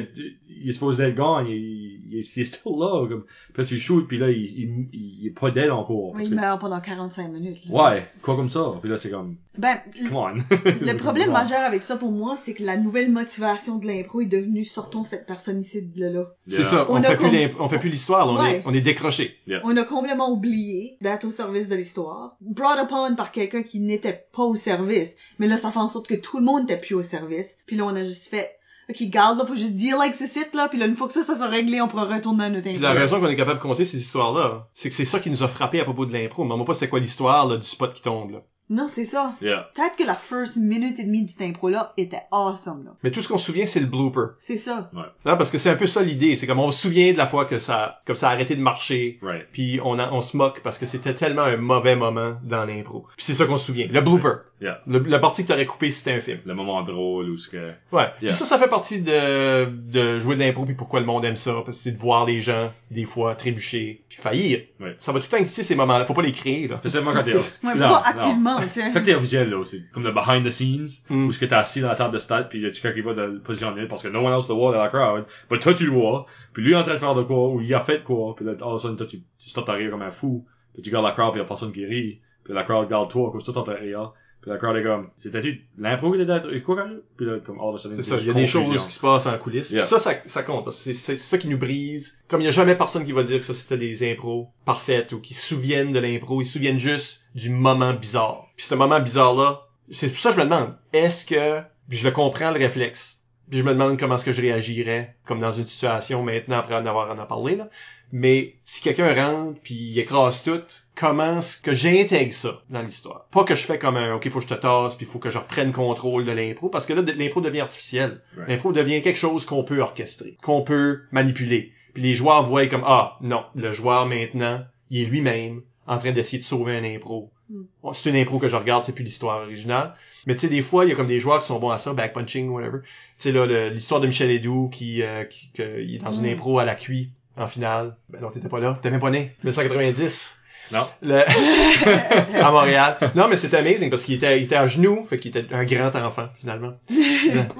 il est supposé être gone, il, il, il est still là, comme. Puis là, tu shootes, puis là, il, il, il est pas dead encore. Oui, parce il que- meurt pendant 45 minutes. là. Ouais, quoi comme ça. Puis là, c'est comme, Ben, come on. le problème majeur avec ça pour moi, c'est que la nouvelle motivation de l'impro est devenue sortons cette personne ici de là. C'est Yeah. ça, on, fait plus com- on fait plus l'histoire, là, on, Ouais. est, on est décroché. On a complètement oublié d'être au service de l'histoire. Brought upon par quelqu'un qui n'était pas au service. Mais là, ça fait en sorte que tout le monde n'était plus au service. Puis là, on a juste fait, OK, garde, là, faut juste deal avec ce site, là. Puis là, une fois que ça, ça sera réglé, on pourra retourner à notre Puis impro. la raison qu'on est capable de compter ces histoires-là, c'est que c'est ça qui nous a frappé à propos de l'impro. Mais pas c'est quoi l'histoire là, du spot qui tombe. Là. Non, c'est ça. Yeah. Peut-être que la first minute et demie de cette impro-là était awesome, là. Mais tout ce qu'on se souvient, c'est le blooper. C'est ça. Là, parce que c'est un peu ça l'idée. C'est comme on se souvient de la fois que ça, comme ça a arrêté de marcher. Right. Puis on, a- on se moque parce que c'était tellement un mauvais moment dans l'impro. Puis c'est ça qu'on se souvient. Le blooper. Yeah. Le, la partie que t'aurais coupé si c'était un film. Le moment drôle où ce que, Ouais. Yeah. Puis ça, ça fait partie de, de jouer de l'impro puis pourquoi le monde aime ça. Parce que c'est de voir les gens, des fois, trébucher puis faillir. Ouais. Ça va tout le temps exister ces moments-là. Faut pas les créer, là. spécialement quand t'es, Ouais, non, pas activement, tu sais. Quand t'es officiel, là, c'est comme le behind the scenes, Mm. où ce que t'es assis dans la table de stade, puis il y a quelqu'un qui va de la position de parce que no one else the voit dans la crowd. But toi, tu le vois, puis lui est en train de faire de quoi, ou il a fait de quoi, puis là, all of a sudden, toi, tu, tu startes à rire comme un fou, puis tu regardes la crowd, puis y a personne qui rit, puis la crowd regarde toi, cause toi, t'es en train de rire, puis la crowd est comme, c'était-tu l'impro qui était quoi quand même? Puis là, comme all of a sudden, C'est ça, il y a des choses qui se passent en coulisses. Yeah. Ça, ça, ça compte. C'est, c'est ça qui nous brise. Comme il y a jamais personne qui va dire que ça c'était des impros parfaites ou qui se souviennent de l'impro, ils se souviennent juste du moment bizarre. Puis ce moment bizarre-là, c'est pour ça que je me demande, est-ce que, puis je le comprends le réflexe, puis je me demande comment est-ce que je réagirais, comme dans une situation maintenant après en avoir en a parlé, là. Mais si quelqu'un rentre puis il écrase tout, comment est-ce que j'intègre ça dans l'histoire? Pas que je fais comme un OK, faut que je te tasse puis il faut que je reprenne contrôle de l'impro parce que là l'impro devient artificielle. Right. L'impro devient quelque chose qu'on peut orchestrer, qu'on peut manipuler. Puis les joueurs voient comme ah non, le joueur maintenant, il est lui-même en train d'essayer de sauver un impro. Mm. Bon, c'est une impro que je regarde, c'est plus l'histoire originale. Mais tu sais, des fois, il y a comme des joueurs qui sont bons à ça, backpunching, whatever. Tu sais, là, le- l'histoire de Michel Edoux qui, euh, qui que- il est dans une Mm. impro à la cuit en finale. Ben non, t'étais pas là. T'es même pas né. 1990. Non. Le... à Montréal. Non, mais c'était amazing parce qu'il était, il était à genoux, fait qu'il était un grand enfant, finalement. Oui,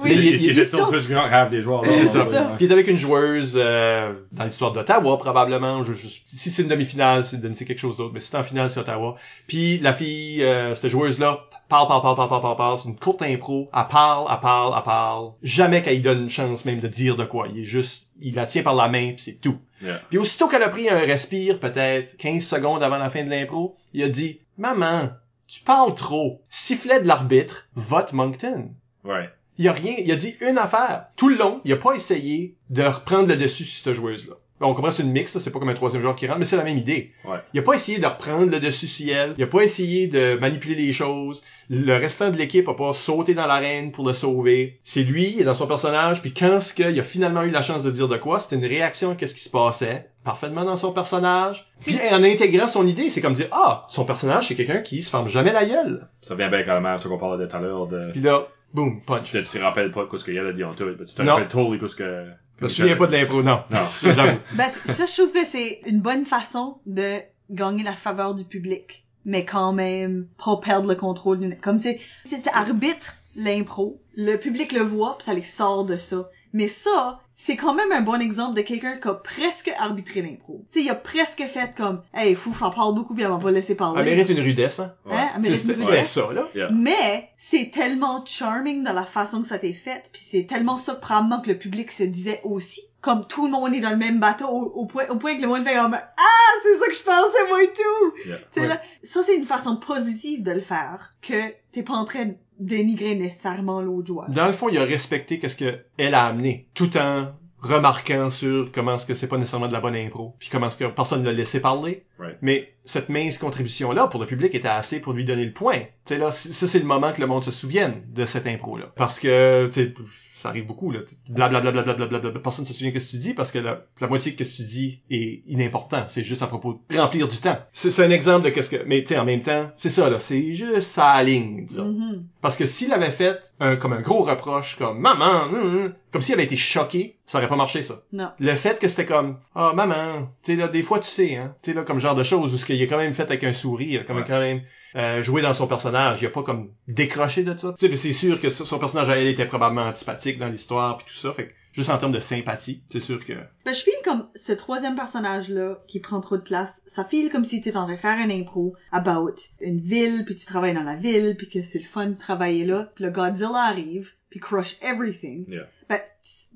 Mais il- Il, il- il, il- était still plus grand half des joueurs, là. c'est ça. ça. Puis il était avec une joueuse euh, dans l'histoire d'Ottawa, probablement. Je, je- si c'est une demi-finale, c'est c'est quelque chose d'autre. Mais si c'est en finale, c'est Ottawa. Puis la fille, euh, cette joueuse-là, parle, parle, parle, parle, parle, parle, parle. C'est une courte impro. Elle parle, elle parle, elle parle. Jamais qu'elle lui donne une chance même de dire de quoi. Il est juste, il la tient par la main, puis c'est tout. Yeah. Puis aussitôt qu'elle a pris un respire, peut-être 15 secondes avant la fin de l'impro, il a dit « Maman, tu parles trop. Sifflet de l'arbitre, vote Moncton. » Ouais. Il a rien, il a dit une affaire. Tout le long, il a pas essayé de reprendre le dessus sur cette joueuse-là. Bon, on comprend que c'est une mix, là, c'est pas comme un troisième joueur qui rentre, mais c'est la même idée. Ouais. Il a pas essayé de reprendre le dessus sur elle. Il a pas essayé de manipuler les choses. Le restant de l'équipe a pas sauté dans l'arène pour le sauver. C'est lui, il est dans son personnage, puis quand ce qu'il a finalement eu la chance de dire de quoi, c'était une réaction à qu'est-ce qui se passait, parfaitement dans son personnage. Puis en intégrant son idée, c'est comme dire, ah, son personnage, c'est quelqu'un qui se ferme jamais la gueule. Ça vient bien carrément à ce qu'on parlait de tout à l'heure de, Puis là, boom, punch. tu te rappelles pas ce qu'il y a dit en tout, mais tu te rappelles totally ce que, Je me souviens pas de l'impro, non. Non. J'avoue. Ben, ça, je trouve que c'est une bonne façon de gagner la faveur du public, mais quand même pas perdre le contrôle d'une... Comme c'est, tu tu arbitres l'impro, le public le voit, puis ça les sort de ça. Mais ça, c'est quand même un bon exemple de quelqu'un qui a presque arbitré l'impro. Tu sais, il a presque fait comme, hey, fou, j'en parle beaucoup, puis elle m'a pas laissé parler. Elle mérite une rudesse, hein? Ouais. Hein? Elle mérite une rudesse. ça, là. Yeah. Mais c'est tellement charming dans la façon que ça t'est fait, puis c'est tellement ça probablement que le public se disait aussi. Comme tout le monde est dans le même bateau, au, au point, au point que le monde fait comme ah c'est ça que je pensais moi et tout. Yeah. Tu sais, Ouais. là, ça c'est une façon positive de le faire que t'es pas en train de dénigrer nécessairement l'autre joueur. Dans le fond, il a respecté qu'est-ce que elle a amené, tout en remarquant sur comment est-ce que c'est pas nécessairement de la bonne impro, puis comment est-ce que personne ne l'a laissé parler. Right. Mais cette mince contribution-là pour le public était assez pour lui donner le point. Tu sais, là, ça, c'est le moment que le monde se souvienne de cette impro-là. Parce que, tu sais, ça arrive beaucoup, là. Blablabla, blablabla, personne se souvient de ce que tu dis parce que la, la moitié de ce que tu dis est inimportant. C'est juste à propos de remplir du temps. C'est un exemple de qu'est-ce que, mais tu sais, en même temps, c'est ça, là. C'est juste sa ligne, disons. Mhm. Parce que s'il avait fait un, comme un gros reproche, comme maman, hum, hum comme s'il avait été choqué, ça aurait pas marché ça. Non. Le fait que c'était comme ah maman, tu sais là des fois tu sais hein, tu sais là comme genre de choses où ce qu'il a quand même fait avec un sourire, il a quand même Ouais. quand même euh, joué dans son personnage, il a pas comme décroché de ça. Tu sais mais c'est sûr que son personnage à elle était probablement antipathique dans l'histoire puis tout ça, fait que juste en termes de sympathie, c'est sûr que Ben, je file comme ce troisième personnage-là qui prend trop de place. Ça file comme si tu étais en train de faire un impro about une ville, puis tu travailles dans la ville, puis que c'est le fun de travailler là. Puis le Godzilla arrive, puis crush everything. Yeah. Ben,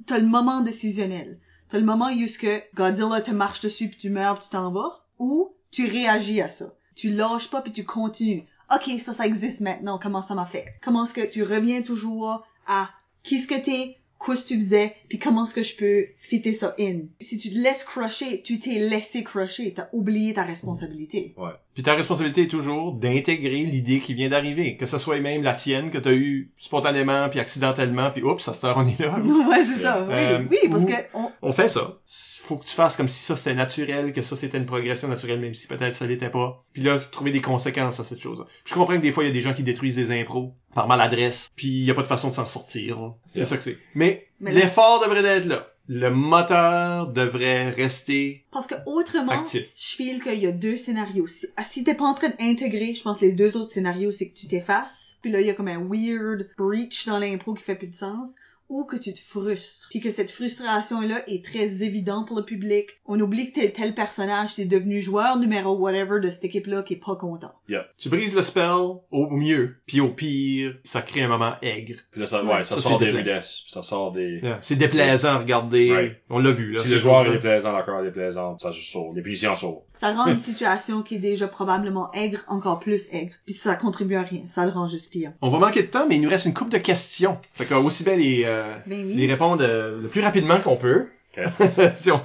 t'as le moment décisionnel. T'as le moment où ce que Godzilla te marche dessus, puis tu meurs, puis tu t'en vas. Ou tu réagis à ça. Tu lâches pas, puis tu continues. Ok, ça, ça existe maintenant. Comment ça m'affecte? Comment est-ce que tu reviens toujours à qui ce que t'es, qu'est-ce que tu faisais, puis comment est-ce que je peux fitter ça in? Si tu te laisses crusher, tu t'es laissé crusher, t'as oublié ta responsabilité. Puis ta responsabilité est toujours d'intégrer l'idée qui vient d'arriver, que ce soit même la tienne que t'as eu spontanément puis accidentellement puis oups, à cette heure on est là. ouais, c'est ça. Oui, Euh, oui, parce que on, on fait ça. Faut que tu fasses comme si ça c'était naturel, que ça c'était une progression naturelle, même si peut-être ça l'était pas. Puis là, trouver des conséquences à cette chose. Puis je comprends que des fois il y a des gens qui détruisent des impros par maladresse, puis il y a pas de façon de s'en sortir. là. C'est ça que c'est. Mais, Mais l'effort devrait être là. Le moteur devrait rester parce que autrement, actif. je feel qu'il y a deux scénarios. Si, ah, si t'es pas en train d'intégrer, je pense les deux autres scénarios, c'est que tu t'effaces, puis là, il y a comme un weird breach dans l'impro qui fait plus de sens, ou que tu te frustres, puis que cette frustration-là est très évidente pour le public. On oublie que t'es tel personnage, t'es devenu joueur numéro whatever de cette équipe-là qui est pas content. Tu brises le spell au mieux, puis au pire, ça crée un moment aigre. Puis là, ça, Ouais. ouais, ça, Ça, sort des rudesses, puis ça sort des... Yeah. C'est déplaisant à regarder. Right. On l'a vu là. Si le joueur est déplaisant, d'accord, déplaisant, ça juste sort. Les punitions sortent. Ça rend une situation qui est déjà probablement aigre encore plus aigre, puis ça contribue à rien, ça le rend juste pire. On va manquer de temps, mais il nous reste une couple de questions. Fait que aussi bien les, euh, Ben les oui. répondre euh, le plus rapidement qu'on peut. Ok. Si on-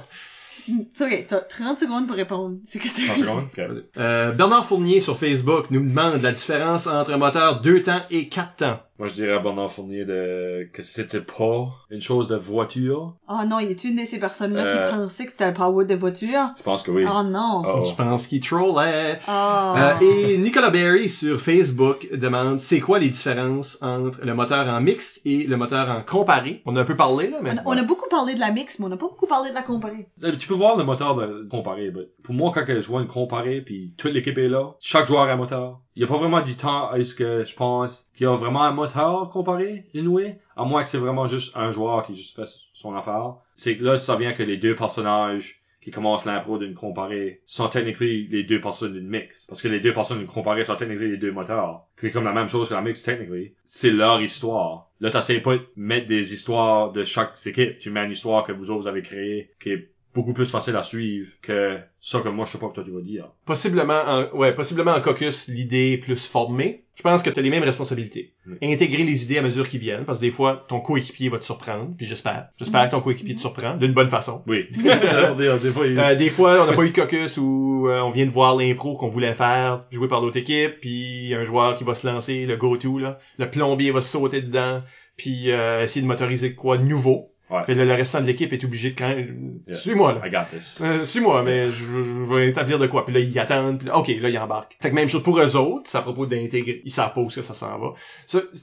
C'est ok, t'as 30 secondes pour répondre. C'est que c'est... 30 secondes? Ok. Euh, Bernard Fournier sur Facebook nous demande la différence entre un moteur 2 temps et 4 temps. Moi, je dirais à Bernard Fournier de, que c'était pas une chose de voiture. Oh non, il est une de ces personnes-là Euh. qui pensait que c'était un power de voiture? Je pense que oui. Oh non. Oh. Je pense qu'il trollait. Oh. Euh, et Nicolas Berry sur Facebook demande c'est quoi les différences entre le moteur en mixte et le moteur en comparé? On a un peu parlé là, mais On, a- on a beaucoup parlé de la mix, mais on n'a pas beaucoup parlé de la comparée. Euh, Tu peux voir le moteur de comparé, mais pour moi, quand je vois une comparée, puis toute l'équipe est là, chaque joueur a un moteur. Il y a pas vraiment du temps à ce que je pense qu'il y a vraiment un moteur comparé, in way. À moins que c'est vraiment juste un joueur qui juste fait son affaire. C'est que là, ça vient que les deux personnages qui commencent l'impro d'une comparée sont techniquement les deux personnes d'une mix. Parce que les deux personnes d'une comparée sont techniquement les deux moteurs. C'est comme la même chose que la mix, techniquement. C'est leur histoire. Là, t'essayes pas de mettre des histoires de chaque équipe. Tu mets une histoire que vous autres avez créée, qui est beaucoup plus facile à suivre que ça que moi, je sais pas que toi tu vas dire. possiblement en, ouais, possiblement en caucus l'idée est plus formée. Je pense que tu as les mêmes responsabilités. Intégrer les idées à mesure qu'ils viennent parce que des fois ton coéquipier va te surprendre, puis j'espère. J'espère que ton coéquipier te surprend d'une bonne façon. Oui. des, des fois, il- Euh, des fois, on n'a pas eu de caucus où euh, on vient de voir l'impro qu'on voulait faire, joué par l'autre équipe, puis un joueur qui va se lancer, le go-to, là. Le plombier va se sauter dedans, puis euh, essayer de motoriser quoi de nouveau. Ouais. Fait le, le restant de l'équipe est obligé de quand même... Yeah. Suis-moi, là. I got this. Euh, suis-moi, mais je, je vais établir de quoi. Puis là, ils attendent. Puis là, OK, là, ils embarquent. Fait que même chose pour eux autres, c'est à propos d'intégrer. Ils savent pas où que ça s'en va.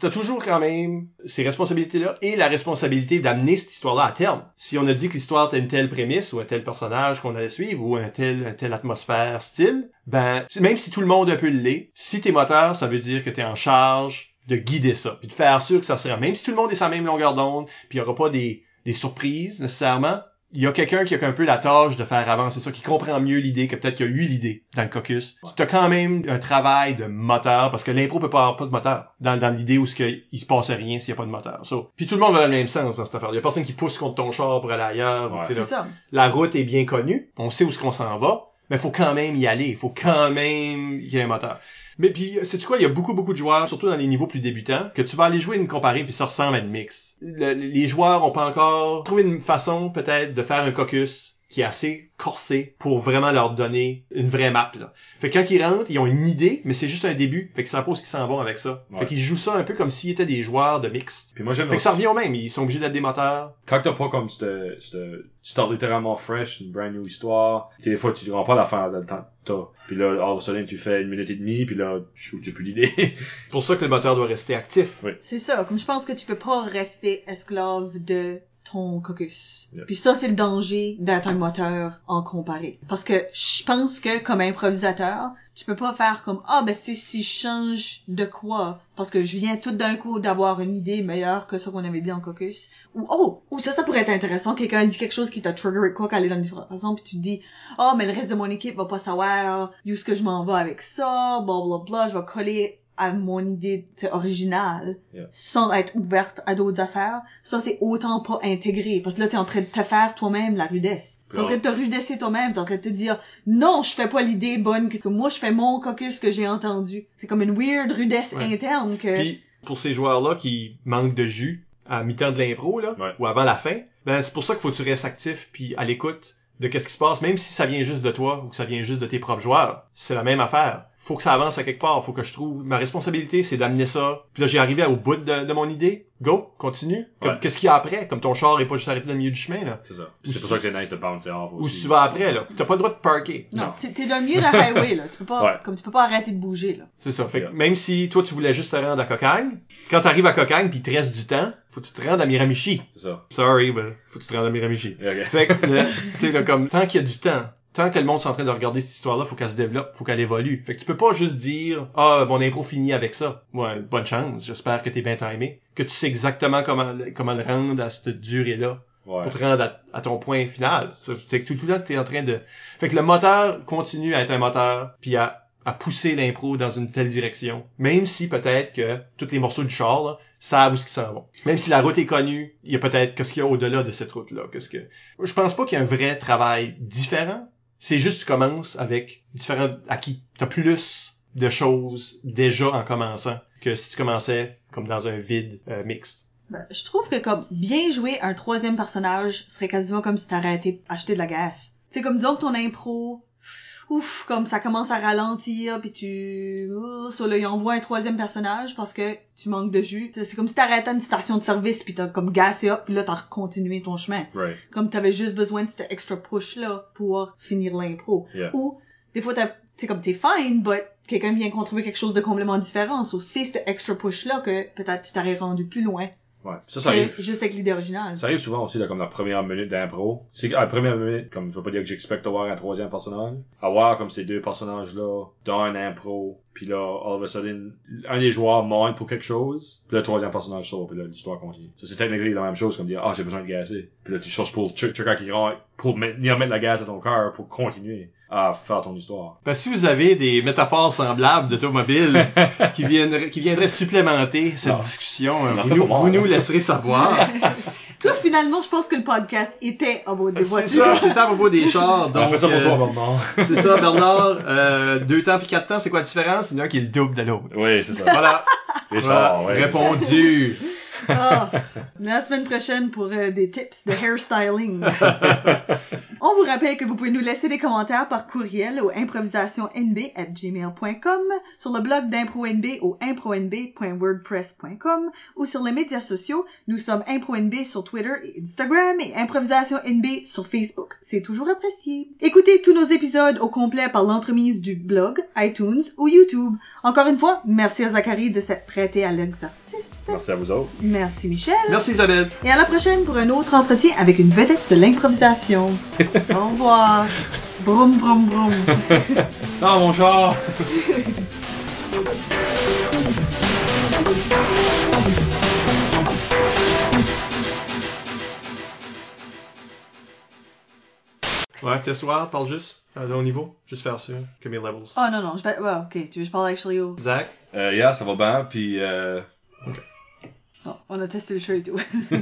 T'as toujours quand même ces responsabilités-là et la responsabilité d'amener cette histoire-là à terme. Si on a dit que l'histoire était une telle prémisse ou un tel personnage qu'on allait suivre ou un tel, un tel atmosphère, style, ben, même si tout le monde un peu l'est, si t'es moteur, ça veut dire que t'es en charge de guider ça, puis de faire sûr que ça sera, même si tout le monde est sur la même longueur d'onde, puis il y aura pas des, des surprises nécessairement, il y a quelqu'un qui a un peu la tâche de faire avancer ça, qui comprend mieux l'idée, que peut-être qu'il y a eu l'idée dans le caucus. Tu as quand même un travail de moteur, parce que l'impro peut pas avoir pas de moteur, dans, dans l'idée où ce que, il se passe rien s'il y a pas de moteur. So, Puis tout le monde va dans le même sens dans cette affaire. Il y a personne qui pousse contre ton char pour aller ailleurs. Ouais. là. ça. La route est bien connue, on sait où ce qu'on s'en va, mais faut quand même y aller, il faut quand même qu'il y ait un moteur. Mais puis, sais-tu quoi, il y a beaucoup, beaucoup de joueurs, surtout dans les niveaux plus débutants, que tu vas aller jouer une comparée puis ça ressemble à une mix. Le- les joueurs ont pas encore trouvé une façon, peut-être, de faire un caucus qui est assez corsé pour vraiment leur donner une vraie map. Là. Fait que quand ils rentrent, ils ont une idée, mais c'est juste un début. Fait que ça pose qu'ils s'en vont avec ça. Ouais. Fait qu'ils jouent ça un peu comme s'ils étaient des joueurs de mixte. Puis moi, j'aime Fait que ça revient au même. Ils sont obligés d'être des moteurs. quand t'as pas comme cette, cette, tu starts littéralement fresh, une brand new histoire, tu sais, des fois tu rends pas l'affaire dans le temps. Puis là, all of a sudden, tu fais une minute et demie, puis là, j'ai plus d'idée. C'est pour ça que le moteur doit rester actif. C'est ça, comme je pense que tu peux pas rester esclave de ton caucus. Puis ça, c'est le danger d'être un moteur en comparé. Parce que je pense que comme improvisateur, tu peux pas faire comme ah ben c'est si je change de quoi parce que je viens tout d'un coup d'avoir une idée meilleure que ce qu'on avait dit en caucus ou oh ou ça ça pourrait être intéressant quelqu'un dit quelque chose qui t'a triggeré quoi qu'aller dans une façon puis tu te dis oh mais le reste de mon équipe va pas savoir où est-ce que je m'en vais avec ça bla bla bla je vais coller à mon idée originale Yeah. sans être ouverte à d'autres affaires ça c'est autant pas intégré parce que là t'es en train de te faire toi-même la rudesse t'es en train de te rudesser toi-même t'es en train de te dire non je fais pas l'idée bonne que moi je fais mon caucus que j'ai entendu c'est comme une weird rudesse Ouais. interne que Puis pour ces joueurs-là qui manquent de jus à mi-temps de l'impro là, Ouais. ou avant la fin, ben c'est pour ça qu'il faut que tu restes actif puis à l'écoute de qu'est-ce qui se passe, même si ça vient juste de toi ou que ça vient juste de tes propres joueurs. C'est la même affaire. Faut que ça avance à quelque part. Faut que je trouve ma responsabilité, c'est d'amener ça. Puis là, j'ai arrivé au bout de, de mon idée. Go, continue. Comme, Ouais. Qu'est-ce qu'il y a après? Comme ton char est pas juste arrêté dans le milieu du chemin là. c'est ça. C'est pour ça que c'est nice de bouncer off Ou aussi. si tu vas après là. T'as pas le droit de parker. non, Non. t'es dans le milieu d'un highway là tu peux pas Ouais. comme tu peux pas arrêter de bouger là C'est ça. Fait que même si toi tu voulais juste te rendre à Cocagne, quand t'arrives à Cocagne puis il te reste du temps, faut que tu te rendes à Miramichi. C'est ça. Sorry, ben, faut que tu te rendes à Miramichi. Ok. Fait que, le- tu sais, là, comme, tant qu'il y a du temps, tant que le monde est en train de regarder cette histoire-là, faut qu'elle se développe, faut qu'elle évolue. Fait que tu peux pas juste dire, ah, mon impro finit avec ça. Ouais, bonne chance. J'espère que t'es bien timé. Que tu sais exactement comment, comment le rendre à cette durée-là. Ouais. Pour te rendre à, à ton point final. C'est que tout, tout le temps, t'es en train de, fait que le moteur continue à être un moteur, puis à, à pousser l'impro dans une telle direction. Même si peut-être que tous les morceaux du char, là, savent où ce qu'ils s'en vont. Même si la route est connue, il y a peut-être qu'est-ce qu'il y a au-delà de cette route-là? Qu'est-ce que je pense pas qu'il y a un vrai travail différent. C'est juste tu commences avec différents acquis. T'as plus de choses déjà en commençant que si tu commençais comme dans un vide euh, mixte. Ben, je trouve que comme bien jouer un troisième personnage serait quasiment comme si t'aurais été acheter de la gaz. C'est comme disons ton impro, ouf, comme ça commence à ralentir puis tu, oh, so là il envoie un troisième personnage parce que tu manques de jus. C'est comme si t'arrêtais à une station de service puis t'as comme gassé up puis là t'as continué ton chemin. Right. Comme t'avais juste besoin de ce extra push là pour finir l'impro. Yeah. Ou des fois t'as c'est comme t'es fine, but quelqu'un vient contribuer quelque chose de complètement différent. So, c'est ce extra push là que peut-être tu t'aurais rendu plus loin Ouais. Ça, ça arrive. juste avec l'idée originale. Ça arrive souvent aussi, là, comme la première minute d'impro. C'est que, à la première minute, comme je veux pas dire que j'expecte avoir un troisième personnage, avoir comme ces deux personnages-là dans un impro, puis là, all of a sudden, un des joueurs monte pour quelque chose, puis le troisième personnage sort, puis là, l'histoire continue. Ça, c'est techniquement la même chose, comme dire, ah, j'ai besoin de gazer. Puis là, tu cherches pour check checker qui rentre, pour venir mettre la gaz à ton cœur, pour continuer à faire ton histoire. Ben, si vous avez des métaphores semblables d'automobile qui viendraient, qui viendraient supplémenter cette Non. discussion, On euh, vous, nous, vous laisserez savoir. Tu vois, finalement, je pense que le podcast était à bord des C'est voitures. ça, c'est à propos des chars. On Donc, fait ça pour euh, toi, Bernard. c'est ça, Bernard. Euh, deux temps puis quatre temps, c'est quoi la différence? Il y en a un qui est le double de l'autre. Oui, c'est ça. Voilà. Les Voilà. chars, ouais. Répondu. Ah, la semaine prochaine pour euh, des tips de hairstyling. On vous rappelle que vous pouvez nous laisser des commentaires par courriel au improvisationnb@gmail.com, sur le blog d'ImproNB au impronb.wordpress.com ou sur les médias sociaux. Nous sommes ImproNB sur Twitter et Instagram et ImprovisationNB sur Facebook. C'est toujours apprécié. Écoutez tous nos épisodes au complet par l'entremise du blog, iTunes ou YouTube. Encore une fois, merci à Zachary de s'être prêté à l'exercice. Merci à vous autres. Merci Michel. Merci Isabelle. Et à la prochaine pour un autre entretien avec une vedette de l'improvisation. Au revoir. Broum, broum, broum. Ah, mon char! Ouais, test soir, parle juste. À ton niveau. Juste faire ça. Que mes levels. Oh non, non, je vais... Ouais, ok, tu veux que je parle actually au... Zach? Euh, yeah, ça va bien, puis euh, on a testé le show et tout.